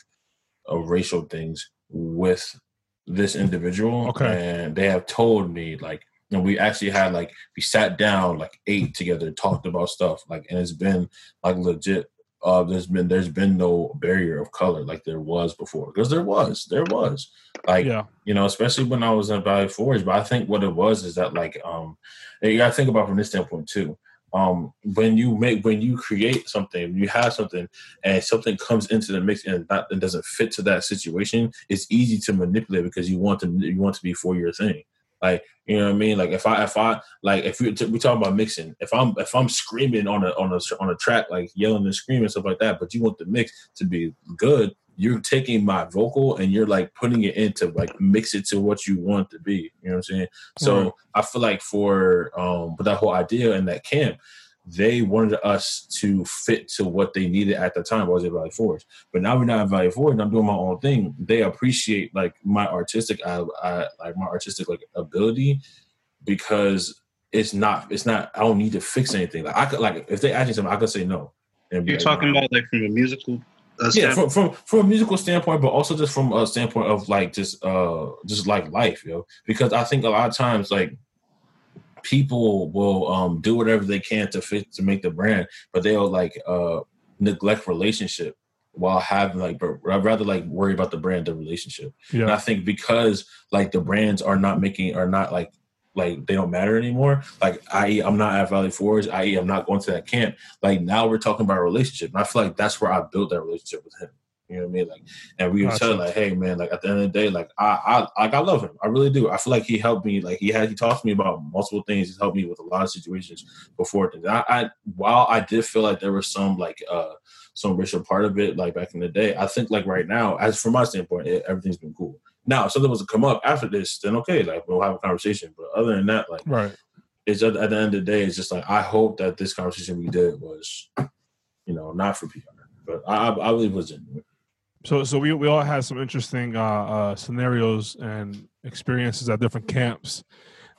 of racial things with this individual. Okay. And they have told me like. And we actually had like we sat down like ate together, talked about stuff like, and it's been like legit uh, there's been there's been no barrier of color like there was before because there was there was. Like yeah. you know especially when I was in Valley Forge but I think what it was is that like um you gotta think about from this standpoint too. Um when you make when you create something you have something and something comes into the mix and not and doesn't fit to that situation it's easy to manipulate because you want to you want to be for your thing like you know what I mean? Like if I if I like if we we talk about mixing. If I'm if I'm screaming on a on a on a track like yelling and screaming stuff like that but you want the mix to be good you're taking my vocal and you're like putting it into like mix it to what you want to be. You know what I'm saying? So Right. I feel like for um but that whole idea in that camp they wanted us to fit to what they needed at the time. I was at Valley Forge, but now we're not at Valley Forge. And I'm doing my own thing. They appreciate like my artistic, I, I like my artistic like ability because it's not, it's not. I don't need to fix anything. Like I could, like if they ask me something, I could say no. And You're talking about like from a musical. Uh, yeah, from, from from a musical standpoint, but also just from a standpoint of like just uh just like life, yo. Because I think a lot of times like people will um do whatever they can to fit to make the brand, but they'll like uh neglect relationship while having like but I'd rather like worry about the brand than relationship. And I think because like the brands are not making are not like like they don't matter anymore. Like i.e. I'm not at Valley Forge, i.e. I'm not going to that camp. Like now we're talking about a relationship. And I feel like that's where I built that relationship with him. You know what I mean? Like, and we would Gotcha. tell like, hey man, like at the end of the day, like I, I like I love him. I really do. I feel like he helped me. Like he had he talked to me about multiple things. He's helped me with a lot of situations before things. I, I while I did feel like there was some like uh some racial part of it, like back in the day, I think like right now, as from my standpoint, it, everything's been cool. Now, if something was to come up after this, then okay, like we'll have a conversation. But other than that, like Right. it's at, at the end of the day, it's just like I hope that this conversation we did was, you know, not for PR, but I, I, I believe it was genuine. So, so we we all had some interesting uh, uh, scenarios and experiences at different camps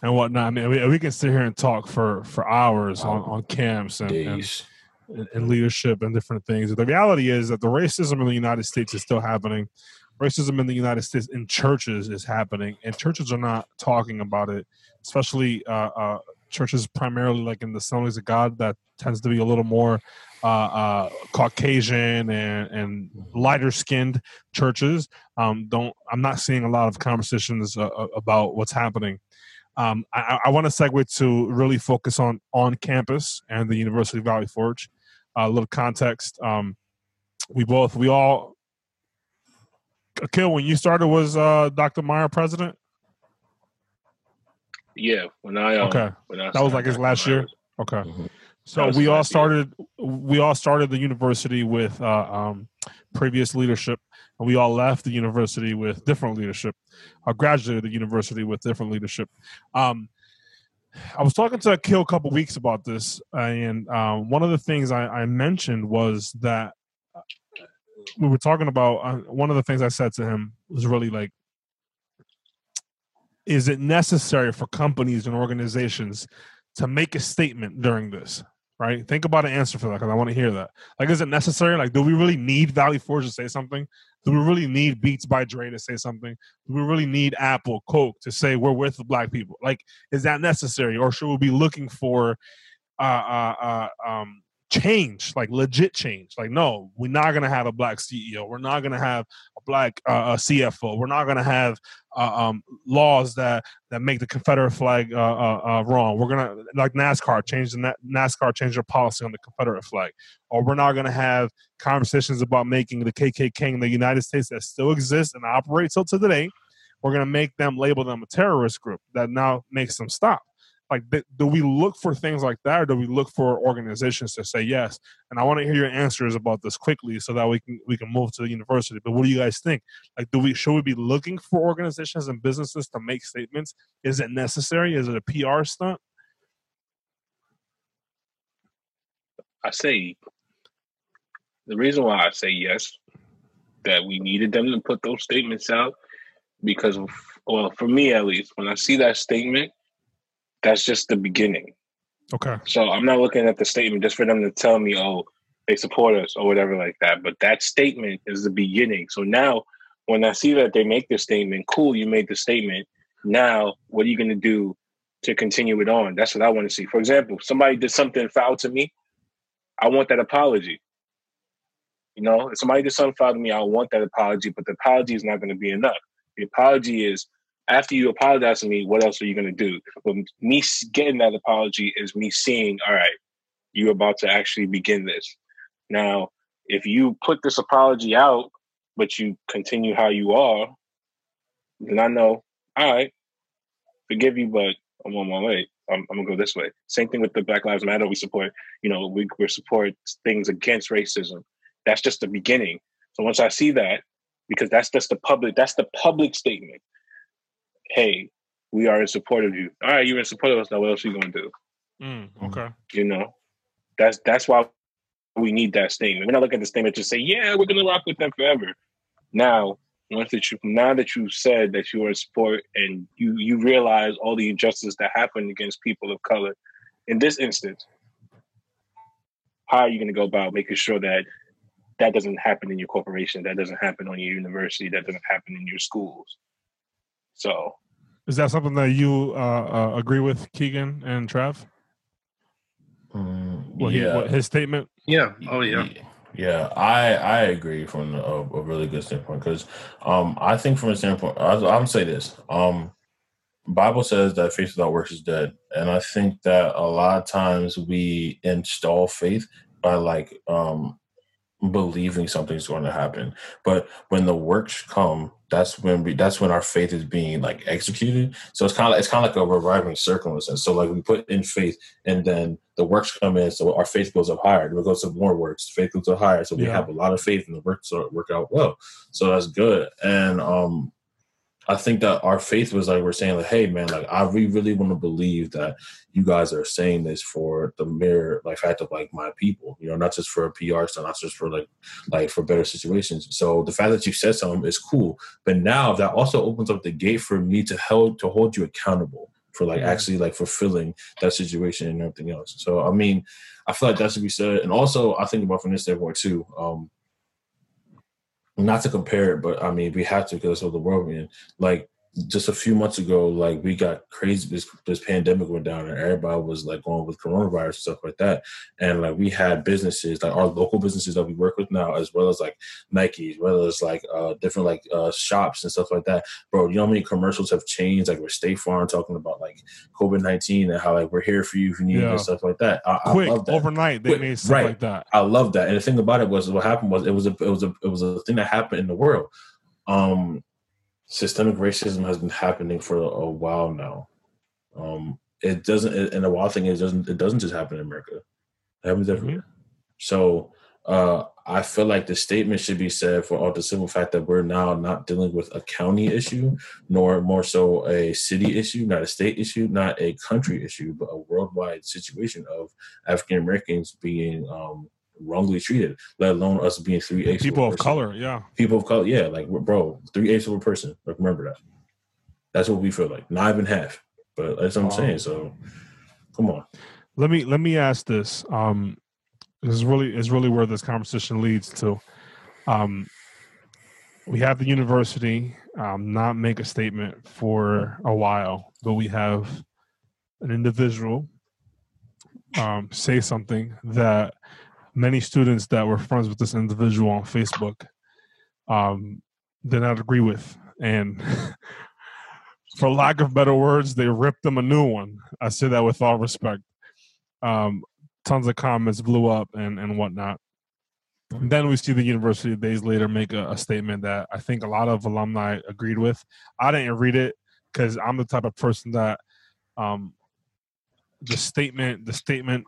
and whatnot. I mean, we, we can sit here and talk for for hours on, on camps and, and, and leadership and different things. The reality is that the racism in the United States is still happening. Racism in the United States in churches is happening, and churches are not talking about it, especially uh, uh, churches primarily like in the Assemblies of God that tends to be a little more uh, uh, Caucasian and, and lighter skinned churches. Um, don't I'm not seeing a lot of conversations uh, uh, about what's happening. Um, I, I want to segue to really focus on on campus and the University of Valley Forge. A little context. Um, we both we all. Akil, when you started, was uh, Dr. Meyer president? Yeah, when I um, Okay. when I That was like his last I year? was- Okay. Mhm. So we all started. We all started the university with uh, um, previous leadership, and we all left the university with different leadership. I graduated the university with different leadership. Um, I was talking to Akil a couple weeks about this, and um, one of the things I, I mentioned was that uh, we were talking about. Uh, one of the things I said to him was really like, "Is it necessary for companies and organizations to make a statement during this?" Right? Think about an answer for that because I want to hear that. Like, is it necessary? Like, do we really need Valley Forge to say something? Do we really need Beats by Dre to say something? Do we really need Apple, Coke to say we're with the black people? Like, is that necessary, or should we be looking for uh, uh, uh, um, change, like legit change? Like, no, we're not gonna have a black CEO. We're not gonna have a black uh, uh, CFO. We're not gonna have uh, um, laws that that make the Confederate flag uh, uh, uh, wrong. We're gonna like NASCAR change the Na- NASCAR change their policy on the Confederate flag, or we're not gonna have conversations about making the KKK in the United States that still exists and operates till today. We're gonna make them label them a terrorist group that now makes them stop. Like, do we look for things like that, or do we look for organizations to say yes? And I want to hear your answers about this quickly, so that we can we can move to the university. But what do you guys think? Like, do we should we be looking for organizations and businesses to make statements? Is it necessary? Is it a PR stunt? I say the reason why I say yes, that we needed them to put those statements out because, well, for me at least, when I see that statement, that's just the beginning. Okay. So I'm not looking at the statement just for them to tell me, oh, they support us or whatever like that. But that statement is the beginning. So now when I see that they make the statement, cool, you made the statement. Now, what are you going to do to continue it on? That's what I want to see. For example, if somebody did something foul to me, I want that apology. You know, if somebody did something foul to me, I want that apology, but the apology is not going to be enough. The apology is after you apologize to me, what else are you going to do? But me getting that apology is me seeing, all right, you're about to actually begin this. Now, if you put this apology out, but you continue how you are, then I know, all right, forgive you, but I'm on my way. I'm, I'm gonna go this way. Same thing with the Black Lives Matter. We support, you know, we, we support things against racism. That's just the beginning. So once I see that, because that's just the public, that's the public statement. Hey, we are in support of you. All right, you're in support of us. Now, what else are you gonna do? Mm, okay. You know, that's that's why we need that statement. We're not looking at the statement to say, yeah, we're gonna rock with them forever. Now, once that you now that you said that you are in support and you you realize all the injustice that happened against people of color, in this instance, how are you gonna go about making sure that that doesn't happen in your corporation, that doesn't happen on your university, that doesn't happen in your schools? So Is that something that you uh, uh, agree with, Keegan and Trav? Mm, What he, yeah. what his statement? Yeah. Oh yeah. Yeah, I I agree from a, a really good standpoint because um I think from a standpoint I, I'm gonna say this um Bible says that faith without works is dead, and I think that a lot of times we install faith by like um believing something's going to happen. But when the works come, that's when we that's when our faith is being like executed. So it's kind of it's kind of like a reviving circle in a sense. So like we put in faith, and then the works come in, so our faith goes up higher. It goes to more works, faith goes up higher. So we Yeah. have a lot of faith, and the works work out well. So that's good. And um, I think that our faith was like we're saying like, hey man, like I we really want to believe that you guys are saying this for the mere like fact of like my people, you know, not just for a PR stuff, not just for like like for better situations. So the fact that you said something is cool, but now that also opens up the gate for me to hold to hold you accountable for like actually like fulfilling that situation and everything else. So I mean, I feel like that should be said, and also I think about from this standpoint too. Um, not to compare it, but I mean we have to because of the world we're in. Like just a few months ago, like we got crazy. This this pandemic went down, and everybody was like going with coronavirus and stuff like that. And like we had businesses, like our local businesses that we work with now, as well as like Nike, as well as like uh different like uh shops and stuff like that. Bro, you know how many commercials have changed? Like with State Farm talking about like COVID nineteen and how like we're here for you if you need Yeah. and stuff like that. I, I Quick, love that. overnight, they Quick, made stuff right. like that. I love that. And the thing about it was what happened was it was a it was a it was a thing that happened in the world. Um systemic racism has been happening for a while now. Um it doesn't and the wild thing is it doesn't it doesn't just happen in America. It happens everywhere. So uh I feel like the statement should be said for all the simple fact that we're now not dealing with a county issue, nor more so a city issue, not a state issue, not a country issue, but a worldwide situation of African Americans being um, wrongly treated, let alone us being three eighths People a of color, yeah. People of color, yeah, like bro, three eighths of a person. Like remember that. That's what we feel like. Not even half, but that's what I'm Wow. saying. So, come on. Let me let me ask this. Um, this is really is really where this conversation leads to. Um, we have the university um, not make a statement for a while, but we have an individual um, say something that many students that were friends with this individual on Facebook um, did not agree with, and for lack of better words, they ripped them a new one. I say that with all respect. Um, tons of comments blew up and and whatnot. And then we see the university days later make a, a statement that I think a lot of alumni agreed with. I didn't read it because I'm the type of person that um, the statement, the statement,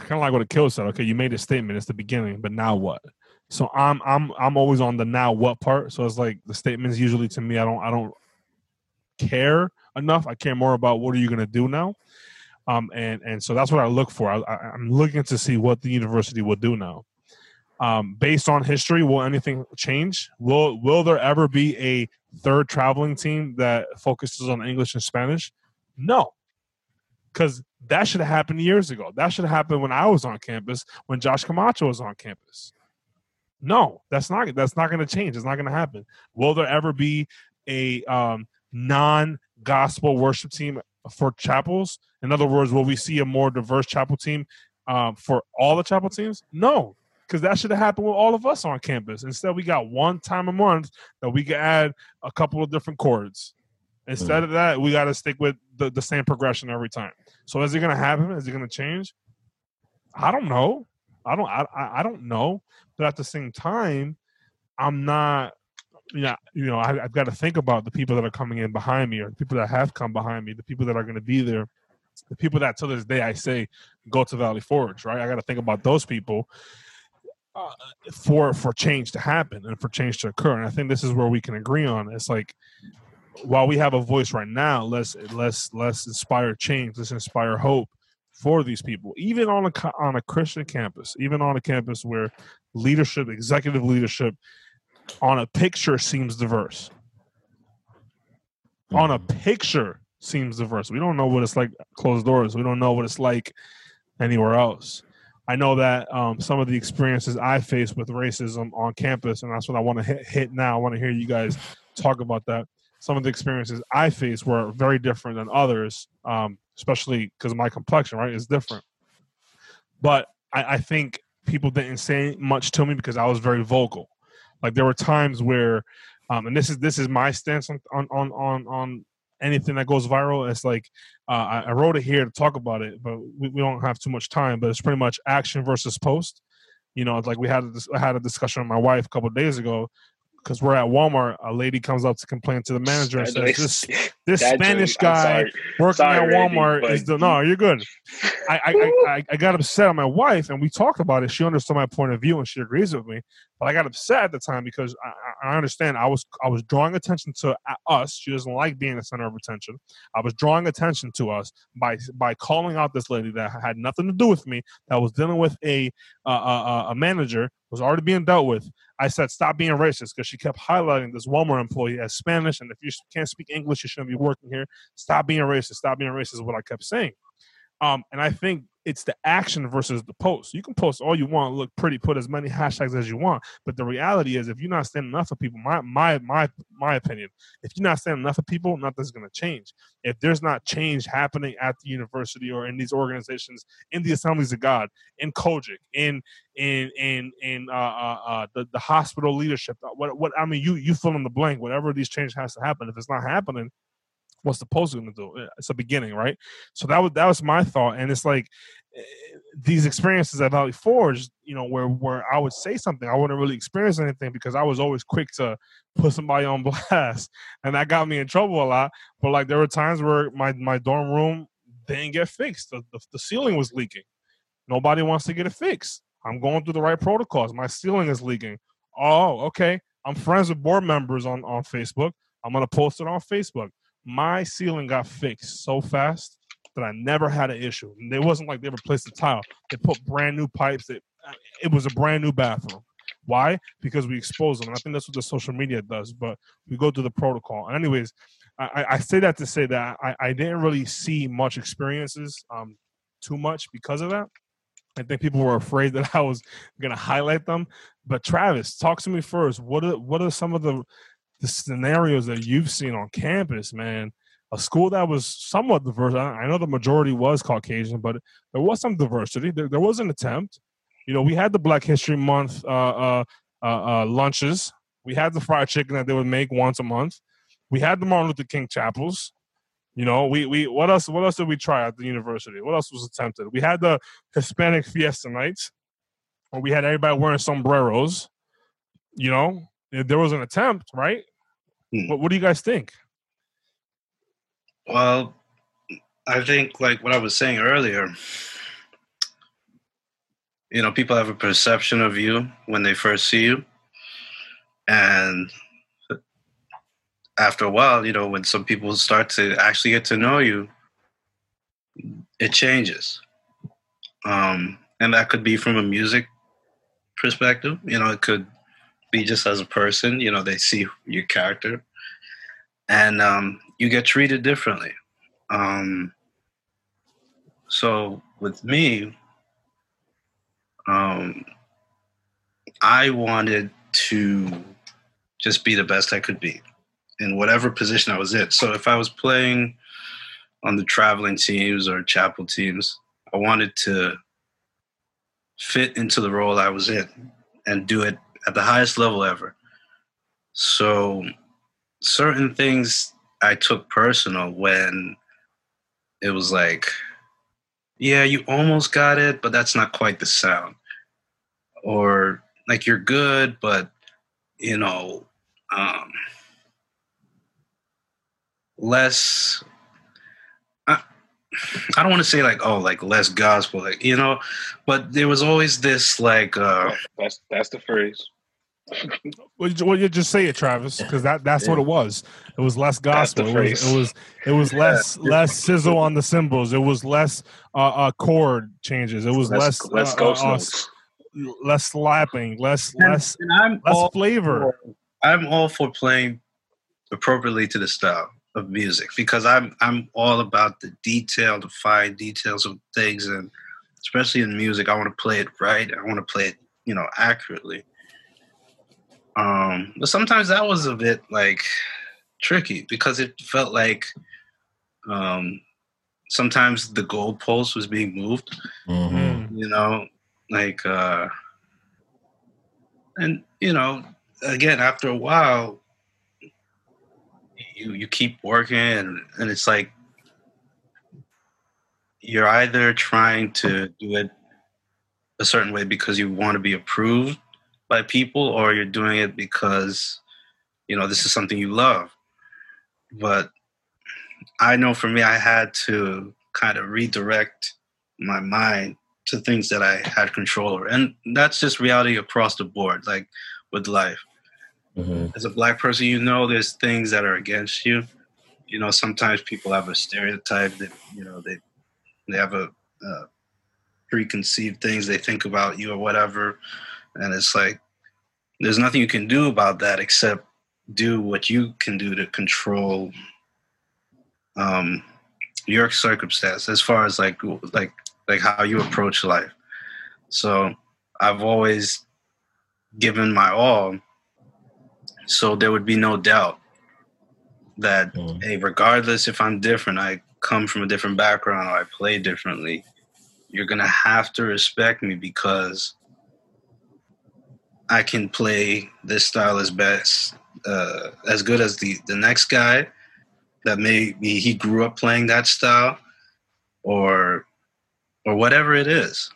kind of like what Akil said. Okay, you made a statement. It's the beginning, but now what? So I'm I'm I'm always on the now what part. So it's like the statements usually to me I don't I don't care enough. I care more about what are you going to do now. Um, and and so that's what I look for. I, I, I'm looking to see what the university will do now. Um, based on history, will anything change? Will Will there ever be a third traveling team that focuses on English and Spanish? No, because that should have happened years ago. That should have happened when I was on campus, when Josh Camacho was on campus. No, that's not that's not going to change. It's not going to happen. Will there ever be a um, non-gospel worship team for chapels? In other words, will we see a more diverse chapel team um, for all the chapel teams? No, because that should have happened with all of us on campus. Instead, we got one time a month that we can add a couple of different chords. Instead of that, we got to stick with the, the same progression every time. So, is it going to happen? Is it going to change? I don't know. I don't. I, I don't know. But at the same time, I'm not. Yeah, you know, I, I've got to think about the people that are coming in behind me, or the people that have come behind me, the people that are going to be there, the people that to this day I say go to Valley Forge, right? I got to think about those people uh, for for change to happen and for change to occur. And I think this is where we can agree on. It's like while we have a voice right now, let's let's let's inspire change. Let's inspire hope for these people, even on a on a Christian campus, even on a campus where leadership, executive leadership, on a picture seems diverse. On a picture seems diverse. We don't know what it's like closed doors. We don't know what it's like anywhere else. I know that um, some of the experiences I faced with racism on campus, and that's what I want to hit, hit now. I want to hear you guys talk about that. Some of the experiences I faced were very different than others, um, especially because my complexion, right, is different. But I, I think people didn't say much to me because I was very vocal. Like there were times where, um, and this is this is my stance on on on on, anything that goes viral. It's like uh, I, wrote it here to talk about it, but we, we don't have too much time. But it's pretty much action versus post. You know, it's like we had a, I had a discussion with my wife a couple days ago because we're at Walmart. A lady comes up to complain to the manager and says, "This this That Spanish I'm guy working Sorry, at Walmart but is the no. You're good. I I, I I got upset on my wife, and we talked about it. She understood my point of view, and she agrees with me. But I got upset at the time because I, I understand I was I was drawing attention to uh, us. She doesn't like being the center of attention. I was drawing attention to us by by calling out this lady that had nothing to do with me. That was dealing with a uh, uh, a manager was already being dealt with. I said stop being racist because she kept highlighting this Walmart employee as Spanish, and if you can't speak English, you shouldn't be working here. Stop being racist. Stop being racist. Is what I kept saying. Um, and I think it's the action versus the post. You can post all you want, look pretty, put as many hashtags as you want, but the reality is, if you're not standing enough for people, my my my my opinion, if you're not standing enough for people, nothing's going to change. If there's not change happening at the university or in these organizations, in the assemblies of God, in COGIC, in in in in uh, uh, uh, the the hospital leadership, uh, what what I mean, you you fill in the blank. Whatever these changes has to happen. If it's not happening, what's the post going to do? It's a beginning, right? So that was that was my thought, and it's like eh, these experiences at Valley Forge, you know, where where I would say something, I wouldn't really experience anything because I was always quick to put somebody on blast, and that got me in trouble a lot. But like there were times where my my dorm room didn't get fixed, the the, the ceiling was leaking. Nobody wants to get it fixed. I'm going through the right protocols. My ceiling is leaking. Oh, okay. I'm friends with board members on on Facebook. I'm gonna post it on Facebook my ceiling got fixed so fast that I never had an issue. And it wasn't like they replaced the tile; they put brand new pipes. It, it was a brand new bathroom. Why? Because we expose them. And I think that's what the social media does. But we go through the protocol. And anyways, I, I say that to say that I, I didn't really see much experiences um, too much because of that. I think people were afraid that I was going to highlight them. But Travis, talk to me first. What are what are some of the the scenarios that you've seen on campus, man. A school that was somewhat diverse. I, know the majority was Caucasian, but there was some diversity. There, there was an attempt. You know, we had the Black History Month uh, uh, uh, uh, lunches. We had the fried chicken that they would make once a month. We had the Martin Luther King chapels. You know, we we what else what else did we try at the university? What else was attempted? We had the Hispanic fiesta nights, where we had everybody wearing sombreros. You know, there was an attempt, right? Hmm. What, what do you guys think? Well, I think like what I was saying earlier, you know, people have a perception of you when they first see you. And after a while, you know, when some people start to actually get to know you, it changes. Um, and that could be from a music perspective. You know, it could be just as a person. You know, they see your character, and um, you get treated differently. Um, so with me, um, I wanted to just be the best I could be in whatever position I was in. So if I was playing on the traveling teams or chapel teams, I wanted to fit into the role I was in and do it at the highest level ever. So certain things I took personal when it was like, yeah, you almost got it, but that's not quite the sound. Or like you're good, but you know, um, less. I, I don't want to say like oh like less gospel like you know, but there was always this like uh, That's that's the phrase. Well, you, well, you just say it, Travis, because that, that's what it was. It was less gospel. It was, it was it was less less sizzle on the cymbals. It was less uh, uh chord changes. It was less Let's, let's uh, go uh, uh, less slapping, less and, less and I'm less flavor. for- I'm all for playing appropriately to the style of music because I'm I'm all about the detail, the fine details of things, and especially in music, I want to play it right. I want to play it, you know, accurately. Um, but sometimes that was a bit like tricky because it felt like um, sometimes the goalpost was being moved Mm. you know like uh and you know again after a while you you keep working and, and it's like you're either trying to do it a certain way because you want to be approved by people or you're doing it because you know this is something you love but i know for me i had to kind of redirect my mind to things that i had control over and that's just reality across the board like with life Mhm. as a black person, you know there's things that are against you. You know, sometimes people have a stereotype that you know they they have a uh, preconceived things they think about you or whatever, and it's like there's nothing you can do about that except do what you can do to control um, your circumstance as far as like like like how you approach life. So I've always given my all so there would be no doubt that Mm. hey regardless if i'm different i come from a different background or i play differently you're gonna have to respect me because i can play this style as best uh, as good as the the next guy that maybe he grew up playing that style or or whatever it is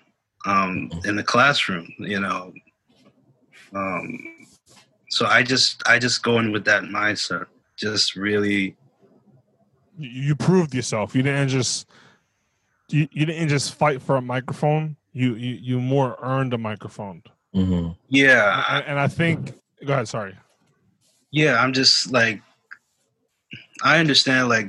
um, in the classroom you know um, so I just I just go in with that mindset. Just really You, proved yourself. You didn't just you, you didn't just fight for a microphone. You you you more earned a microphone. Mhm. yeah And, and I think go ahead. Sorry. yeah I'm just like I understand like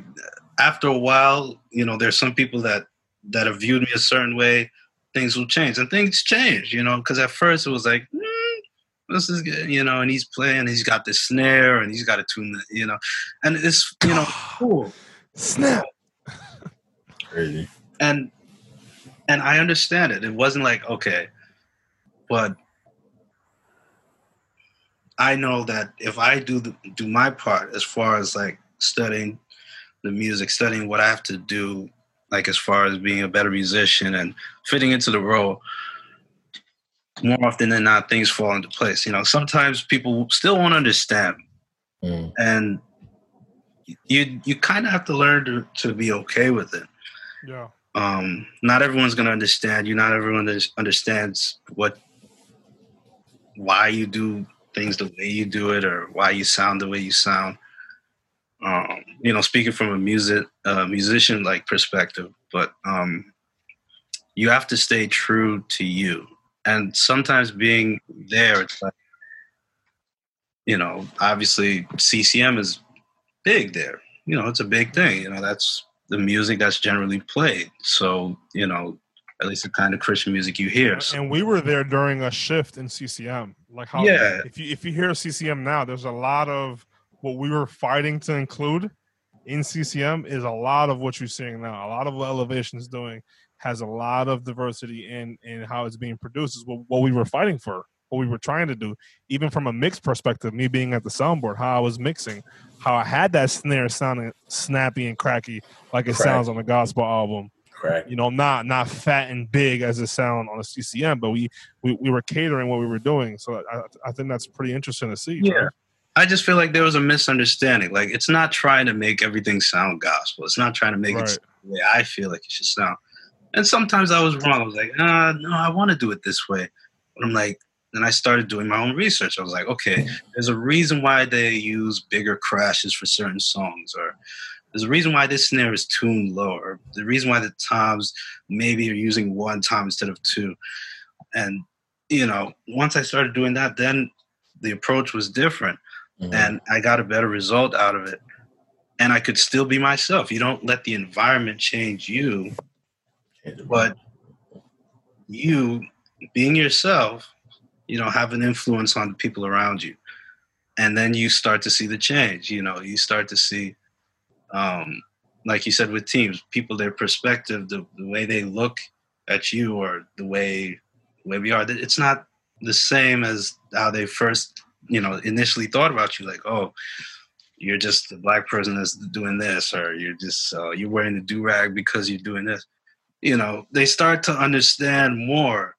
after a while you know there's some people that that have viewed me a certain way things will change and things change you know because at first it was like mm, this is good you know and he's playing he's got the snare and he's got to tune the you know and it's you know cool Snap. Crazy. and and I understand it. It wasn't like okay, but I know that if I do the, do my part as far as like studying the music, studying what I have to do, like as far as being a better musician and fitting into the role, more often than not, things fall into place. You know, sometimes people still won't understand, Mm. and you you kind of have to learn to, to be okay with it Yeah. um, not everyone's going to understand you. Not everyone understands what, why you do things the way you do it, or why you sound the way you sound. Um, you know, speaking from a music uh, musician like perspective, but um, you have to stay true to you. And sometimes being there, it's like, you know, obviously CCM is big there. You know, it's a big thing. You know, that's the music that's generally played. So, you know, at least the kind of Christian music you hear. So, And we were there during a shift in CCM. Like how Yeah. if you if you hear CCM now, there's a lot of what we were fighting to include in CCM is a lot of what you're seeing now. A lot of what Elevation's doing has a lot of diversity in in how it's being produced. Is what, what we were fighting for, what we were trying to do. Even from a mix perspective, me being at the soundboard, how I was mixing, how I had that snare sounding snappy and cracky like it Crack. sounds on the gospel album Crack. you know, not not fat and big as it sound on a CCM, but we we, we were catering what we were doing. So I, I think that's pretty interesting to see. Yeah. Trey. I just feel like there was a misunderstanding. Like, it's not trying to make everything sound gospel. It's not trying to make Right. it the way I feel like it should sound. And sometimes I was wrong. I was like, uh, no, I want to do it this way. But I'm like, then I started doing my own research. I was like, okay, there's a reason why they use bigger crashes for certain songs, or there's a reason why this snare is tuned lower. The reason why the toms maybe are using one tom instead of two. And you know, once I started doing that, then the approach was different, Mhm. and I got a better result out of it. And I could still be myself. You don't let the environment change you, but you being yourself, you know, have an influence on the people around you. And then you start to see the change. You know, you start to see, um, like you said with teams, people, their perspective, the, the way they look at you or the way, way we are, it's not the same as how they first, you know, initially thought about you. Like, oh, you're just a black person that's doing this, or you're just, uh, you're wearing the do rag because you're doing this. You know they start to understand more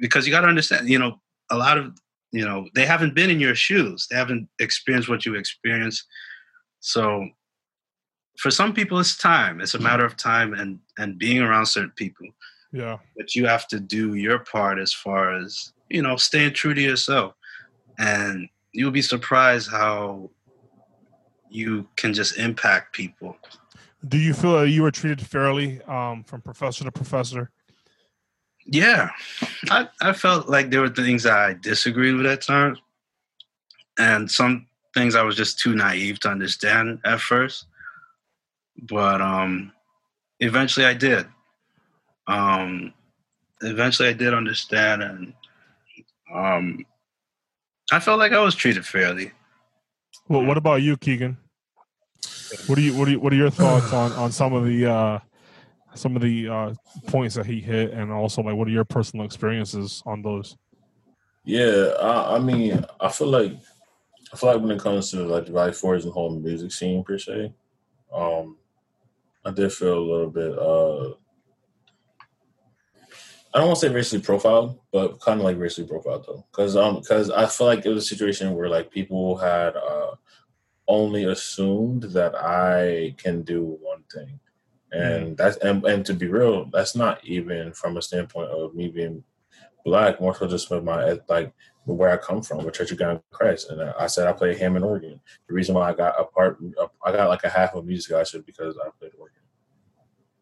because you got to understand you know a lot of you know they haven't been in your shoes. They haven't experienced what you experienced. So for some people it's time. It's a matter of time and and being around certain people. Yeah. But you have to do your part as far as, you know, staying true to yourself. And you'll be surprised how you can just impact people. Do you feel that you were treated fairly um, from professor to professor? Yeah. I, I felt like there were things I disagreed with at times. And some things I was just too naive to understand at first. But um eventually I did. Um eventually I did understand and um I felt like I was treated fairly. Well, what about you, Keegan? What do you what do you, what are your thoughts on on some of the uh some of the uh points that he hit and also like what are your personal experiences on those? Yeah, I, I mean, I feel like I feel like when it comes to like the Valley Forge and whole music scene per se, um, I did feel a little bit. uh I don't want to say racially profiled, but kind of like racially profiled though, because um, because I feel like it was a situation where like people had uh only assumed that I can do one thing, and that's and, and to be real, that's not even from a standpoint of me being black, more so just with my like where I come from, with Church of God in Christ. And I said I play Hammond organ. The reason why I got a part, I got like a half of music scholarship because I played organ.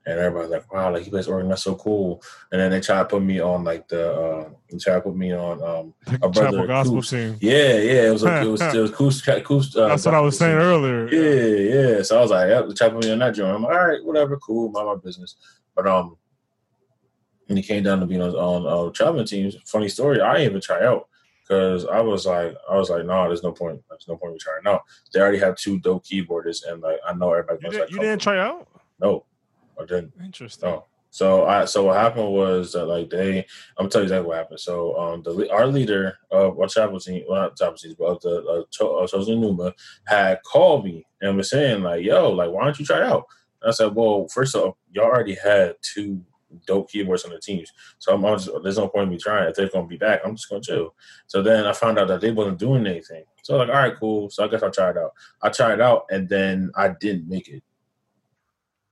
And everybody's like, "Wow, like he plays organ, that's so cool." And then they try to put me on like the, uh, they try to put me on um, a brother Chapel gospel team. Yeah, yeah, it was a, it was it was uh, That's what I was saying earlier. yeah, yeah. So I was like, yep, try to put me on that joint. I'm like, all right, whatever, cool, mind my business. But um, when he came down to being on, on uh, traveling teams, funny story, I didn't even try out because I was like, I was like, no, there's no point. There's no point in trying out. They already have two dope keyboardists, and like I know everybody. You, did, you didn't try out? No, I didn't. Interesting. No. So I so what happened was that like they I'm gonna tell you exactly what happened. So um the our leader of our travel team, well not travel team, but of the uh, uh, Chosen Numa had called me and was saying like, "Yo, like why don't you try out?" And I said, "Well, first off, y'all already had two dope keyboards on the teams, so I'm, I'm just, there's no point in me trying. If they're gonna be back, I'm just gonna chill." So then I found out that they wasn't doing anything. So like, "All right, cool." So I guess I tried it out. I tried it out, and then I didn't make it.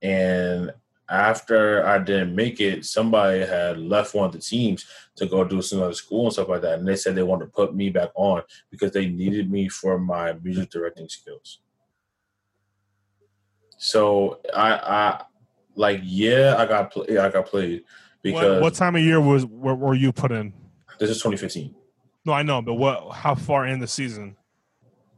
And after I didn't make it, somebody had left one of the teams to go do some other school and stuff like that. And they said they wanted to put me back on because they needed me for my music directing skills. So I, I like, yeah, I got, play, I got played because What, what time of year was were, were you put in? this is 2015. No, I know, but what? How far in the season?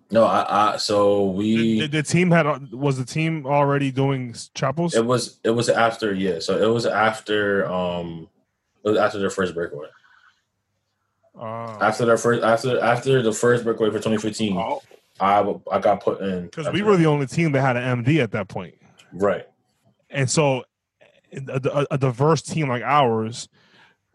No, I, I so we. Did the team had was the team already doing chapels? It was it was after yeah, so it was after um it was after their first breakaway. Uh, After their first after after the first breakaway for 2015, Oh, I I got put in because we were the only team that had an MD at that point, right. And so a, a, diverse team like ours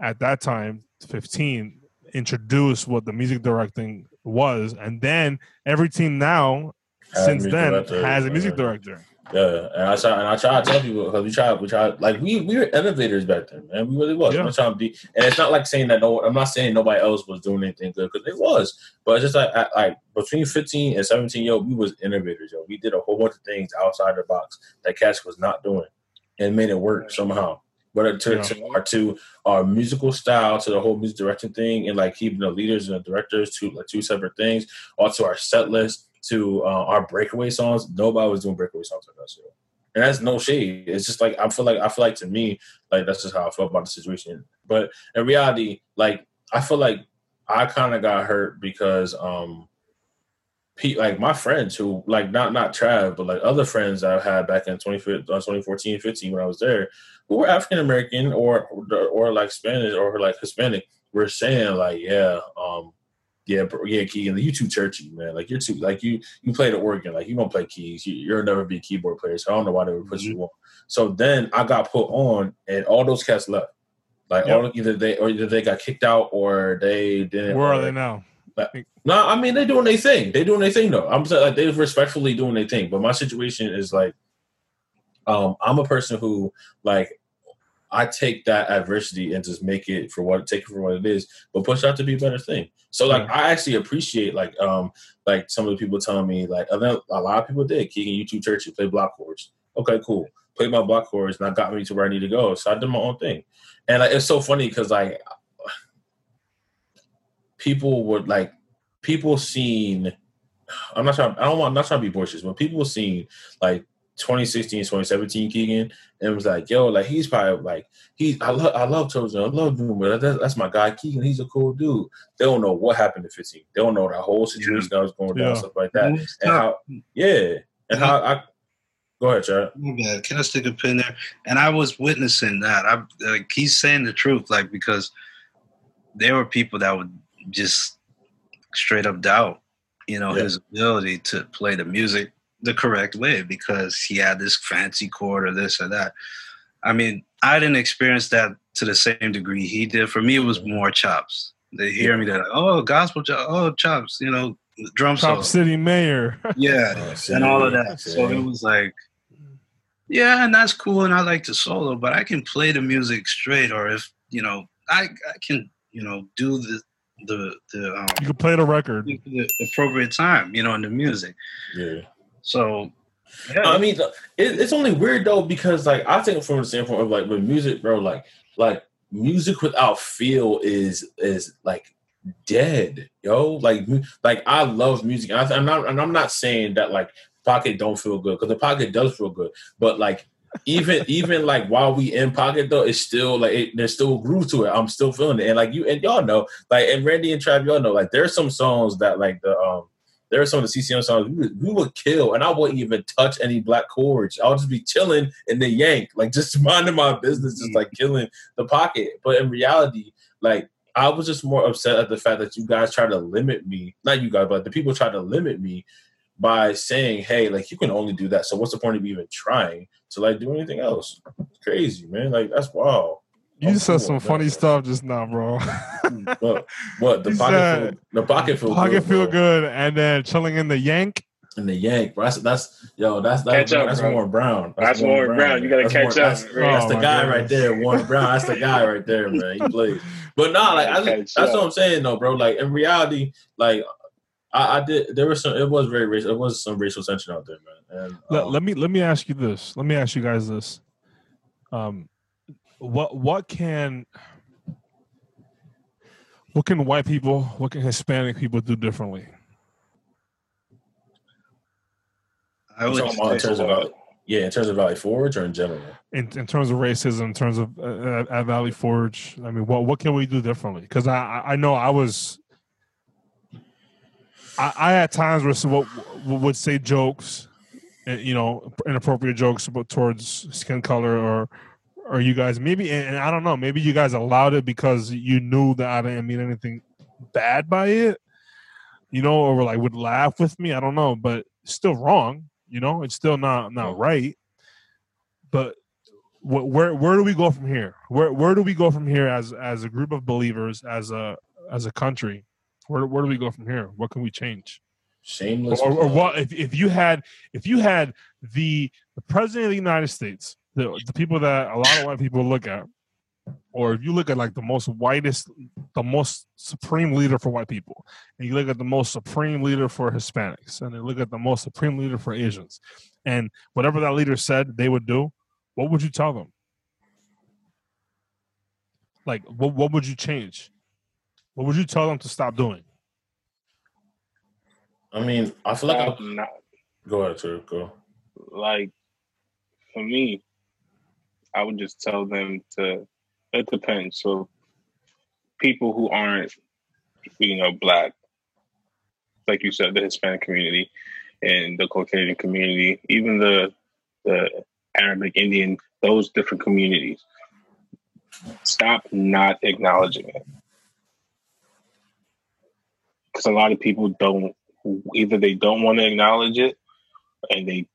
at that time, fifteen, introduced what the music directing was, and then every team now Had since then has a music uh, director. Yeah, and I try and I try to tell people because we try we try like we we were innovators back then, man. We really was. Yeah. I'm trying to be, and it's not like saying that no. I'm not saying nobody else was doing anything good because it was, but it's just like I, like between 15 and 17, yo, we was innovators, yo. We did a whole bunch of things outside the box that Cash was not doing, and made it work somehow. But to, Yeah. to our to our musical style, to the whole music direction thing, and like keeping the leaders and the directors to like two separate things, or to our set list, to uh, our breakaway songs. Nobody was doing breakaway songs like us, and that's no shade. It's just like I feel like I feel like to me, like that's just how I feel about the situation. But in reality, like I feel like I kind of got hurt because um, like my friends who like not not Trav, but like other friends I've had back in 20, 2014, 15 when I was there, who were African American or, or or like Spanish or like Hispanic, were saying like, yeah, um, yeah, bro, yeah, Keegan, you too churchy, man. Like you're too like you you play the organ, like you don't play keys. You, you'll never be a keyboard player. So I don't know why they would put you on. So then I got put on, and all those cats left. Like Yep. all either they or either they got kicked out or they didn't. Where are they now? no, I mean they're doing their thing. They're doing their thing though. I'm saying like they're respectfully doing their thing. But my situation is like, um, I'm a person who like I take that adversity and just make it for what take it for what it is, but push out to be a better thing. So like Yeah. I actually appreciate like um like some of the people telling me like a lot a lot of people did Keegan YouTube Church you play block chords. Okay, cool. Played my block chords and that got me to where I need to go. So I did my own thing. And like it's so funny because like people would like people seen I'm not trying I don't want I'm not trying to be boisterous, but people seen like 2016, 2017 Keegan and it was like, yo, like he's probably like he I love I love Chosen, I love him, but that's, that's my guy Keegan. He's a cool dude. They don't know what happened to 15. They don't know that whole situation that was going down, Yeah. stuff like that. And how yeah. And how I go ahead, Chad. My. Can I stick a pin there? And I was witnessing that. I like he's saying the truth, like because there were people that would just straight up doubt, you know, Yeah. his ability to play the music the correct way because he had this fancy chord or this or that. I mean, I didn't experience that to the same degree he did. For me, it was more chops. They hear me, they're like, "Oh, gospel, chop, oh, chops," you know, drum Top solo. City Mayor. Yeah, Oh, see, and all of that. So it was like, yeah, and that's cool, and I like to solo, but I can play the music straight, or if you know, I I can you know do the the the um You can play the record. the appropriate time, you know, in the music. yeah. So yeah, I mean, it, it's only weird though because like I think from the standpoint of like with music, bro, like like music without feel is is like dead, yo. Like like I love music. I, I'm not and I'm not saying that like pocket don't feel good because the pocket does feel good, but like. even even like while we in pocket though, it's still like it, there's still groove to it. I'm still feeling it, and like you and y'all know, like and Randy and Trav, y'all know, like there's some songs that like the um there are some of the CCM songs we would, we would kill, and I wouldn't even touch any block chords. I'll just be chilling in the yank, like just minding my business, just like killing the pocket. But in reality, like I was just more upset at the fact that you guys try to limit me. Not you guys, but the people try to limit me by saying, "Hey, like you can only do that. So what's the point of even trying to like do anything else?" It's crazy, man. Like that's wow. You I'm said some with funny that. stuff just now, bro. What? What? The You pocket? said Feel, the pocket feel Pocket good, feel bro. good, and then chilling in the yank. And the yank, bro. That's that's yo. That's that's, Catch up, that's bro. Warren Brown. That's Warren Brown. You gotta That's catch Warren- up, That's, man. that's Oh, the guy goodness. right there, Warren Brown. That's the guy right there, man. He plays. But nah, like I that's up. what I'm saying though, bro. Like in reality, like I, I did. There was some. It was very racial. It was some racial tension out there, man. And Let, um, let me let me ask you this. Let me ask you guys this. Um, what what can what can white people, what can Hispanic people do differently? I you would talking about in say- terms of Valley, yeah, in terms of Valley Forge or in general. in, in terms of racism, in terms of uh, at, at Valley Forge, I mean, what what can we do differently? Because I I I know I was, I, I at times was what would say jokes, uh, you know, inappropriate jokes about towards skin color or or you guys maybe and, I don't know maybe you guys allowed it because you knew that I didn't mean anything bad by it, you know, or like would laugh with me. I don't know, but still wrong. You know, it's still not not right. But wh- where where do we go from here? Where where do we go from here as as a group of believers, as a as a country? Where where do we go from here? What can we change? Shameless. Or, or plug. what if, if you had if you had the the president of the United States, the the people that a lot of white people look at, or if you look at like the most whitest, the most supreme leader for white people, and you look at the most supreme leader for Hispanics, and you look at the most supreme leader for Asians, and whatever that leader said they would do, what would you tell them? Like, what what would you change? What would you tell them to stop doing? I mean, I feel like I, I'm not go ahead, sir. Go. like for me, I would just tell them to. It depends. So people who aren't, you know, black, like you said, the Hispanic community and the Caucasian community, even the the Arabic, Indian, those different communities, stop not acknowledging it. Because a lot of people don't, either they don't want to acknowledge it and they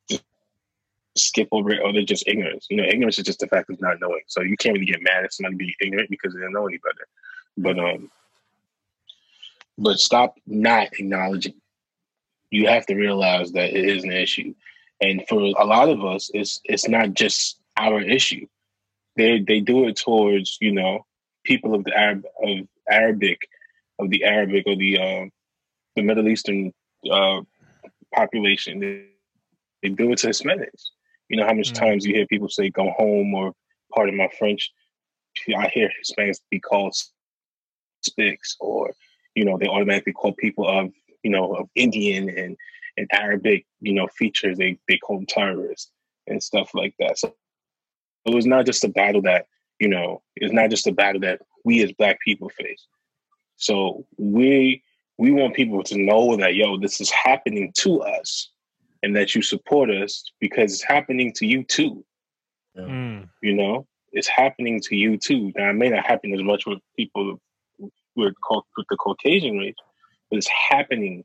skip over it or they're just ignorant. You know, ignorance is just the fact of not knowing. So you can't really get mad at somebody being ignorant because they don't know any better. But um but stop not acknowledging. You have to realize that it is an issue. And for a lot of us, it's it's not just our issue. they they do it towards you know people of the Arab of Arabic of the Arabic or the uh, the Middle Eastern uh, population. They, they do it to Hispanics. You know how much mm. times you hear people say "go home" or "part of my French." I hear Hispanics be called spics, or you know they automatically call people of you know of Indian and and Arabic you know features. They they call them terrorists and stuff like that. So it was not just a battle that you know it's not just a battle that we as Black people face. So we we want people to know that yo, this is happening to us, and that you support us because it's happening to you too. Mm. You know, it's happening to you too. Now, it may not happen as much with people with, with the Caucasian race, but it's happening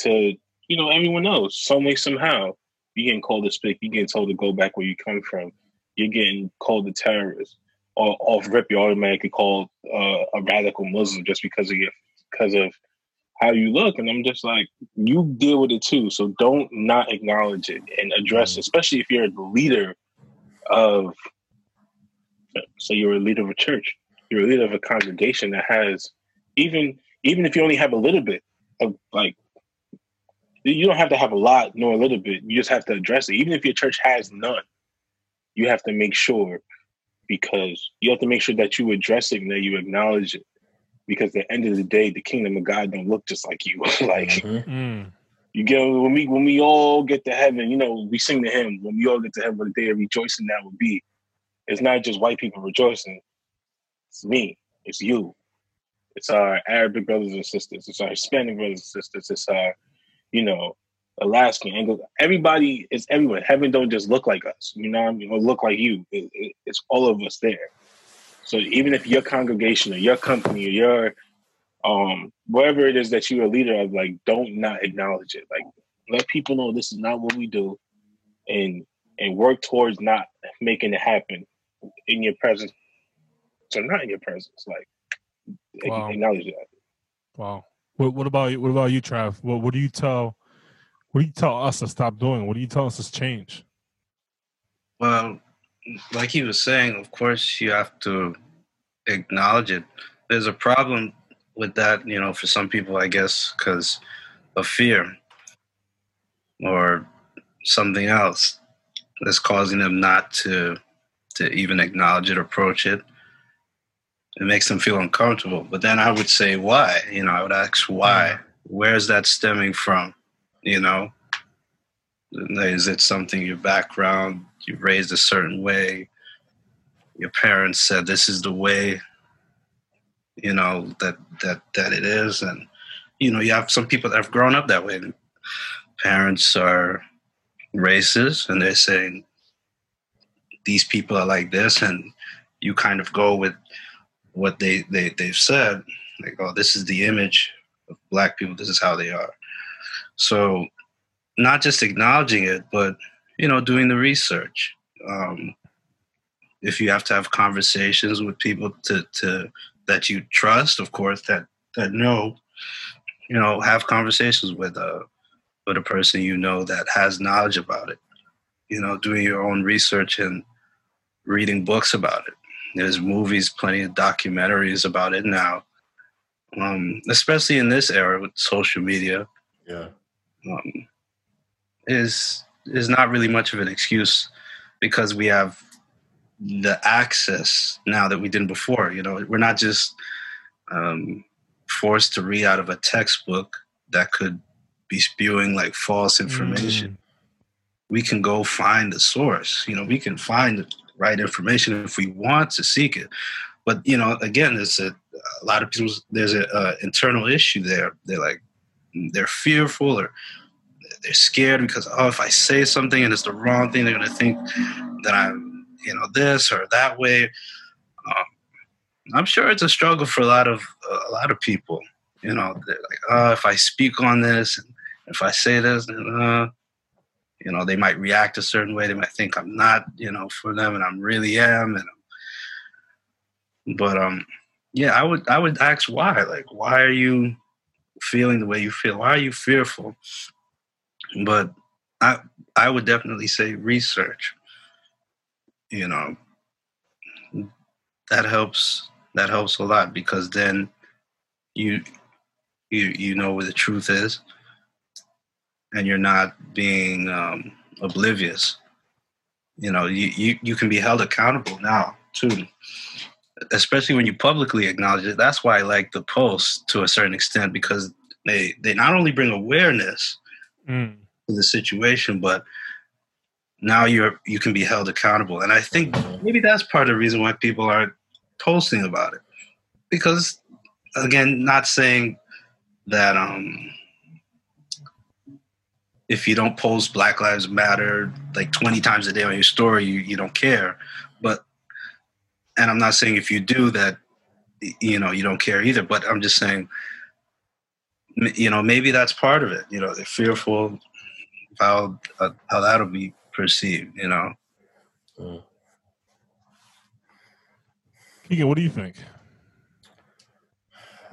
to you know everyone else some way somehow. You're getting called a spick. You're getting told to go back where you come from. You're getting called a terrorist. Or off rip, you're automatically called uh, a radical Muslim just because of your because of how you look. And I'm just like, you deal with it too. So don't not acknowledge it and address it, especially if you're the leader of so you're a leader of a church, you're a leader of a congregation that has even even if you only have a little bit of like you don't have to have a lot nor a little bit. You just have to address it. Even if your church has none, you have to make sure because you have to make sure that you address it and that you acknowledge it. Because at the end of the day, the kingdom of God don't look just like you. like mm-hmm. Mm. you get when we when we all get to heaven, you know, we sing the hymn, when we all get to heaven, the day of rejoicing that would be. It's not just white people rejoicing. It's me. It's you. It's our Arabic brothers and sisters. It's our Hispanic brothers and sisters. It's our, you know, Alaskan, Anglo. Everybody is everyone. Heaven don't just look like us. You know, I mean, or look like you. It, it, it's all of us there. So even if your congregation or your company or your um whatever it is that you're a leader of, like don't not acknowledge it. Like let people know this is not what we do, and and work towards not making it happen in your presence or not in your presence. Like wow. acknowledge that. Wow. What, what about you? What about you, Trav? What What do you tell? What do you tell us to stop doing? What do you tell us to change? Well, like he was saying, of course you have to acknowledge it. There's a problem with that, you know, for some people, I guess, because of fear or something else that's causing them not to to even acknowledge it or approach it. It makes them feel uncomfortable. But then I would say, why? You know, I would ask why. Mm. Where is that stemming from? You know, is it something your background, you raised a certain way, your parents said this is the way, you know, that that that it is, and you know, you have some people that have grown up that way. Parents are racist, and they're saying these people are like this, and you kind of go with what they, they they've said. Like, oh, this is the image of black people. This is how they are. So, not just acknowledging it, but you know, doing the research. Um, if you have to have conversations with people to, to that you trust, of course, that that know, you know, have conversations with a uh, with a person you know that has knowledge about it. You know, doing your own research and reading books about it. There's movies, plenty of documentaries about it now, um, especially in this era with social media. Yeah, um, is is not really much of an excuse because we have the access now that we didn't before. You know, we're not just um, forced to read out of a textbook that could be spewing like false information. Mm. We can go find the source. You know, we can find the right information if we want to seek it. But you know, again, there's a, a lot of people. There's an internal issue there. They're like they're fearful or they're scared because oh, if I say something and it's the wrong thing, they're going to think that I'm you know this or that way. Um, I'm sure it's a struggle for a lot of uh, a lot of people. You know, they're like, oh, if I speak on this, and if I say this, uh, you know they might react a certain way they might think i'm not you know for them and i'm really am and but um yeah i would i would ask why like why are you feeling the way you feel why are you fearful but i i would definitely say research you know that helps that helps a lot because then you you you know where the truth is and you're not being um, oblivious. You know you, you you can be held accountable now too especially when you publicly acknowledge it. That's why i like the post to a certain extent because they they not only bring awareness Mm. to the situation but now you're you can be held accountable. And i think maybe that's part of the reason why people aren't posting about it. Because again not saying that um if you don't post black lives matter like 20 times a day on your story you, you don't care. But and i'm not saying if you do that you know you don't care either but i'm just saying you know maybe that's part of it you know they're fearful of how uh, how that'll be perceived you know Mm. Keegan, what do you think?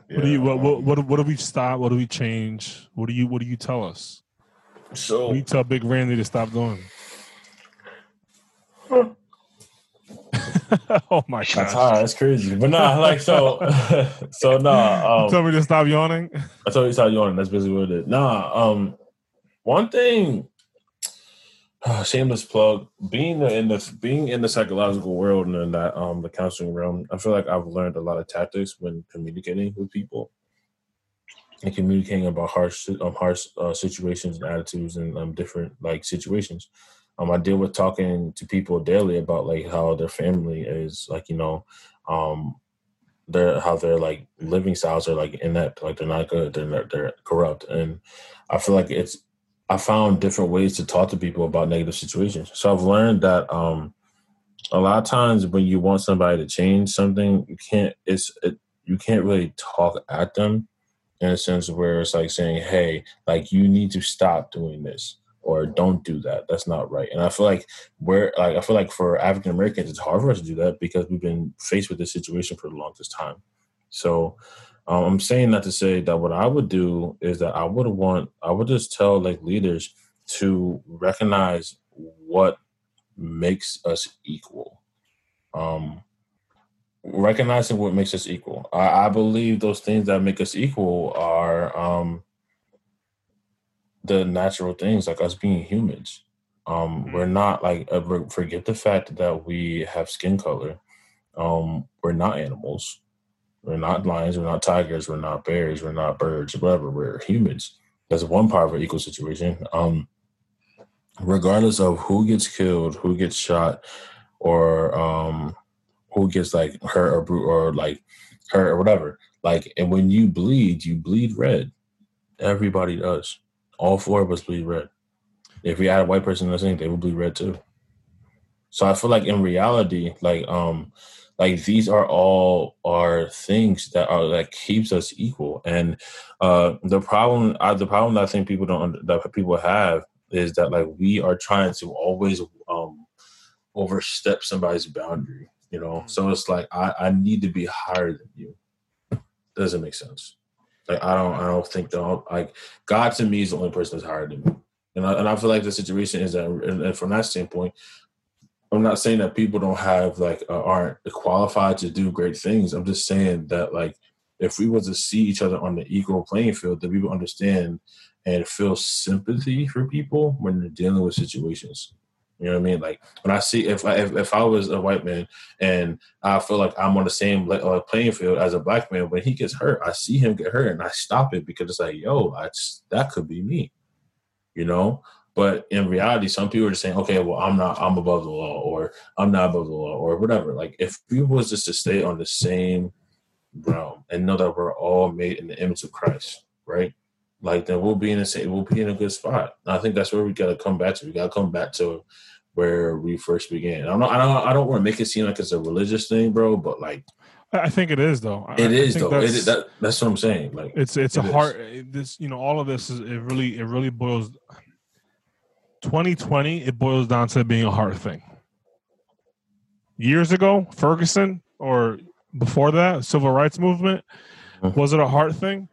What do you what, what what what do we stop? What do we change? What do you what do you tell us? So What do you tell Big Randy to stop doing? oh my that's hard. That's crazy. But nah, like so, so nah. Um, Tell me to stop yawning. I told you to stop yawning. That's basically what it is. Nah. Um, one thing. shameless plug. Being in the being in the psychological world and in that um the counseling realm, I feel like I've learned a lot of tactics when communicating with people and communicating about harsh um harsh uh, situations and attitudes and um different like situations. Um, I deal with talking to people daily about like how their family is like you know, um, their how their like living styles are like inept, like they're not good, they're not, they're corrupt, and I feel like it's I found different ways to talk to people about negative situations. So I've learned that um, a lot of times when you want somebody to change something, you can't. It's it, you can't really talk at them in a sense where it's like saying, "Hey, like you need to stop doing this." Or don't do that. That's not right. And I feel like we're like I feel like for African Americans, it's hard for us to do that because we've been faced with this situation for the longest time. So um, I'm saying that to say that what I would do is that I would want I would just tell like leaders to recognize what makes us equal. Um, recognizing what makes us equal. I, I believe those things that make us equal are um, the natural things, like us being humans. Um, We're not like uh, forget the fact that we have skin color. Um, we're not animals. We're not lions. We're not tigers. We're not bears. We're not birds. Whatever. We're humans. That's one part of an equal situation. Um, regardless of who gets killed, who gets shot, or um, who gets like hurt or or like hurt or whatever. Like, and when you bleed, you bleed red. Everybody does. All four of us bleed red. If we had a white person listening, they would bleed red too. So I feel like in reality, like um, like these are all are things that are that keeps us equal. And uh, the problem, uh, the problem that I think people don't that people have is that like we are trying to always um overstep somebody's boundary. You know, so it's like I I need to be higher than you. Doesn't make sense. Like I don't I don't think that like God to me is the only person that's higher than me. And I, and I feel like the situation is that, and, and from that standpoint, I'm not saying that people don't have like uh, aren't qualified to do great things. I'm just saying that like if we was to see each other on the equal playing field, that we would understand and feel sympathy for people when they're dealing with situations. You know what I mean? Like when I see if I if, if I was a white man and I feel like I'm on the same le- uh, playing field as a black man, when he gets hurt, I see him get hurt and I stop it because it's like, yo, that could be me. You know, but in reality, some people are just saying, okay, well, I'm not, I'm above the law, or I'm not above the law, or whatever. Like, if we was just to stay on the same realm and know that we're all made in the image of Christ, right? Like, then we'll be in a same, we'll be in a good spot. And I think that's where we got to come back to. We got to come back to where we first began. I don't, I don't, I don't want to make it seem like it's a religious thing, bro, but like, I I think it is though. I- it I is think though. That's- is, that, that's what I'm saying. Like, it's it's a It is. hard this you know all of this is it really it really boils 2020 it boils down to being a hard thing years ago ferguson or before that civil rights movement Mhm. was it a hard thing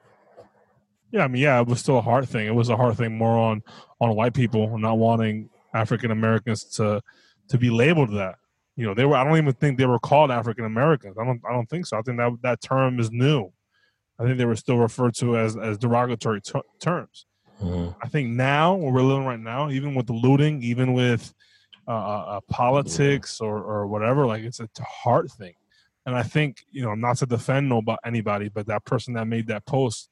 yeah i mean yeah it was still a hard thing it was a hard thing more on on white people not wanting african americans to to be labeled that You know, they were. I don't even think they were called African Americans. I don't. I don't think so. I think that that term is new. I think they were still referred to as as derogatory ter- terms. Mm-hmm. I think now, where we're living right now, even with the looting, even with uh, uh, uh politics or or whatever, like it's a heart thing. And I think you know, not to defend nobody, anybody, but that person that made that post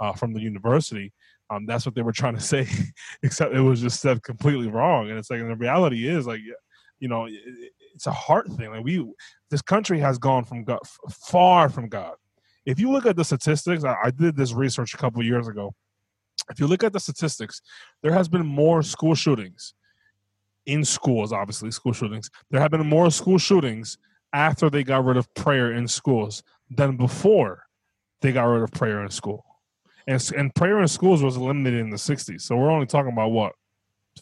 uh, from the university, um, that's what they were trying to say, except it was just said completely wrong. And it's like, and the reality is, like, you know, it, it's a heart thing. Like we, this country has gone from God, far from God. If you look at the statistics, I, I did this research a couple years ago. If you look at the statistics, there has been more school shootings in schools, obviously school shootings. There have been more school shootings after they got rid of prayer in schools than before they got rid of prayer in school. And, and prayer in schools was eliminated in the 60s. So we're only talking about what?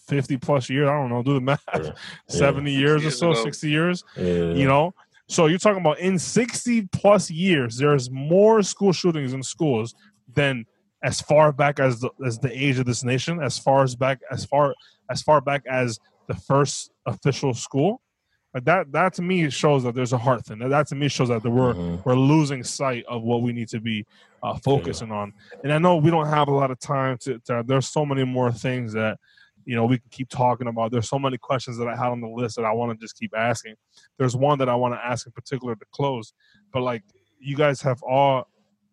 50 plus years? I don't know. Do the math. Yeah. 70 yeah. years or so, ago. 60 years. Yeah. You know? So you're talking about in 60 plus years, there's more school shootings in schools than as far back as the, as the age of this nation, as far as back as far as far back as the first official school. Like that that to me shows that there's a heart thing. That, that to me shows that we're mm-hmm. we're losing sight of what we need to be uh, focusing yeah. on. And I know we don't have a lot of time to, to. There's so many more things that you know we can keep talking about. There's so many questions that I had on the list that I want to just keep asking. There's one that I want to ask in particular to close, but like you guys have all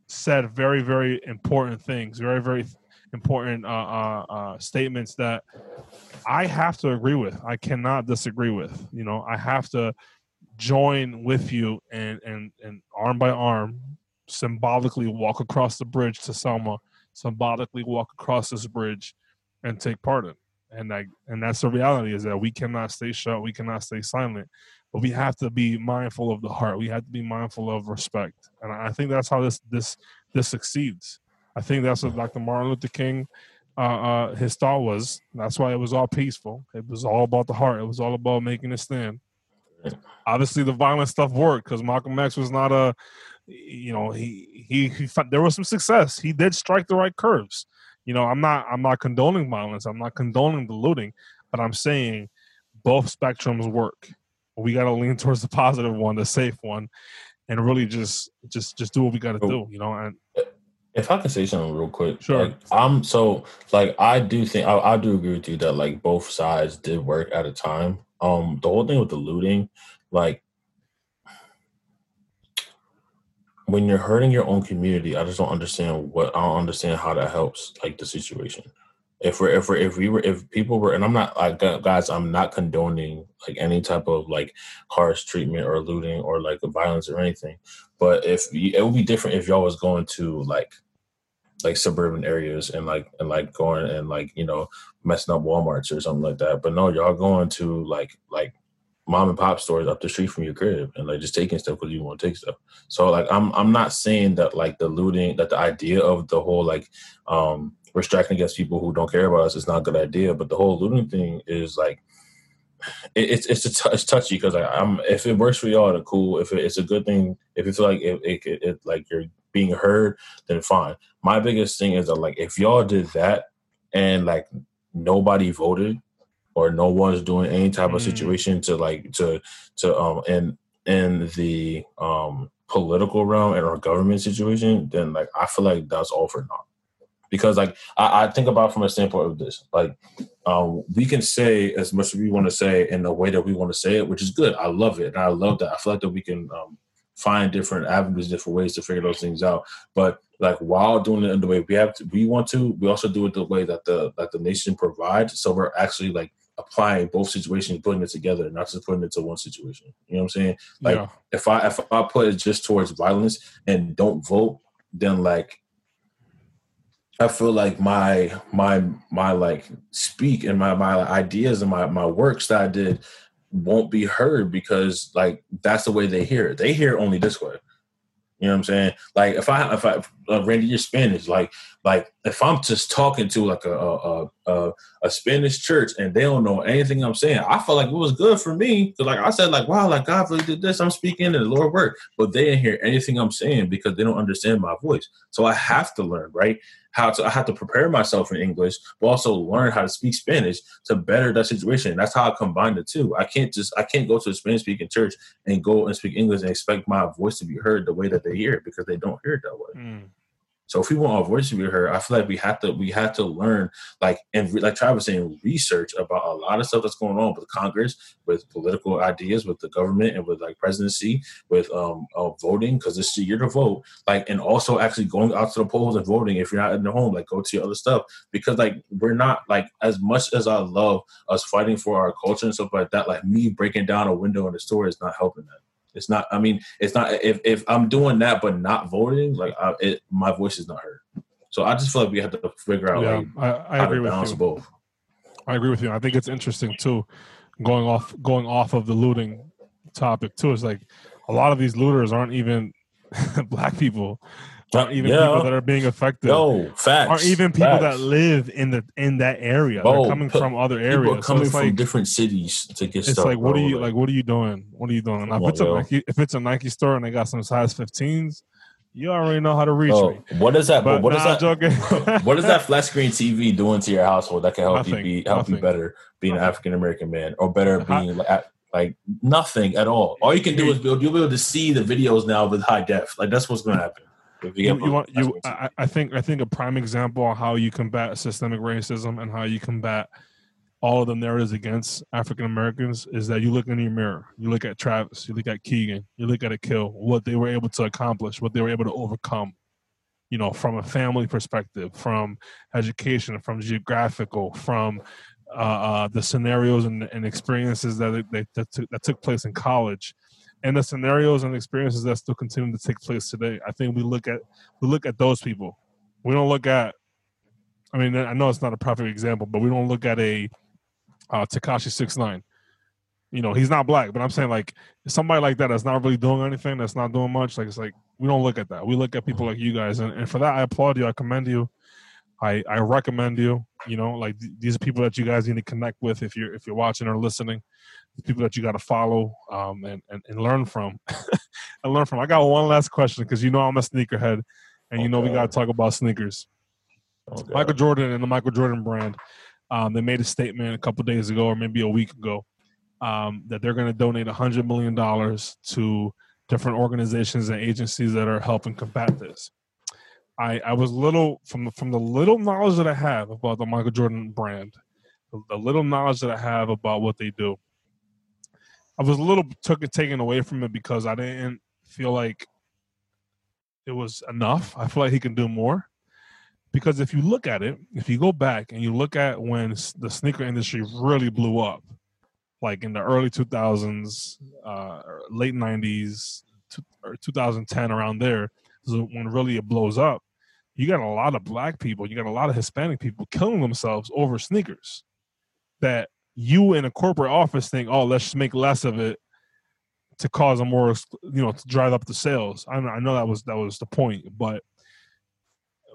said very very important things, very very important uh, uh, uh, statements that I have to agree with. I cannot disagree with. You know, I have to join with you and and and arm by arm, symbolically walk across the bridge to Selma, symbolically walk across this bridge, and take part in. And I and that's the reality is that we cannot stay shut, we cannot stay silent, but we have to be mindful of the heart. We have to be mindful of respect, and I think that's how this this this succeeds. I think that's what Dr. Martin Luther King uh, uh, his thought was. That's why it was all peaceful. It was all about the heart. It was all about making a stand. Obviously, the violent stuff worked because Malcolm X was not a, you know, he, he he there was some success. He did strike the right curves. You know, I'm not I'm not condoning violence. I'm not condoning the looting, but I'm saying both spectrums work. We got to lean towards the positive one, the safe one, and really just just just do what we got to do. You know, and if I can say something real quick, sure. Like, I'm so like I do think I, I, do agree with you that like both sides did work at a time. Um, the whole thing with the looting, like when you're hurting your own community, I just don't understand what I don't understand how that helps like the situation. If we're if we're if we were if people were and I'm not like guys, I'm not condoning like any type of like harsh treatment or looting or like violence or anything. But if it would be different if y'all was going to like like suburban areas and like and like going and like you know messing up WalMarts or something like that. But no, y'all going to like like mom and pop stores up the street from your crib and like just taking stuff because you want to take stuff. So like I'm I'm not saying that like the looting that the idea of the whole like um restricting against people who don't care about us is not a good idea. But the whole looting thing is like it, it's it's it's touchy because I'm if it works for y'all, then cool. If it, it's a good thing, if you feel like it, it, it like you're being heard, then fine. My biggest thing is that like if y'all did that and like nobody voted or no one's doing any type mm. of situation to like to to um in in the um political realm and our government situation, then like I feel like that's all for naught. Because like I, I think about from a standpoint of this, like um, we can say as much as we want to say in the way that we want to say it, which is good. I love it, and I love that. I feel like that we can um, find different avenues, different ways to figure those things out. But like while doing it in the way we have to, we want to, we also do it the way that the that the nation provides. So we're actually like applying both situations, putting it together, not just putting it to one situation. You know what I'm saying? Like yeah. if I if I put it just towards violence and don't vote, then like I feel like my my my like speak and my my ideas and my my works that I did won't be heard because like that's the way they hear it. They hear it only this way. You know what I'm saying? Like if I if I uh, Randy, your Spanish. Like, like if I'm just talking to like a a, a a Spanish church and they don't know anything I'm saying, I felt like it was good for me. Cause like I said, like wow, like God really did this. I'm speaking and the Lord worked, but they didn't hear anything I'm saying because they don't understand my voice. So I have to learn, right? How to I have to prepare myself in English, but also learn how to speak Spanish to better that situation. That's how I combine the two. I can't just I can't go to a Spanish speaking church and go and speak English and expect my voice to be heard the way that they hear it because they don't hear it that way. Mm. So if we want our voice to be heard, I feel like we have to we have to learn like and like Travis saying, research about a lot of stuff that's going on with Congress, with political ideas, with the government, and with like presidency, with um uh, voting because is the year to vote. Like and also actually going out to the polls and voting if you're not in the home, like go to your other stuff because like we're not like as much as I love us fighting for our culture and stuff like that. Like me breaking down a window in the store is not helping that. It's not. I mean, it's not. If if I'm doing that but not voting, like I, it, my voice is not heard. So I just feel like we have to figure out yeah, like I, I agree with you. both. I agree with you. I think it's interesting too. Going off going off of the looting topic too It's like a lot of these looters aren't even black people aren't even yeah. people that are being affected. No, facts. Aren't even people facts. that live in the in that area. Bro, They're coming from other areas. coming so from like, different cities to get it's stuff. It's like, what are you like? What are you doing? What are you doing? Now, if it's a Nike, if it's a Nike store and they got some size 15s, you already know how to reach oh, me. What is that? But what nah, is that? what is that flat screen TV doing to your household that can help nothing, you be help nothing. you better being an African American man or better being like, like nothing at all. All you can do is build. You'll be able to see the videos now with high def. Like that's what's going to happen. You, you, want you? I, I, think I think a prime example on how you combat systemic racism and how you combat all of the narratives against African Americans is that you look in your mirror, you look at Travis, you look at Keegan, you look at Akil, what they were able to accomplish, what they were able to overcome. You know, from a family perspective, from education, from geographical, from uh, uh, the scenarios and, and experiences that, they, that, took, that took place in college and the scenarios and experiences that still continue to take place today. I think we look at we look at those people. We don't look at. I mean, I know it's not a perfect example, but we don't look at a uh, Tekashi Six Nine. You know, he's not black, but I'm saying like somebody like that that's not really doing anything, that's not doing much. Like it's like we don't look at that. We look at people like you guys, and, and for that I applaud you. I commend you. I I recommend you. You know, like th- these are people that you guys need to connect with if you're if you're watching or listening people that you got to follow um, and, and, and learn from and learn from. I got one last question because you know I'm a sneakerhead, and you know we got to talk about sneakers. Michael Jordan and the Michael Jordan brand, um, they made a statement a couple days ago or maybe a week ago um, that they're going to donate hundred million dollars to different organizations and agencies that are helping combat this. I, I was little from from the little knowledge that I have about the Michael Jordan brand, the, the little knowledge that I have about what they do. I was a little took it taken away from it because I didn't feel like it was enough. I feel like he can do more. Because if you look at it, if you go back and you look at when the sneaker industry really blew up, like in the early 2000s, uh, late 90s, or 2010, around there, is when really it blows up. You got a lot of black people, you got a lot of Hispanic people killing themselves over sneakers that you in a corporate office think, oh, let's just make less of it to cause a more, you know, to drive up the sales. I know, I know that was that was the point, but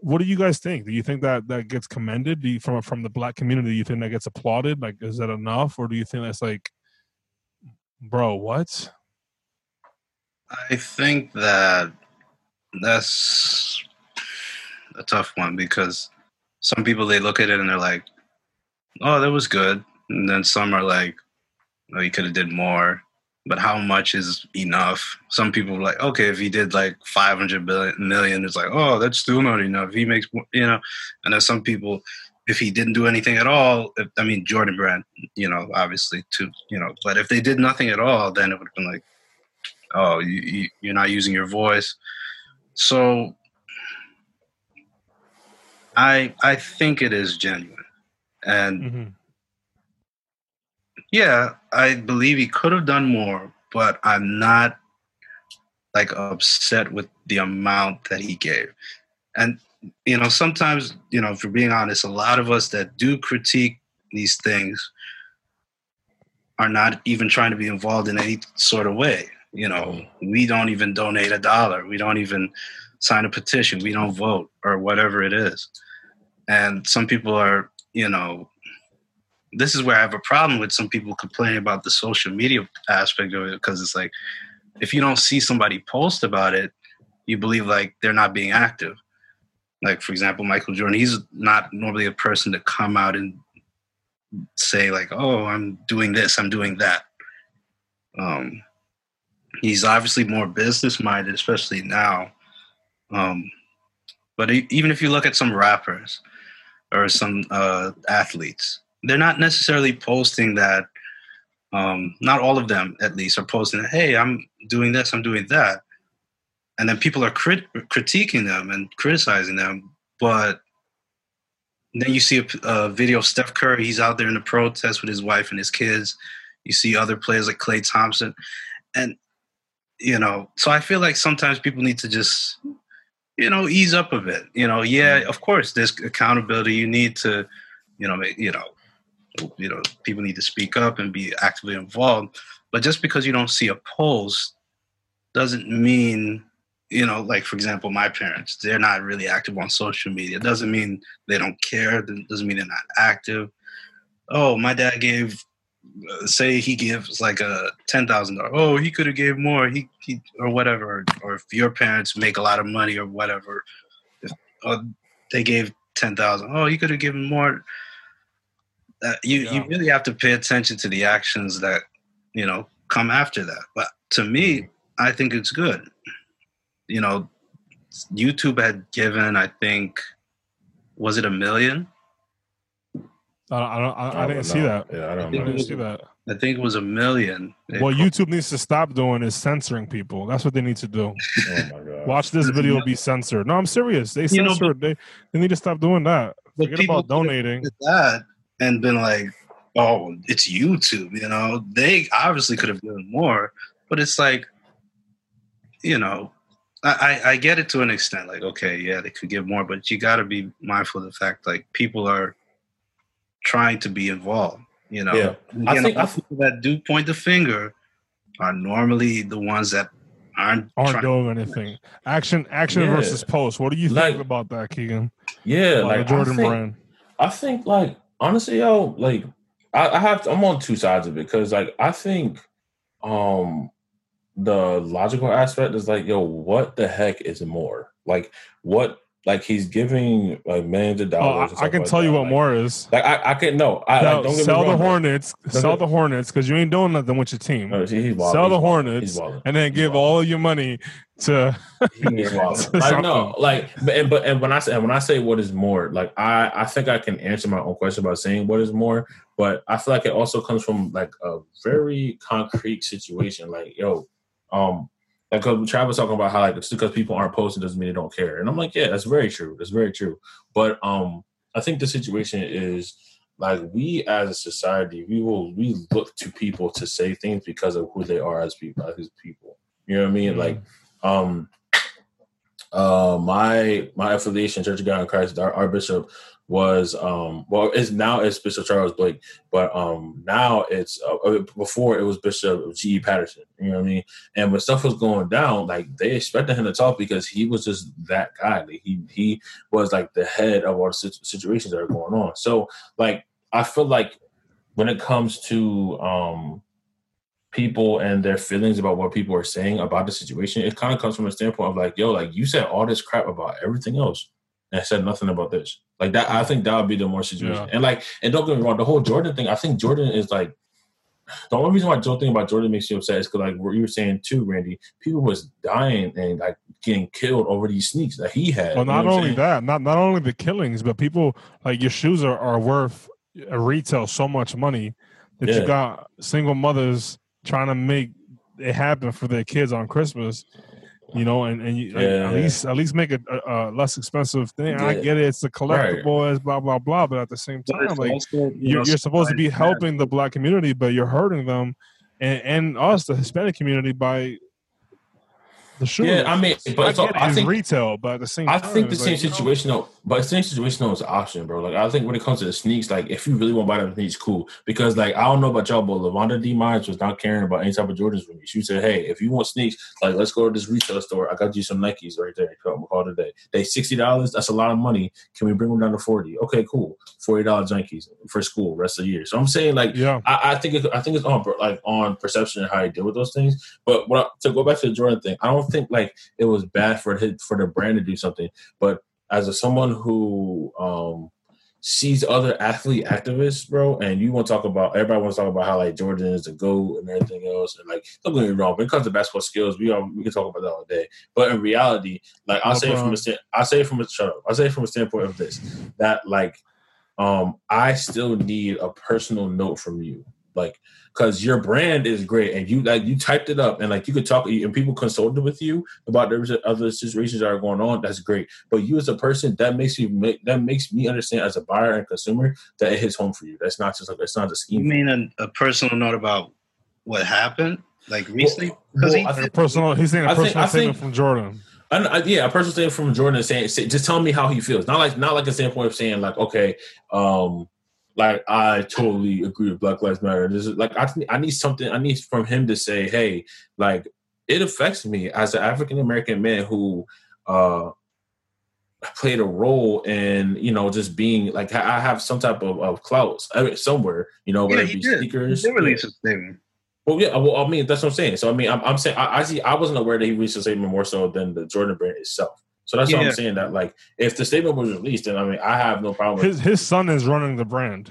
what do you guys think? Do you think that that gets commended? Do you, from from the black community? Do you think that gets applauded? Like, is that enough, or do you think that's like, bro, what? I think that that's a tough one because some people they look at it and they're like, "Oh, that was good," and then some are like, "Oh, you could have did more." But how much is enough? Some people are like, okay, if he did like 500 billion million, it's like, oh, that's still not enough. He makes, you know, and then some people, if he didn't do anything at all, if, I mean, Jordan Brand, you know, obviously too, you know, but if they did nothing at all, then it would have been like, oh, you, you, you're not using your voice. So I I think it is genuine, and mm-hmm yeah, I believe he could have done more, but I'm not like upset with the amount that he gave. And you know, sometimes, you know, for being honest, a lot of us that do critique these things are not even trying to be involved in any sort of way. You know, we don't even donate a dollar. We don't even sign a petition, we don't vote, or whatever it is. And some people are, you know, this is where I have a problem with some people complaining about the social media aspect of it because it's like if you don't see somebody post about it, you believe like they're not being active. Like for example, Michael Jordan, he's not normally a person to come out and say like, "Oh, I'm doing this, I'm doing that." Um, he's obviously more business minded, especially now. Um, but even if you look at some rappers or some uh, athletes, they're not necessarily posting that. Um, not all of them, at least, are posting, "Hey, I'm doing this, I'm doing that," and then people are crit- critiquing them and criticizing them. But then you see a, a, video of Steph Curry; he's out there in the protest with his wife and his kids. You see other players like Klay Thompson, and you know, so I feel like sometimes people need to just, you know, ease up a bit. You know, yeah, of course, there's accountability. You need to, you know, you know, you know people need to speak up and be actively involved. But just because you don't see a post doesn't mean you know like for example my parents they're not really active on social media. Doesn't mean they don't care. Doesn't mean they're not active. Oh my dad gave uh, say he gives like a ten thousand dollars. Oh he could have gave more. He, he or whatever. Or if your parents make a lot of money or whatever if, uh, they gave oh he could have given more uh, you yeah. you really have to pay attention to the actions that you know come after that. But to me, I think it's good. You know, YouTube had given, I think, was it a million? I don't, I, don't, I, I didn't see that. Yeah, I don't I didn't see that. I think it was a million. What YouTube needs to stop doing is censoring people. That's what they need to do. oh my god! Watch this video be censored. No, I'm serious. They censor. You know, but, they they need to stop doing that. Forget about donating. That and been like, oh, it's YouTube, you know, they obviously could have done more, but it's like, you know, I, I get it to an extent. Like, okay, yeah, they could give more, but you got to be mindful of the fact like people are trying to be involved. You know, yeah. I think, know, I think that do point the finger are normally the ones that aren't aren't doing anything. Action, action yeah. versus post. What do you think like, about that, Keegan? Yeah, like Jordan I think, Brand. I think like honestly, yo, like I, I have to, I'm on two sides of it because like I think um the logical aspect is like, yo, what the heck is more? Like what like he's giving like millions of oh, dollars. Oh, I, I can like tell that. you what like, more is. Like I, I can no. I no, like, sell the Hornets. Sell the Hornets because you ain't doing nothing with your team. No, sell the Hornets and then give all your money to. to like no, like and but and when I say when I say what is more, like I I think I can answer my own question by saying what is more, but I feel like it also comes from like a very concrete situation. Like yo, um, like because Travis talking about how like just because people aren't posting doesn't mean they don't care, and I'm like, yeah, that's very true. That's very true. But um, I think the situation is like we as a society, we will we look to people to say things because of who they are as people, as people. You know what I mean? Mm-hmm. Like, um, uh, my my affiliation, Church of God in Christ, our, our bishop was um well it's now it's Bishop Charles Blake, but um now it's uh, uh before it was Bishop G. E. Patterson. You know what I mean? And when stuff was going down, like they expected him to talk because he was just that guy. Like, he he was like the head of all the situations that are going on. So like I feel like when it comes to um people and their feelings about what people are saying about the situation, it kind of comes from a standpoint of like, yo, like you said all this crap about everything else and said nothing about this. Like that, I think that would be the more situation. Yeah. And like, and don't get me wrong, the whole Jordan thing. I think Jordan is like the only reason why Joe thing about Jordan makes you upset is because like what you were saying too, Randy. People was dying and like getting killed over these sneaks that he had. Well, not only that, not not only the killings, but people like your shoes are, are worth a retail so much money that yeah. you got single mothers trying to make it happen for their kids on Christmas you know, and and you, yeah, at least at least make it a, a less expensive thing. Yeah. I get it; it's a collectible, right. blah blah blah. But at the same time, like also, you you're, you're supposed to be helping the black community, but you're hurting them, and, and us, the Hispanic community, by the. Yeah, I mean, but I, so I it's think retail, but at the same I time, think the same like, situation though, but the same situation though is an option, bro. Like I think when it comes to the sneaks, like if you really want to buy them sneaks, cool. Because like I don't know about y'all, but Lavonda D Myers was not caring about any type of Jordans for me. She said, Hey, if you want sneaks, like let's go to this retail store. I got you some Nikes right there. Come call today. They sixty dollars, that's a lot of money. Can we bring them down to forty? Okay, cool. Forty dollars Nikes for school, rest of the year. So I'm saying like yeah, I, I think it, I think it's on like on perception and how you deal with those things. But what I, to go back to the Jordan thing, I don't think like it was bad for his, for the brand to do something. But as a someone who um, sees other athlete activists, bro, and you want to talk about everybody wants to talk about how like Jordan is the goat and everything else, and like don't get me wrong, when it comes to basketball skills, we all we can talk about that all day. But in reality, like I'll say from a stand, I say from a shut up. I say from a standpoint of this that like um I still need a personal note from you. Like because your brand is great and you like you typed it up and like you could talk and people consulted with you about the other situations that are going on that's great but you as a person that makes you make that makes me understand as a buyer and consumer that it hits home for you that's not just like it's not a scheme You mean a, a personal note about what happened, like recently? well, he I a personal. He's saying a I think- personal I statement think- from Jordan. I, I, yeah, a person saying from Jordan saying, say, just tell me how he feels. Not like not like a standpoint of saying like, okay, um, like I totally agree with Black Lives Matter. This is like I I need something. I need from him to say, hey, like it affects me as an African American man who uh played a role in you know just being like I have some type of, of clout I mean, somewhere. You know, whether Yeah, it be did. sneakers. He did release a statement. Well, yeah. Well, I mean, that's what I'm saying. So, I mean, I'm, I'm saying I, I see. I wasn't aware that he released a statement more so than the Jordan brand itself. So that's what I'm saying. That like, if the statement was released, then I mean, I have no problem. His With his son is running the brand.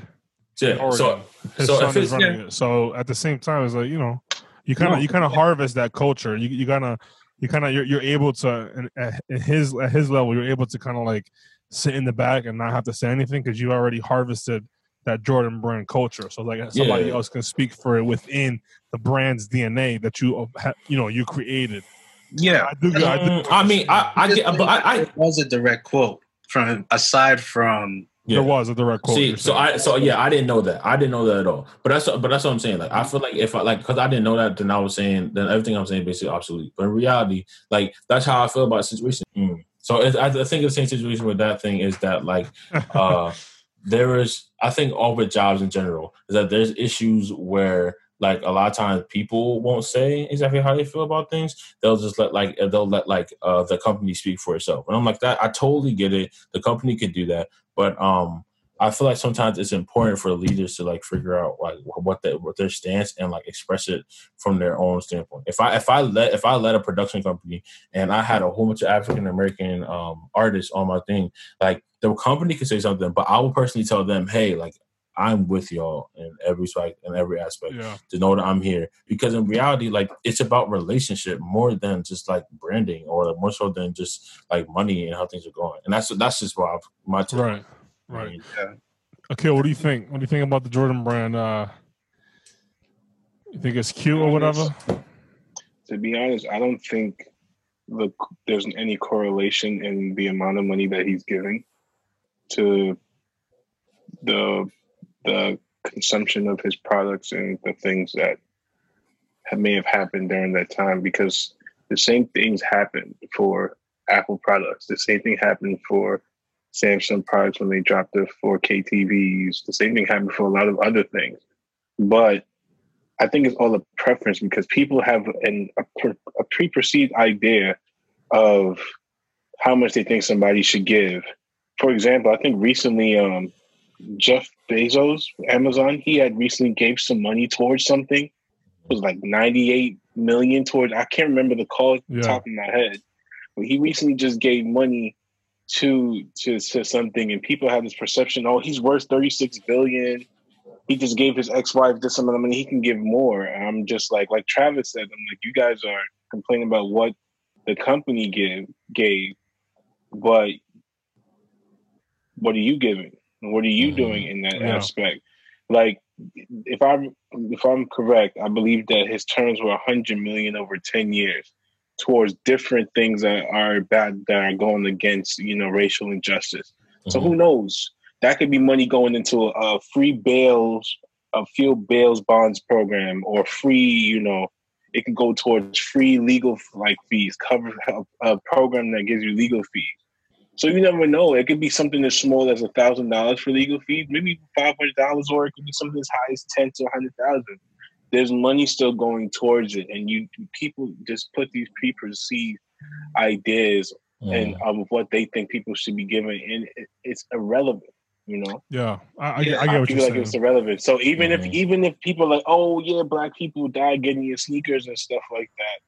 yeah. So, His so son if is it's- running it. So at the same time, it's like you know, you kind of No. you kind of harvest that culture. You you kind of you kind of you're, you're able to and at at his at his level, you're able to kind of like sit in the back and not have to say anything because you already harvested that Jordan brand culture. So like somebody Yeah. else can speak for it within the brand's DNA that you you know you created. Yeah, I do. I do. Mm, I mean, I, I get, but I, I it was a direct quote from. Aside from There was a direct quote. See, so. I, so yeah, I didn't know that. I didn't know that at all. But that's, but that's what I'm saying. Like, I feel like if I like, because I didn't know that, then I was saying, then everything I'm saying basically obsolete. But in reality, like, that's how I feel about the situation. Mm. So it, I, I think the same situation with that thing is that like, uh, there is, I think, all with jobs in general is that there's issues where like a lot of times people won't say exactly how they feel about things. They'll just let like they'll let like uh, the company speak for itself. And I'm like that. I totally get it. The company could do that, but um, I feel like sometimes it's important for leaders to like figure out like what their what their stance and like express it from their own standpoint. If I if I let if I let a production company and I had a whole bunch of African American um, artists on my thing, like the company could say something, but I will personally tell them, hey, like I'm with y'all in every aspect in every aspect yeah. to know that I'm here. Because in reality, like it's about relationship more than just like branding or more so than just like money and how things are going. And that's that's just why my take. Right. I Right. mean, Okay, what do you think? What do you think about the Jordan brand? Uh you think it's cute or whatever? To be honest, I don't think the there's any correlation in the amount of money that he's giving to the the consumption of his products and the things that may have happened during that time because the same things happened for Apple products. The same thing happened for Samsung products when they dropped the 4K TVs. The same thing happened for a lot of other things. But I think it's all a preference because people have an, a, a pre-perceived idea of how much they think somebody should give. For example, I think recently um, Jeff Bezos, Amazon, he had recently gave some money towards something. It was like 98 million towards, I can't remember the call Yeah. top of my head. But he recently just gave money to, to to something and people have this perception, oh, he's worth 36 billion. He just gave his ex-wife this amount of money, he can give more. And I'm just like, like Travis said, I'm like, you guys are complaining about what the company give gave, but what are you giving? What are you doing in that Yeah. aspect? Like, if I'm if I'm correct, I believe that his terms were 100 million over 10 years towards different things that are bad that are going against you know racial injustice. So mhm. who knows? That could be money going into a free bails, a field bails bonds program, or free, you know, it can go towards free legal like fees, cover a, a program that gives you legal fees. So you never know. It could be something as small as a thousand dollars for legal fees, maybe five hundred dollars, or it could be something as high as ten to a hundred thousand. There's money still going towards it, and you people just put these preconceived ideas and Mm. of what they think people should be given, and it, it's irrelevant. You know, Yeah, I, I, yeah, I get what feel you're like saying. it's irrelevant. So even if Mhm. even if people are like, oh yeah, black people died getting your sneakers and stuff like that,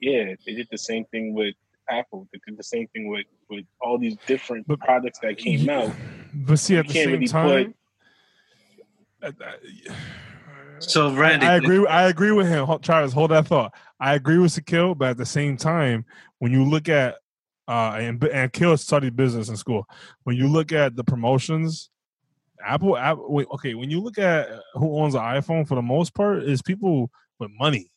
yeah, they did the same thing with Apple. They did the same thing with with all these different But- products that came out. But see, at the same really time, uh, uh, So Randy, I agree. I agree with him. Hold- Travis, hold that thought. I agree with Sakil, but at the same time, when you look at uh, and and Akil studied business in school. When you look at the promotions, Apple, Apple wait, okay, when you look at who owns an iPhone, for the most part, is people with money.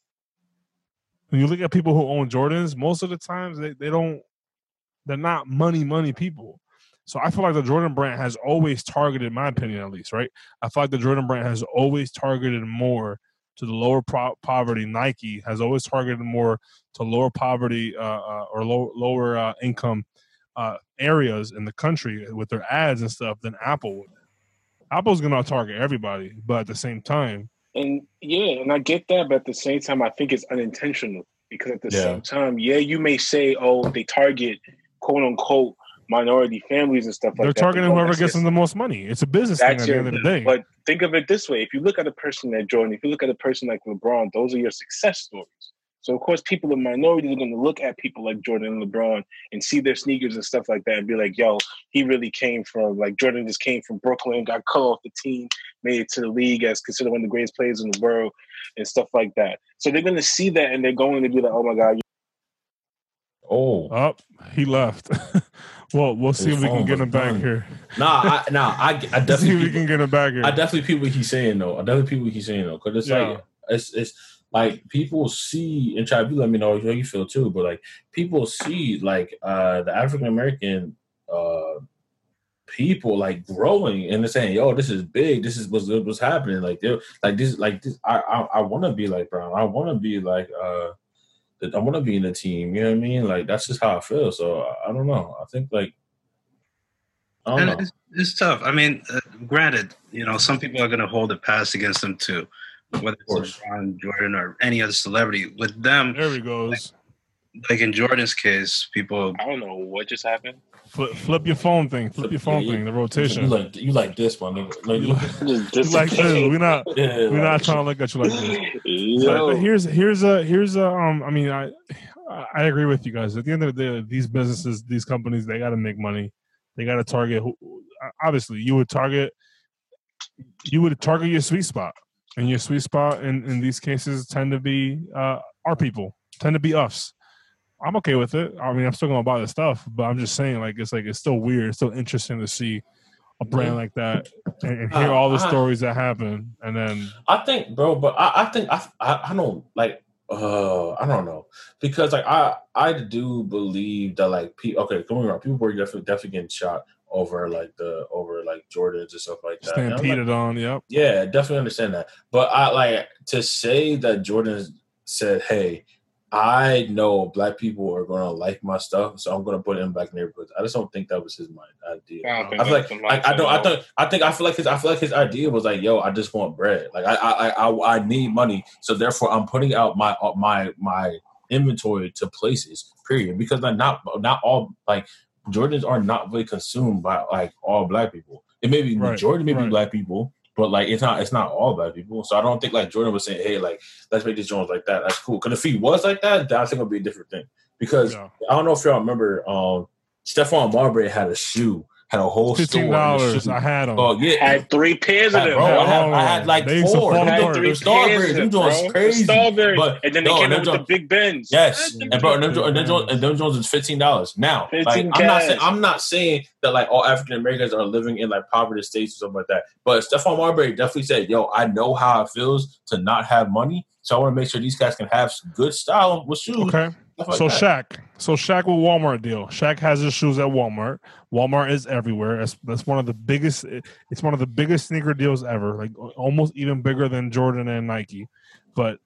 When you look at people who own Jordans, most of the times they, they don't, they're not money money people. So I feel like the Jordan brand has always targeted, my opinion at least, right? I feel like the Jordan brand has always targeted more to the lower pro- poverty. Nike has always targeted more to lower poverty uh, uh, or low, lower uh, income uh, areas in the country with their ads and stuff than Apple would. Apple's gonna target everybody, but at the same time, And yeah, and I get that, but at the same time, I think it's unintentional because at the Yeah. same time, yeah, you may say, oh, they target quote unquote minority families and stuff like that. they're that. but targeting whoever gets just- them the most money. It's a business thing at That's the end of the day. but think of it this way: if you look at a person like Jordan, if you look at a person like LeBron, those are your success stories. So of course, people in minorities are going to look at people like Jordan and LeBron and see their sneakers and stuff like that, and be like, "Yo, he really came from like Jordan just came from Brooklyn, got cut off the team, made it to the league as considered one of the greatest players in the world, and stuff like that." So they're going to see that, and they're going to be like, "Oh my god, Oh, Up, he left. well, we'll see His if we can get him back done. here. nah, I, nah, I, I See if we definitely, can get him back here. I definitely peep what he's saying though. I definitely peep what he's saying though, because it's Yeah. like it's it's like people see and try to let me know how you feel too, but like people see like uh the African American uh people like growing and they're saying, "Yo, this is big. This is what's what's happening." Like they're like this, like this. I I, I want to be like Brown. I want to be like uh. I want to be in the team. You know what I mean? Like that's just how I feel. So I, I don't know. I think like I don't and know. it's, it's tough. I mean, uh, granted, you know, some people are going to hold it past against them too, whether it's LeBron, Jordan, or any other celebrity. With them, there he goes. like in Jordan's case, people I don't know what just happened." Flip, flip your phone thing. Flip your phone Yeah, thing. The You rotation. like you like this one, nigga. Like, You you, like- Just, you like this. We're not. yeah, We're not like- trying to look at you like this. But, Yo. but here's here's a here's a um. I mean, I I agree with you guys. At the end of the day, these businesses, these companies, they got to make money. They got to target. Who, obviously, you would target. You would target your sweet spot, and your sweet spot in in these cases tend to be uh our people, tend to be us. I'm okay with it. I mean, I'm still gonna buy the stuff, but I'm just saying, like, it's like it's still weird. It's still interesting to see a brand like that and, and hear Uh, all the I- stories that happen, and then I think, bro, but I, I think I, I I don't like uh I don't know because like I I do believe that like people okay don't get me wrong people were definitely definitely getting shot over like the over like Jordans and stuff like that. And I'm like, on. Yep. Yeah, definitely understand that. But I like to say that Jordan said, "Hey, I know black people are gonna like my stuff, so I'm gonna put it in black neighborhoods." I just don't think that was his mind idea. I don't I feel like, that's the like I don't, I mindset, think, I think, I feel like his, I feel like his idea was like, "Yo, I just want bread. Like, I, I, I, I need money, so therefore, I'm putting out my, uh, my, my inventory to places. Period. Because like not, not all like Jordans are not really consumed by like all black people. It may be Right, majority, maybe right. black people, but like it's not, it's not all black people. So I don't think like Jordan was saying, "Hey, like let's make these Jones like that." That's cool. Because if he was like that, I think it'd be a different thing. Because Yeah. I don't know if y'all remember, um, Stephon Marbury had a shoe, had a whole store. Fifteen in the dollars. shoe. I had them. Oh yeah, had three pairs of them. bro, I had, I had like They four. fall Them had apart. three them pairs Starburys, of them them, bro. joints crazy. Starburys. But and then they no, came them out with the big Bens. Yes, and bro, and them, and them. Jones, and them Jones is fifteen dollars. Now, like 15 I'm not saying cash. I'm not saying that like all African Americans are living in like poverty states or something like that. But Stephon Marbury definitely said, "Yo, I know how it feels to not have money, so I want to make sure these guys can have some good style with shoes." Okay. Like so that. Shaq, so Shaq with Walmart deal. Shaq has his shoes at Walmart. Walmart is everywhere. That's, that's one of the biggest. It's one of the biggest sneaker deals ever. Like almost even bigger than Jordan and Nike. But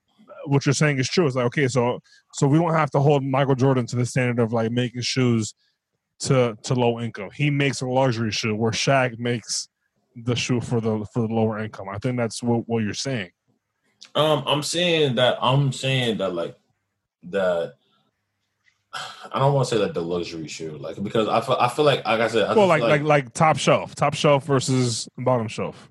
what you're saying is true. It's like okay, so so we don't have to hold Michael Jordan to the standard of like making shoes to to low income. He makes a luxury shoe where Shaq makes the shoe for the for the lower income. I think that's what, what you're saying. Um, I'm saying that I'm saying that like that. I don't want to say like the luxury shoe, like because I feel I feel like like I said, I Well, like feel like like top shelf, top shelf versus bottom shelf.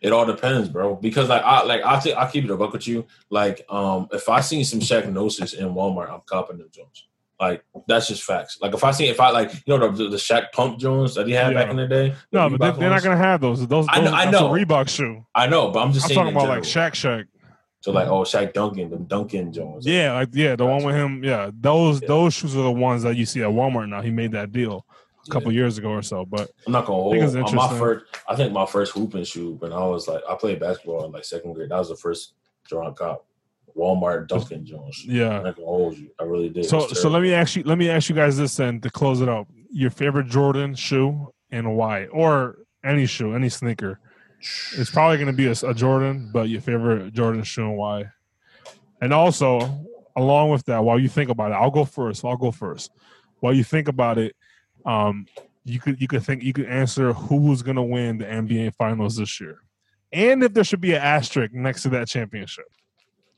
it all depends, bro. Because like I like I take I keep it a buck with you. Like um, if I see some Shaqnosis in Walmart, I'm copping them Jones. Like that's just facts. Like if I see if I like you know the the Shaq Pump Jones that he had back in the day. the No, but they, they're not gonna have those. Those, those I know- I know. a Reebok shoe. I know, but I'm just I'm saying. talking in about like general. Shaq Shaq. So like mm-hmm. oh Shaq Duncan, the Duncan Jones. Yeah, like yeah, the one with him. Yeah, those Yeah. those shoes are the ones that you see at Walmart now. He made that deal a couple years ago or so. But I'm not gonna think hold it's on my first. I think my first hooping shoe when I was like I played basketball in like second grade. That was the first Jordan Cop, Walmart Duncan Jones. I'm yeah. not gonna hold you. I really did. So so let me ask you let me ask you guys this then to close it out. Your favorite Jordan shoe and why, or any shoe, any sneaker. It's probably going to be a, a Jordan, but your favorite Jordan shoe and why. And also, along with that, while you think about it, I'll go first. I'll go first. While you think about it, um, you could you could think you could answer who's going to win the NBA Finals this year, and if there should be an asterisk next to that championship.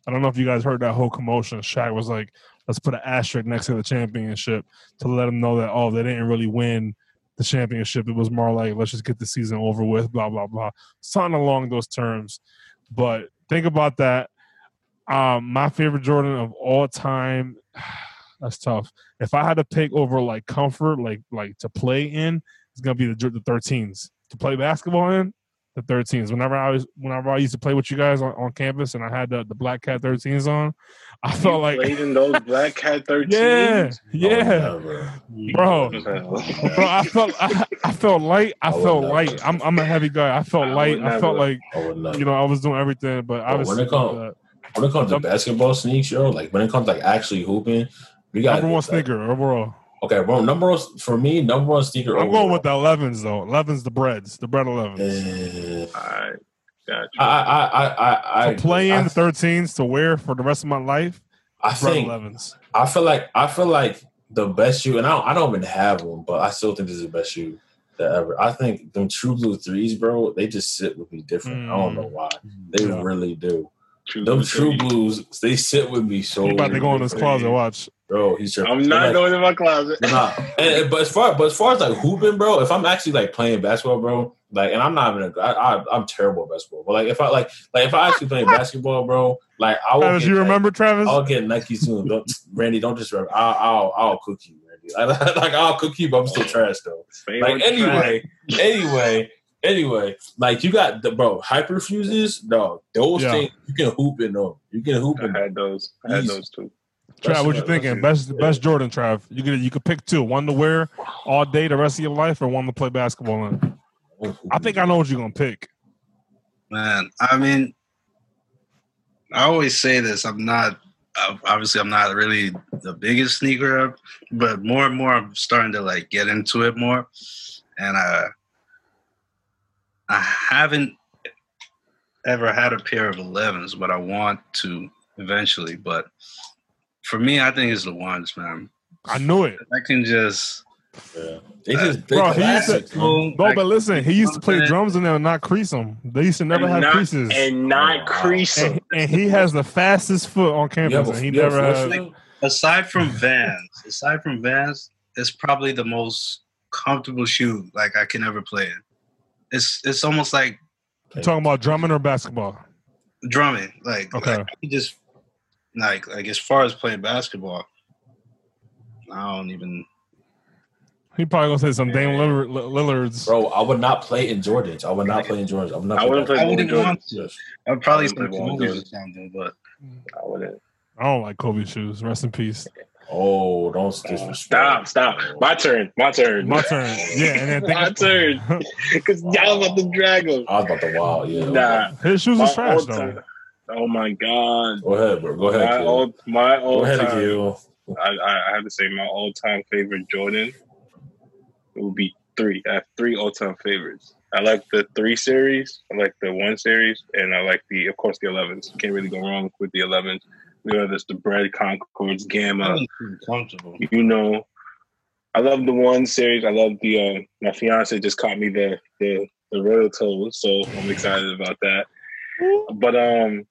I don't know if you guys heard that whole commotion. Shaq was like, "Let's put an asterisk next to the championship to let them know that oh, they didn't really win the championship. It was more like let's just get the season over with, blah blah blah, something along those terms." But think about that. Um, my favorite Jordan of all time. That's tough. If I had to pick over like comfort, like like to play in, it's gonna be the the 13s to play basketball in. The 13s. Whenever I was, whenever I used to play with you guys on, on campus, and I had the, the Black Cat 13s on, I You felt like, played in those Black Cat 13s. yeah, yeah, Oh, never. bro. Hell. Bro, I felt I, I felt light. I, I felt light. I'm I'm a heavy guy. I felt I light. I felt like I you know I was doing everything, but I was when it come- when it comes to basketball sneaks, yo, like when it comes to like actually hooping, we got number one like, sneaker overall. Okay, bro, number one for me, number one sneaker. I'm going with the 11s though. 11s, the breads, the bread 11s. Eh, All right. Got you. I I I I I to play in the 13s to wear for the rest of my life, I bread think 11s. I feel like I feel like the best shoe, and I don't, I don't even have one, but I still think this is the best shoe that ever. I think them True Blue threes, bro, they just sit with me different. I don't know why. They Mm. Yeah. really do. True Them Blue True Blues, they sit with me so. He about to go in this closet. Watch. Bro. He's tripping. I'm not Like, going in my closet. Nah, and, and- but as far but as far as like hooping, bro, if I'm actually like playing basketball, bro, like, and I'm not even a, I, I, I'm terrible at basketball, but like if I like like if I actually play basketball, bro, like I will. Travis, get, you like, remember Travis? I'll get Nike soon. Don't, Randy, don't just. I'll, I'll I'll cook you, Randy. like I'll cook you, but I'm still trash though. Stay Like on track. anyway, anyway, anyway, like you got the bro Hyperfuses, no, those Yeah. things you can hoop in them. You can hoop in I had those. I had Easy. those too. Trav, what you thinking? that's- Best best Jordan, Trav. You could you could pick two. One to wear all day the rest of your life, or one to play basketball in. I think I know what you're gonna pick. Man, I mean, I always say this. I'm not, uh, obviously, I'm not really the biggest sneaker, but more and more, I'm starting to like get into it more. And uh, I haven't ever had a pair of 11s, but I want to eventually. But for me, I think it's the ones, man. I knew it. I can just. Yeah. They just they Bro, he used to- classics, man. No, but listen, he used to play drums in there and not crease them. They used to never and have not, creases. And not crease 'em. and, and he has the fastest foot on campus, have a- and he you have never a had. flush aside from Vans, aside from Vans, it's probably the most comfortable shoe like I can ever play in. It's it's almost like You talking about drumming or basketball? drumming. Like, Okay. like you just like like as far as playing basketball, I don't even. He probably gonna say some Dame Lillard, Lillard's. Bro, I would not play in Jordans. I would not play in Jordans. I would not. I wouldn't play I Paul wouldn't want to. I'd probably some wouldn't play Kobe's or something, but I wouldn't. I don't like Kobe shoes. Rest in peace. Oh, don't disrespect. Stop, stop. My turn. My turn. My turn. Yeah, and then think My turn. Because y'all about to drag him. I was about to wow. Yeah. Nah. His shoes My are trash though. time- Oh my god. Go ahead, bro. Go ahead. My Kid. old, my Go ahead, time. Akil. I, I, I have to say my all time favorite Jordan. It would be three. I have three all time favorites. I like the three series. I like the one series, and I like the, of course, the 11s. Can't really go wrong with the 11s. Whether it's the Bread, Concords, Gamma, comfortable. you know. I love the one series. I love the. Uh, my fiance just caught me the the the royal toe, so I'm excited about that. But um,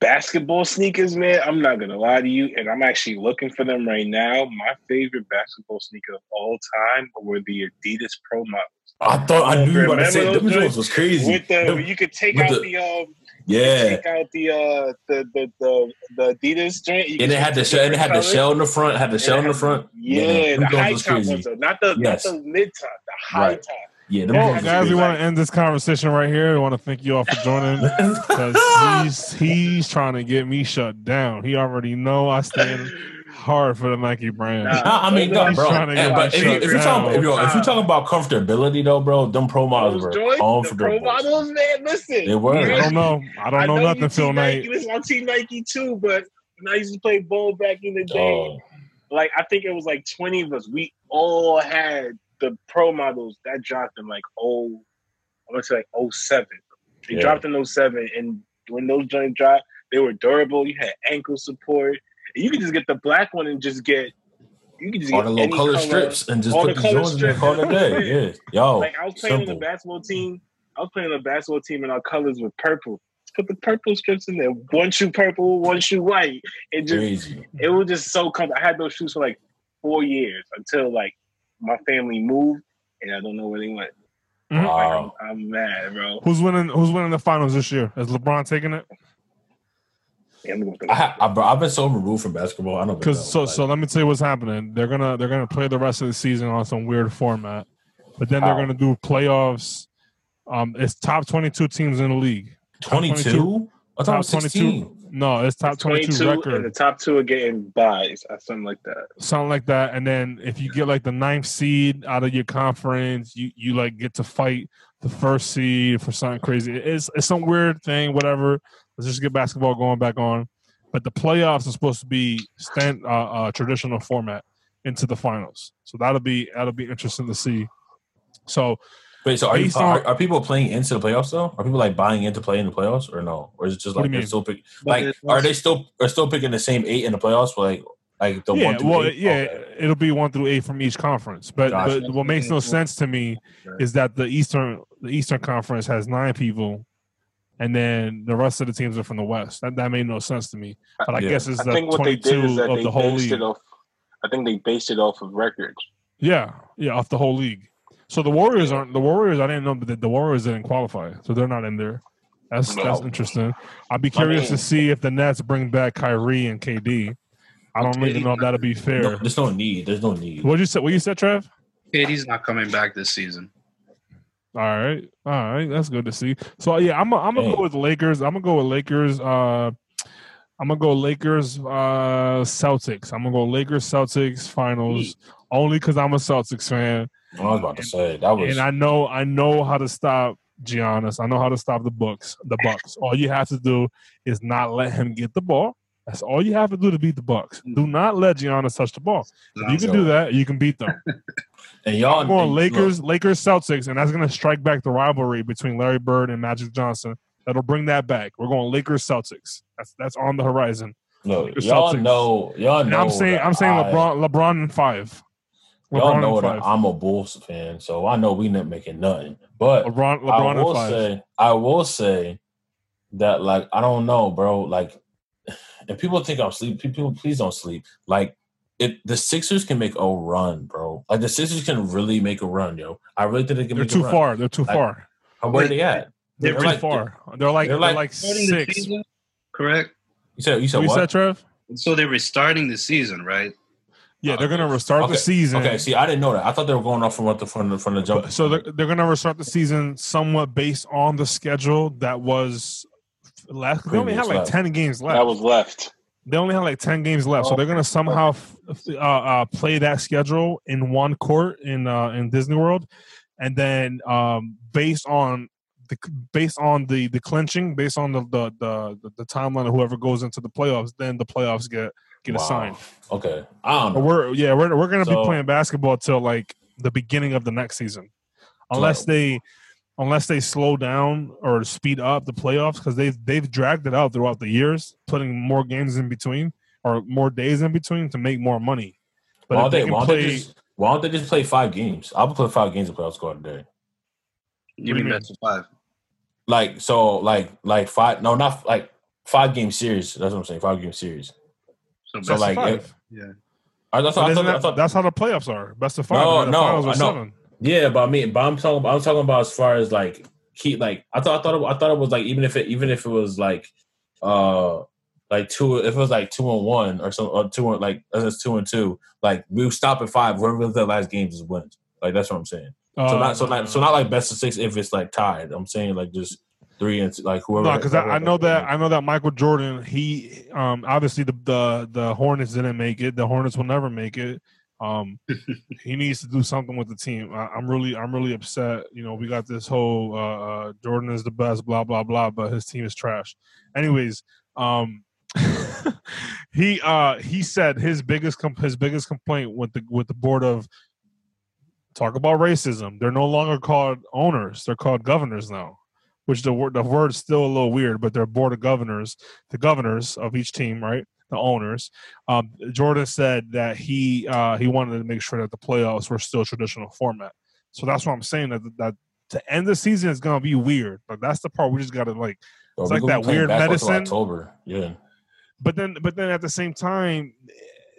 basketball sneakers, man. I'm not gonna lie to you, and I'm actually looking for them right now. My favorite basketball sneaker of all time were the Adidas Pro models. I thought I knew you were about to say those them joints? joints was crazy. With the Them- you could take out the- the, um yeah, take out the uh the the the, the Adidas joint. And it had the shell. And it had the shell in the front. Had the colors. shell in the front. had- Yeah, the high top crazy. ones, though, not the Yes. not the mid top, the high Right. top. Yeah, them Well, joints was guys, we crazy. want to end this conversation right here. We want to thank you all for joining because he's he's trying to get me shut down. He already know I stand hard for the Nike brand. Nah. Nah, I mean, no, He's bro. trying to get but if, you, shut if you're talking, if you're, if you're talking about comfortability, though, bro, them pro models Those were joints, the pro models, man. Listen, They were. I don't know. I don't know, you nothing, Phil team Knight. Nike, listen, I'm team Nike too, but when I used to play ball back in the day, Oh, like I think it was like 20 of us. We all had the pro models that dropped in like oh, I'm gonna say like 07. They Yeah. dropped in 07, and when those joints dropped, they were durable. You had ankle support. And you could just get the black one and just get. You could just all get the little color color. strips and just all put the the in there strips. call it day. Yeah, yo, Like I was playing on the basketball team. I was playing on the basketball team, and our colors were purple. Just put the purple strips in there. One shoe purple, one shoe white. It just Crazy. it was just so comfortable. I had those shoes for like four years until like my family moved, and I don't know where they went. Mhm. Wow. I'm, I'm mad, bro. Who's winning? Who's winning the finals this year? Is LeBron taking it? Yeah, I'm gonna go I, ha- I, bro, I've been so removed from basketball. I don't Because know, so like, so let me tell you what's happening. They're gonna they're gonna play the rest of the season on some weird format, but then they're How? gonna do playoffs. Um, it's top twenty two teams in the league. 22. I thought it Top was 16. two. No, it's top twenty two 22, record. and the top two are getting buys, or something like that. something like that. And then if you get like the ninth seed out of your conference, you you like get to fight the first seed for something crazy. It's it's some weird thing, whatever. Let's just get basketball going back on. But the playoffs are supposed to be stand uh, uh traditional format into the finals. So that'll be that'll be interesting to see. So Wait, so are, you, Based are, are people playing into the playoffs though? Are people like buying into playing the playoffs or no? Or is it just like they're still pick, like are they still are still picking the same eight in the playoffs for like like the yeah, one through well, eight? yeah, Okay. it'll be one through eight from each conference. But, Gotcha. but what makes no sense to me is that the Eastern the Eastern Conference has nine people, and then the rest of the teams are from the West. That that made no sense to me. But I Yeah. guess it's the think what they did is that of they the whole based league. it off. I think they based it off of records. Yeah, yeah, off the whole league. So the Warriors aren't the Warriors. I didn't know that the Warriors didn't qualify, so they're not in there. That's that's interesting. I'd be curious to mean- see if the Nets bring back Kyrie and KD. I don't even know if that'll be No, fair. there's no need. There's no need. What you said? What you said, Trev? KD's not coming back this season. All right, all right, that's good to see. So yeah, I'm i I'm gonna go with Lakers. I'm gonna go with Lakers. Uh, I'm gonna go Lakers. Uh, Celtics. I'm gonna go Lakers Celtics finals only because I'm a Celtics fan, I was about to say that was and I know I know how to stop Giannis. I know how to stop the Bucks. The Bucks. All you have to do is not let him get the ball. That's all you have to do to beat the Bucks. Do not let Giannis touch the ball. If you can do that, you can beat them. and y'all I'm going Lakers, Lakers, Celtics, and that's going to strike back the rivalry between Larry Bird and Magic Johnson. That'll bring that back. We're going Lakers, Celtics. That's that's on the horizon. Look, Lakers, y'all Celtics. know, y'all And. I'm saying, I'm saying I- LeBron, LeBron in five. Y'all know that. I'm a Bulls fan, so I know we not making nothing. But LeBron, I will five. say, I will say that, like, I don't know, bro. Like, if people think I'm sleep, people please don't sleep. Like, if the Sixers can make a run, bro. Like, the Sixers can really make a run, yo. I really think they can They're make too a run. far. They're too Like, far. How where are they at? They're, they're too like- far. They're like they're they're like- like, the six. season, correct? You said you said What you said, Trev? So they're restarting the season, right? Yeah, they're gonna restart Okay. the season. Okay, see, I didn't know that. I thought they were going off from what the from the from the jump. So they're, they're going to restart the season somewhat based on the schedule that was left. They only had like left. ten games left. That was left. They only had like ten games left, so they're going to somehow f- f- uh, uh, play that schedule in one court in uh, in Disney World, and then um, based on the based on the the clinching, based on the the the, the timeline of whoever goes into the playoffs, then the playoffs get get Wow. assigned. Okay, I don't But know. we're yeah we're we're going to So- be playing basketball till like the beginning of the next season, unless they unless they slow down or speed up the playoffs because they've they've dragged it out throughout the years, putting more games in between or more days in between to make more money. But why if don't they, can why don't play, they just why don't they just play five games? I'll play five games of playoff squad today. Give me you mean mean? that's a five? Like so, like like five. No, not like five game series. That's what I'm saying. Five game series. So, So, best like, of five. five. yeah. I, that's But what I isn't thought. I thought that's how the playoffs are. Best of five. No, and the no, finals I seven. Yeah, but I mean, but I'm talking. I'm talking about as far as like keep like I thought. I thought. It, I thought it was like even if it even if it was like uh like two if it was like two and one or some or two and like as it's two and two like we stop at five whoever the last game just wins like that's what I'm saying. So Uh, not so not so not like best of six if it's like tied. I'm saying like just three and like whoever. No, because I, I know that I know that Michael Jordan. He um obviously the the the Hornets didn't make it. The Hornets will never make it. Um, he needs to do something with the team. I, I'm really I'm really upset. You know, we got this whole uh, uh Jordan is the best, blah blah blah, but his team is trash. Anyways, um, he uh he said his biggest com- his biggest complaint with the with the board of talk about racism. They're no longer called owners; they're called governors now which the word the word's still a little weird, but they're board of governors, the governors of each team, right? The owners. Um, Jordan said that he uh, he wanted to make sure that the playoffs were still traditional format. So that's what I'm saying that that to end the season is gonna be weird. Like that's the part we just gotta like. Bro, it's like that weird medicine. October. Yeah. But then, but then at the same time,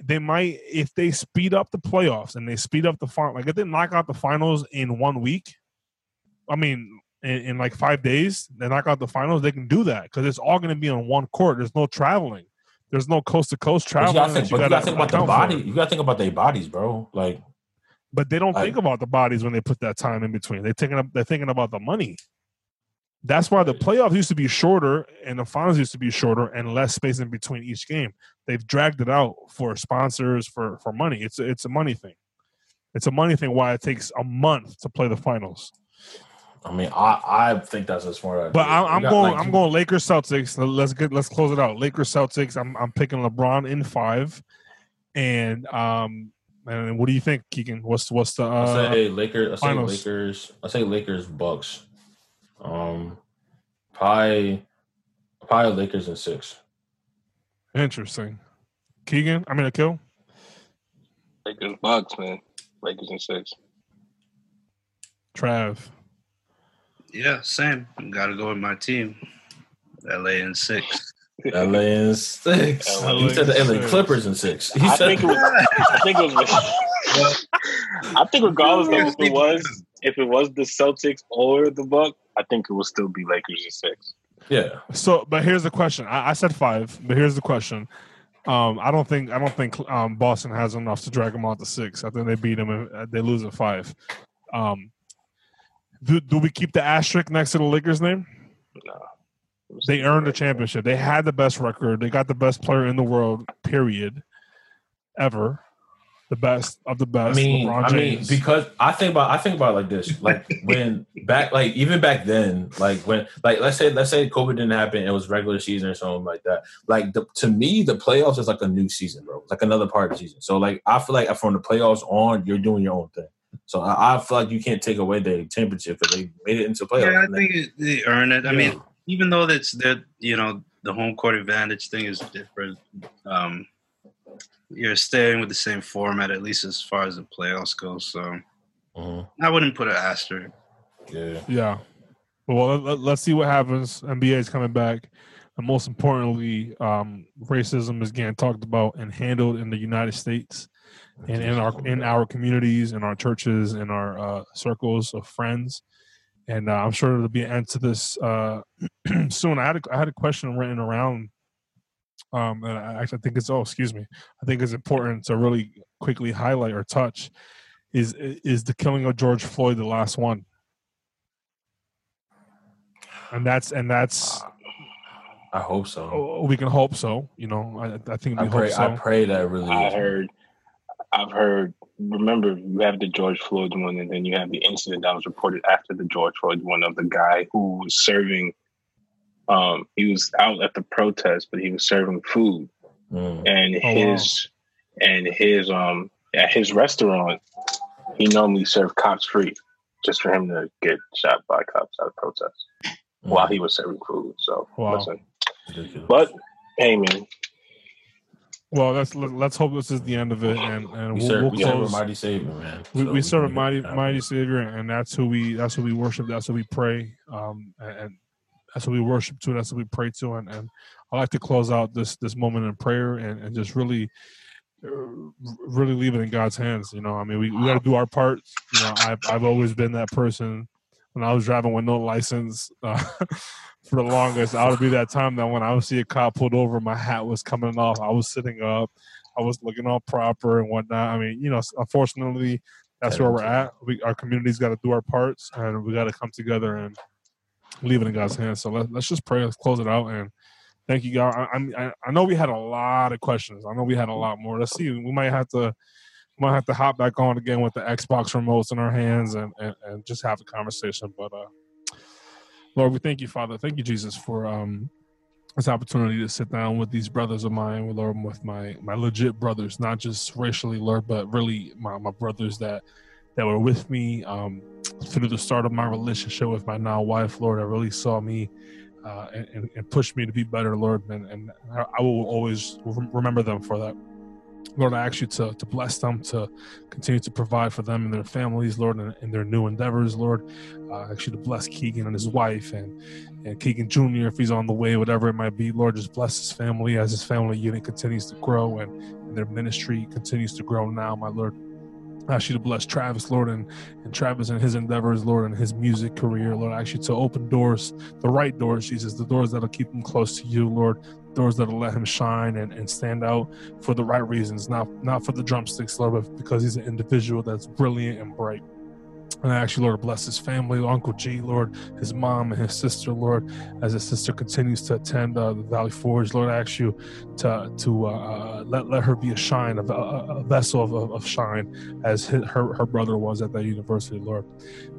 they might if they speed up the playoffs and they speed up the final. Like if they knock out the finals in one week, I mean, in, in like five days, they knock out the finals. They can do that because it's all going to be on one court. There's no traveling. There's no coast to coast But you gotta think, you gotta think about the body. for. You gotta think about their bodies, bro. Like But they don't I- think about the bodies when they put that time in between. They're thinking they're thinking about the money. That's why the playoffs used to be shorter and the finals used to be shorter and less space in between each game. They've dragged it out for sponsors for for money. It's it's a money thing. It's a money thing. Why it takes a month to play the finals. I mean, I I think that's a smart idea. But I'm, I'm got, going. like, I'm going Lakers Celtics. Let's get. Let's close it out. Lakers Celtics. I'm I'm picking LeBron in five. And um and what do you think, Keegan? What's what's the I uh, say Lakers. I say finals. Lakers. I say Lakers. Bucks. Um, probably probably Lakers in six. Interesting. Keegan, I mean, Akil. Lakers Bucks, man. Lakers in six. Trav. Yeah, same. Got to go with my team. LA in six. LA in six. LA you said the LA six. Clippers in six. I said, think it was. I think it was. I think regardless of if it was if it was the Celtics or the Bucks, I think it would still be Lakers in six. yeah. So, but here's the question. I, I said five, but here's the question. Um, I don't think I don't think um, Boston has enough to drag them out to six. I think they beat them. and, uh, They lose at five. Um, do, do we keep the asterisk next to the Lakers name? No. They earned the championship. They had the best record. They got the best player in the world. Period. Ever, the best of the best. I best. mean, LeBron I mean, because I think about I think about it like this, like when back, like even back then, like when, like let's say let's say COVID didn't happen, it was regular season or something like that. Like the, to me, the playoffs is like a new season, bro. It's like another part of the season. So like I feel like from the playoffs on, you're doing your own thing. So I, I feel like you can't take away the championship because they made it into playoffs. Yeah, I think it, they earn it. I Yeah. mean, even though that's that, you know, the home court advantage thing is different. Um, you're staying with the same format, at least as far as the playoffs go. So Mhm. I wouldn't put an asterisk. yeah. Yeah. Well, let, us see what happens. NBA is coming back. And most importantly, um, racism is getting talked about and handled in the United States and in our in our communities, in our churches, in our uh, circles of friends. And uh, I'm sure there'll be an end to this uh, soon. I had a, I had a question written around. Um, and I actually think it's oh, excuse me. I think it's important to really quickly highlight or touch is is the killing of George Floyd the last one and that's and that's I hope so. oh, we can hope so. You know, I, I think we I pray. hope so. I pray that really. I heard. I've heard. Remember, you have the George Floyd one, and then you have the incident that was reported after the George Floyd one of the guy who was serving. Um, he was out at the protest, but he was serving food, Mm. and Oh, wow. his and his um at his restaurant, he normally served cops free, just for him to get shot by cops at a protest while he was serving food. So Wow. listen, Ridiculous. but hey, man, Well, let's let's hope this is the end of it, and and we we'll, serve, we'll we serve a close. mighty savior, man. We, So we serve a mighty make it happen. mighty savior, and that's who we that's who we worship. That's who we pray, um, and, and that's who we worship to. That's who we pray to, and, and I like to close out this this moment in prayer and, and just really, uh, really leave it in God's hands. You know, I mean, we, we got to do our part. You know, I've I've always been that person when I was driving with no license. Uh, for the longest, I would be that time that when I would see a cop pulled over, my hat was coming off. I was sitting up, I was looking all proper and whatnot. I mean, you know, unfortunately, that's where we're at. We our community's got to do our parts, and we got to come together and leave it in God's hands. So let, let's just pray. Let's close it out and. Thank you, God. I, I I know we had a lot of questions. I know we had a lot more. Let's see. We might have to might have to hop back on again with the Xbox remotes in our hands and, and, and just have a conversation. But uh Lord, we thank you, Father. Thank you, Jesus, for um this opportunity to sit down with these brothers of mine, Lord, with my my legit brothers, not just racially, Lord, but really my, my brothers that that were with me um, through the start of my relationship with my now wife, Lord. That really saw me uh, and, and pushed me to be better, Lord, and, and I I will always remember them for that. Lord, I ask you to, to bless them, to continue to provide for them and their families, Lord, and, and their new endeavors, Lord. Uh, I ask you to bless Keegan and his wife and, and Keegan Jr. if he's on the way, whatever it might be. Lord, just bless his family as his family unit continues to grow and, and their ministry continues to grow now, my Lord. I ask you to bless Travis, Lord, and, and Travis and his endeavors, Lord, and his music career. Lord, I ask you to open doors, the right doors, Jesus, the doors that'll keep him close to you, Lord, doors that'll let him shine and, and stand out for the right reasons, not not for the drumsticks, Lord, but because he's an individual that's brilliant and bright. And I ask you, Lord, bless his family, Uncle G, Lord, his mom and his sister, Lord, as his sister continues to attend uh, the Valley Forge. Lord, I ask you to to uh, let let her be a shine, a, a, vessel of, of, of shine, as his, her her brother was at that university, Lord.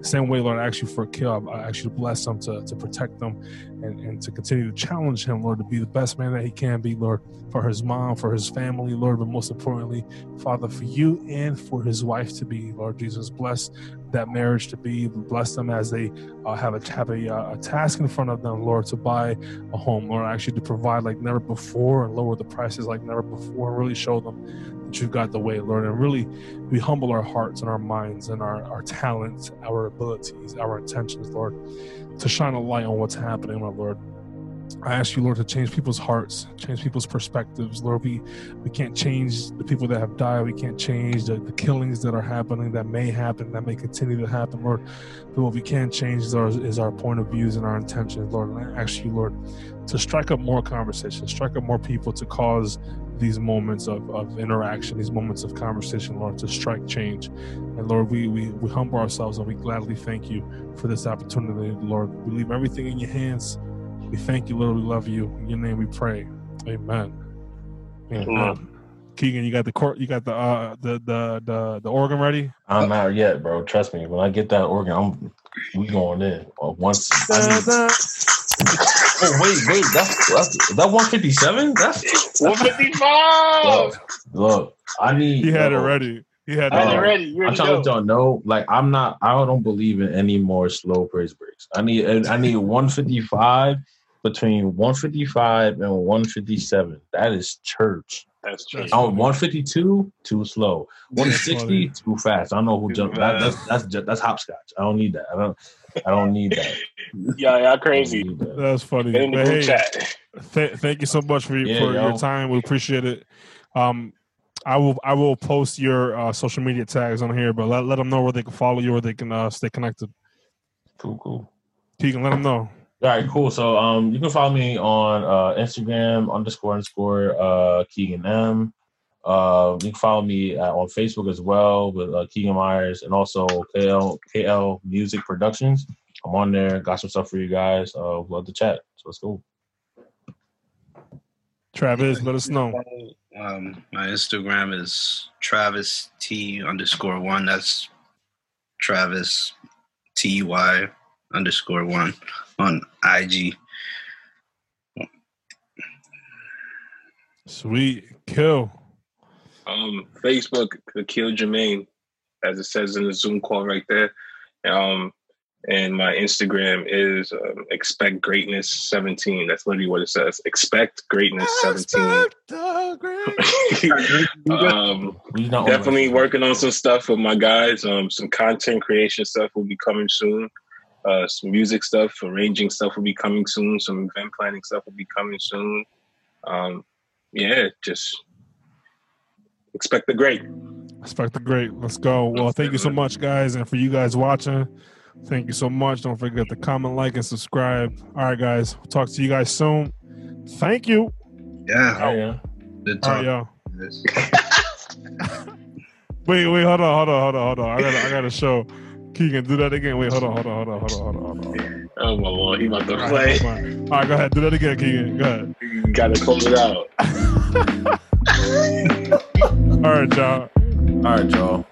Same way, Lord, I ask you for Caleb. I ask you to bless them, to, to protect them, and, and to continue to challenge him, Lord, to be the best man that he can be, Lord, for his mom, for his family, Lord, but most importantly, Father, for you and for his wife to be, Lord Jesus. Bless that marriage to be. Bless them as they uh, have a have a, uh, a task in front of them, Lord, to buy a home, Lord, actually to provide like never before and lower the prices like never before, and really show them that you've got the way, Lord, and really we humble our hearts and our minds and our, our talents, our abilities, our intentions, Lord, to shine a light on what's happening, my Lord. I ask you, Lord, to change people's hearts, change people's perspectives. Lord, we, we can't change the people that have died. We can't change the, the killings that are happening, that may happen, that may continue to happen, Lord. But what we can change is our, is our point of views and our intentions, Lord. And I ask you, Lord, to strike up more conversations, strike up more people to cause these moments of, of interaction, these moments of conversation, Lord, to strike change. And Lord, we, we, we humble ourselves and we gladly thank you for this opportunity, Lord. We leave everything in your hands. We thank you, Lord. We love you. In your name we pray. Amen. Amen. Keegan, you got the court. You got the uh the the the, the organ ready. I'm not yet, bro. Trust me. When I get that organ, I'm we going in. Uh, once. I need, oh wait, wait. That's, that's that 157. That's 155. look. Look, I need. He had it ready. He had it Uh, Ready, ready. ready. You I'm ready trying to to let y'all know, like I'm not. I don't believe in any more slow praise breaks. I need. I need 155 between 155 and 157. That is church. That's true. That's Oh, 152 too slow. 160 too fast. I don't know who jumped. That, that's fast. that's ju- that's hopscotch. I don't need that. I don't. I don't need that. Yeah, y'all crazy. that. That's funny. In the group hey, chat. th- thank you so much for, Yeah, for your time. We appreciate it. Um, I will I will post your uh, social media tags on here, but let, let them know where they can follow you or they can uh, stay connected. Cool, cool. You can let them know. All right, cool. So um, you can follow me on uh, Instagram underscore underscore uh, Keegan M. Uh, you can follow me uh, on Facebook as well with uh, Keegan Myers and also KL KL Music Productions. I'm on there. Got some stuff for you guys. Uh, love to chat. So let's go. Travis, let us know. Um, my Instagram is Travis T underscore one. That's Travis T Y underscore one on IG. Sweet. Kill. Um, Facebook, Kill Jermaine. as it says in the Zoom call right there. Um, and my Instagram is um, expect greatness 17. That's literally what it says. Expect greatness 17. um, definitely working on some stuff with my guys. Um, some content creation stuff will be coming soon. Uh, some music stuff, arranging stuff will be coming soon. Some event planning stuff will be coming soon. Um, yeah, just expect the great. Expect the great. Let's go. Well, thank you so much, guys, and for you guys watching. Thank you so much. Don't forget to comment, like, and subscribe. All right, guys. We'll talk to you guys soon. Thank you. Yeah. Oh, yeah. Good All talk. right, y'all. Wait, wait, hold on, hold on, hold on, hold on. I gotta, I gotta show. Keegan, do that again. Wait, hold on, hold on, hold on, hold on, hold on, hold on. Oh my lord, he about to All play. right. All right, go ahead. Do that again, Keegan. Go ahead. You gotta close it out. All right, y'all. All right, y'all.